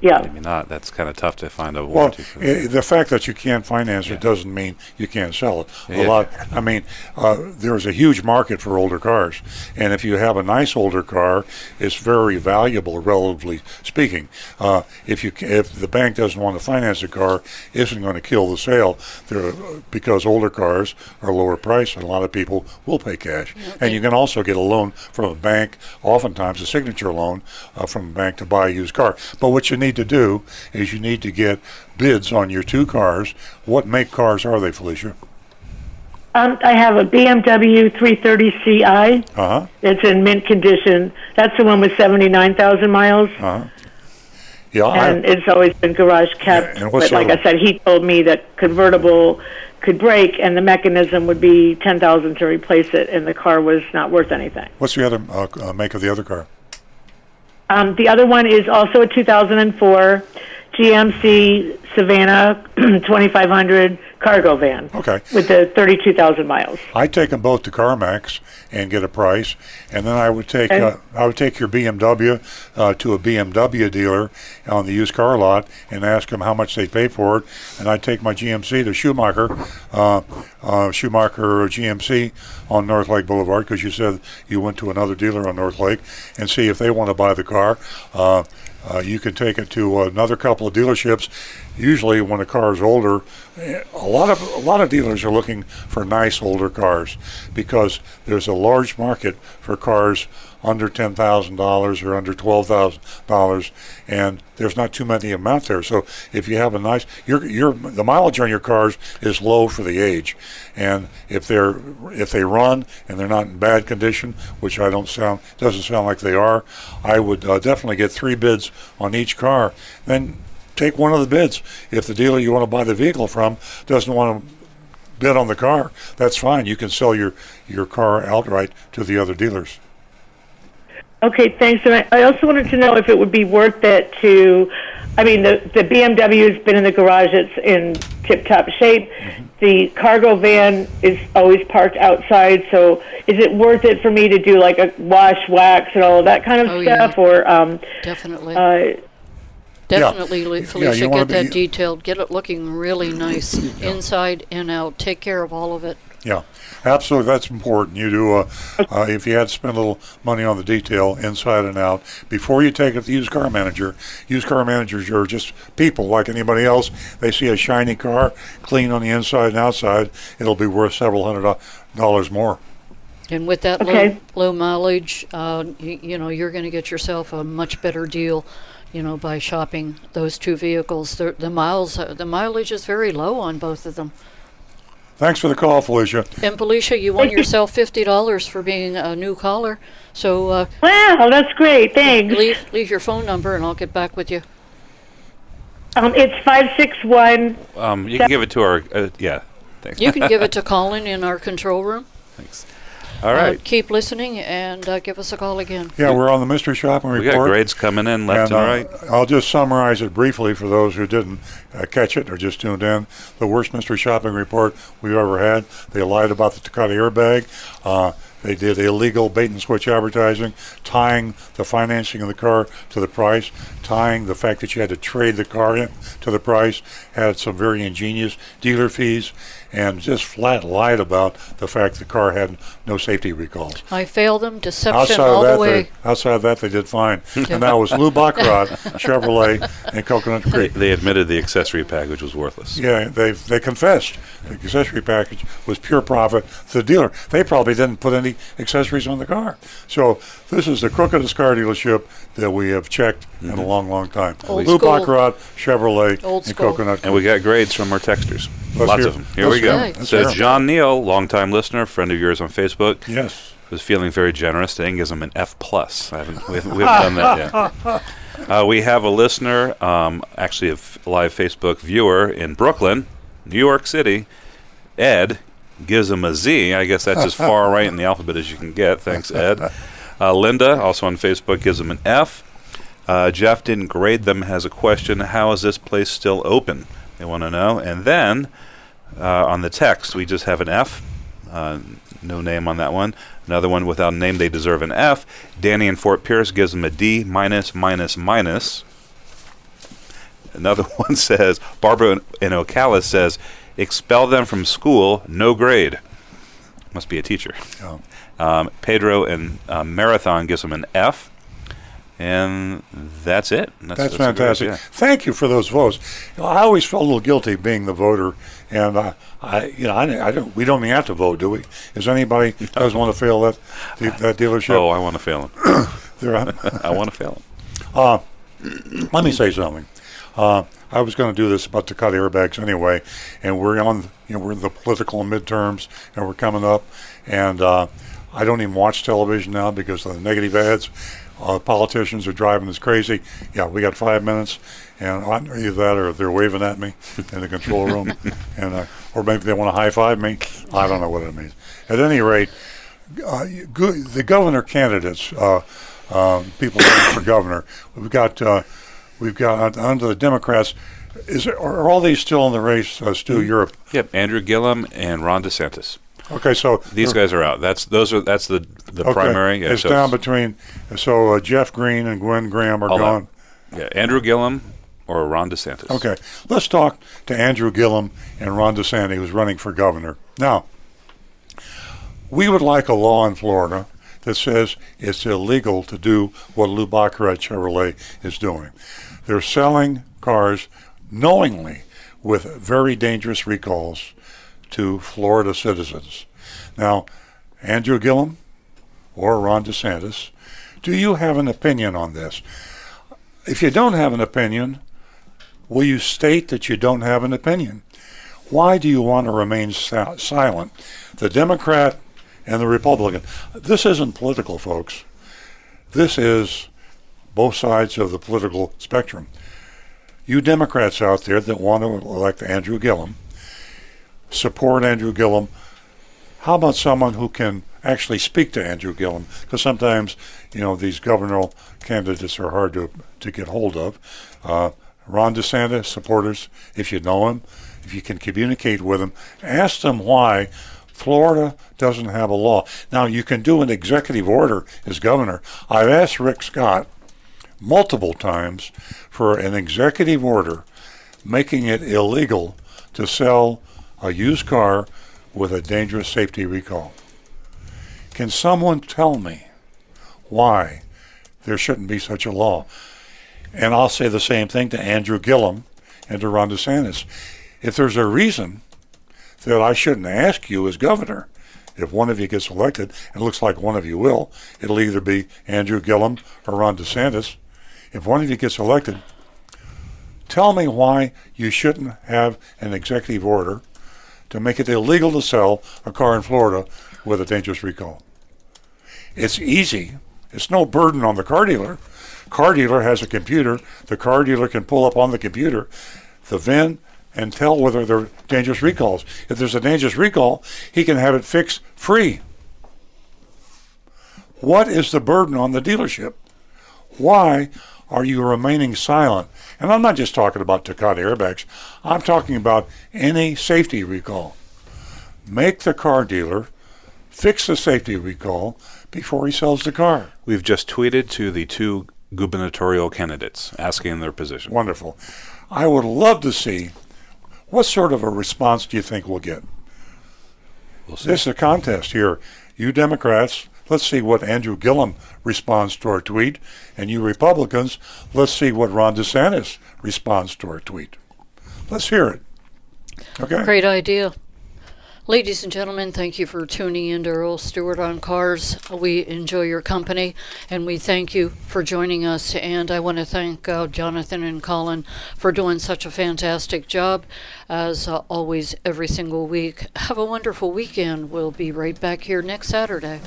S11: Yeah.
S3: Maybe not. That's kind of tough to find a
S2: Well,
S3: warranty for.
S2: i the fact that you can't finance it doesn't mean you can't sell it. A lot. I mean, uh, there's a huge market for older cars, and if you have a nice older car, it's very valuable, relatively speaking. Uh, if you ca- if the bank doesn't want to finance a car, isn't going to kill the sale. There, because older cars are lower price, and a lot of people will pay cash. And you can also get a loan from a bank, oftentimes a signature loan uh, from a bank to buy a used car. But what you need to do is you need to get bids on your two cars. What make cars are they, Felicia?
S11: Um, I have a BMW 330ci.
S2: Uh huh.
S11: It's in mint condition. That's the one with 79,000 miles.
S2: Uh huh. Yeah. I,
S11: and it's always been garage kept.
S2: Yeah, and what's
S11: but like I said, he told me that convertible could break and the mechanism would be 10,000 to replace it and the car was not worth anything.
S2: what's the other uh, uh, make of the other car?
S11: Um, the other one is also a 2004 GMC Savana 2500 cargo van
S2: Okay.
S11: with the 32,000 miles.
S2: I'd take them both to CarMax and get a price, and then I would take
S11: Okay.
S2: uh, I would take your BMW uh, to a BMW dealer on the used car lot and ask them how much they pay for it, and I'd take my GMC to Schumacher, uh, uh, Schumacher GMC on North Lake Boulevard because you said you went to another dealer on North Lake and see if they want to buy the car. Uh, you can take it to another couple of dealerships. Usually, when a car is older, eh, a lot of a lot of dealers are looking for nice older cars because there's a large market for cars under ten thousand dollars or under twelve thousand dollars, and there's not too many of them out there. So if you have a nice, your your the mileage on your cars is low for the age, and if they're if they run and they're not in bad condition, which I don't sound doesn't sound like they are, I would uh, definitely get three bids on each car. Then take one of the bids. If the dealer you want to buy the vehicle from doesn't want to bid on the car, that's fine. You can sell your your car outright to the other dealers.
S11: Okay, thanks. And I, I also wanted to know if it would be worth it to, I mean, the, the BMW's been in the garage, it's in tip-top shape. The cargo van is always parked outside, so is it worth it for me to do like a wash, wax, and all of that kind of
S4: Oh, yeah.
S11: stuff? Or, um,
S4: Definitely.
S11: uh,
S4: Definitely, Lu-
S2: Yeah, you
S4: Felicia,
S2: wanna
S4: get that
S2: be-
S4: detailed. Get it looking really nice inside and out. Take care of all of it.
S2: Yeah, absolutely. That's important. You do. Uh, uh, if you had to spend a little money on the detail inside and out before you take it to the used car manager. Used car managers are just people like anybody else. They see a shiny car, clean on the inside and outside. It'll be worth several hundred dollars more.
S4: And with that
S11: Okay.
S4: low, low mileage, uh, you, you know, you're going to get yourself a much better deal, you know, by shopping those two vehicles. The, the miles, uh, the mileage is very low on both of them.
S2: Thanks for the call, Felicia.
S4: And Felicia, you won yourself fifty dollars for being a new caller. So uh,
S11: wow, that's great. Thanks.
S4: leave leave your phone number, and I'll get back with you.
S11: Um, it's 561.
S3: Um, you can give it to our. Uh, yeah. Thanks.
S4: You can give it to Colin in our control room.
S3: Thanks. All right.
S4: Uh, keep listening and uh, give us a call again.
S2: Yeah, we're on the mystery shopping
S3: we
S2: report.
S3: got grades coming in left and,
S2: uh,
S3: right.
S2: I'll just summarize it briefly for those who didn't uh, catch it or just tuned in. The worst mystery shopping report we've ever had. They lied about the Takata airbag. Uh, they did illegal bait and switch advertising, tying the financing of the car to the price, tying the fact that you had to trade the car in to the price, had some very ingenious dealer fees, and just flat lied about the fact the car had no safety recalls.
S4: I failed them. Deception
S2: Outside
S4: all
S2: of that,
S4: the way.
S2: they, outside of that, they did fine. and that was Lou Bachrodt, Chevrolet, and Coconut Creek.
S3: they admitted the accessory package was worthless.
S2: Yeah, they they confessed the accessory package was pure profit to the dealer. They probably didn't put any accessories on the car. So this is the crookedest car dealership that we have checked in a mm-hmm. long, long time.
S4: Old
S2: Lou
S4: school.
S2: Bachrodt, Chevrolet,
S4: Old
S2: and
S4: school.
S2: Coconut Creek.
S3: And we got grades from our texters.
S2: Let's
S3: Lots
S2: hear-
S3: of them. Here
S2: let's
S3: we go.
S2: Let's
S3: So. John Neal, longtime listener, friend of yours on Facebook,
S2: Yes.
S3: was feeling very generous today and gives him an F plus. I haven't, we haven't, we haven't done that yet. Uh, we have a listener, um, actually a f- live Facebook viewer in Brooklyn, New York City. Ed gives him a Z. I guess that's as far right in the alphabet as you can get. Thanks, Ed. Uh, Linda, also on Facebook, gives him an F. Uh, Jeff didn't grade them. Has a question: How is this place still open? They want to know. And then uh, on the text, we just have an F. Uh, no name on that one. Another one without a name. They deserve an F. Danny in Fort Pierce gives them a D minus minus minus. Another one says Barbara in, in Ocala says expel them from school. No grade. Must be a teacher.
S2: Oh.
S3: Um, Pedro in uh, Marathon gives them an F. And that's it.
S2: That's,
S3: the grades,
S2: fantastic. Thank you for those votes. You know, I always felt a little guilty being the voter, and uh, I, you know, I, I don't. We don't even have to vote, do we? Is anybody does want to fail that that dealership?
S3: Oh, I want to fail.
S2: There,
S3: I want to fail him.
S2: Uh, let me say something. Uh, I was going to do this about the cut airbags anyway, and we're on, you know, we're in the political midterms, and we're coming up, and uh, I don't even watch television now because of the negative ads. Uh, politicians are driving us crazy. Yeah, we got five minutes, and either that or they're waving at me in the control room, and uh, or maybe they want to high five me. I don't know what it means. At any rate, uh, you- go- the governor candidates, uh, um, people running for governor, we've got uh, we've got under the Democrats. Is there, are all these still in the race, uh, Stu? Europe.
S3: Yep, Andrew Gillum and Ron DeSantis.
S2: Okay, so
S3: These guys are out. That's those are that's the the
S2: okay,
S3: primary. Yeah,
S2: it's
S3: so
S2: down between. So uh, Jeff Greene and Gwen Graham are gone.
S3: out. Yeah, Andrew Gillum or Ron DeSantis.
S2: Okay, let's talk to Andrew Gillum and Ron DeSantis, who's running for governor. Now, we would like a law in Florida that says it's illegal to do what Lou Bachrodt Chevrolet is doing. They're selling cars knowingly with very dangerous recalls to Florida citizens. Now, Andrew Gillum or Ron DeSantis, do you have an opinion on this? If you don't have an opinion, will you state that you don't have an opinion? Why do you want to remain si- silent? The Democrat and the Republican. This isn't political, folks. This is both sides of the political spectrum. You Democrats out there that want to elect Andrew Gillum, support Andrew Gillum. How about someone who can actually speak to Andrew Gillum? Because sometimes, you know, these governor candidates are hard to to get hold of. Uh, Ron DeSantis supporters, if you know him, if you can communicate with him, ask them why Florida doesn't have a law. Now you can do an executive order as governor. I've asked Rick Scott multiple times for an executive order making it illegal to sell a used car with a dangerous safety recall. Can someone tell me why there shouldn't be such a law? And I'll say the same thing to Andrew Gillum and to Ron DeSantis. If there's a reason that I shouldn't ask you as governor, if one of you gets elected, and it looks like one of you will, it'll either be Andrew Gillum or Ron DeSantis. If one of you gets elected, tell me why you shouldn't have an executive order to make it illegal to sell a car in Florida with a dangerous recall. It's easy. It's no burden on the car dealer. Car dealer has a computer. The car dealer can pull up on the computer the VIN and tell whether they're dangerous recalls. If there's a dangerous recall, he can have it fixed free. What is the burden on the dealership? Why are you remaining silent? And I'm not just talking about Takata airbags. I'm talking about any safety recall. Make the car dealer fix the safety recall before he sells the car.
S3: We've just tweeted to the two gubernatorial candidates asking their position.
S2: Wonderful. I would love to see what sort of a response do you think we'll get?
S3: We'll see.
S2: This is a contest here. You Democrats, let's see what Andrew Gillum responds to our tweet, and you Republicans, let's see what Ron DeSantis responds to our tweet. Let's hear it. Okay.
S4: Great idea. Ladies and gentlemen, thank you for tuning in to Earl Stewart on Cars. We enjoy your company and we thank you for joining us. And I want to thank uh, Jonathan and Colin for doing such a fantastic job, as uh, always, every single week. Have a wonderful weekend. We'll be right back here next Saturday.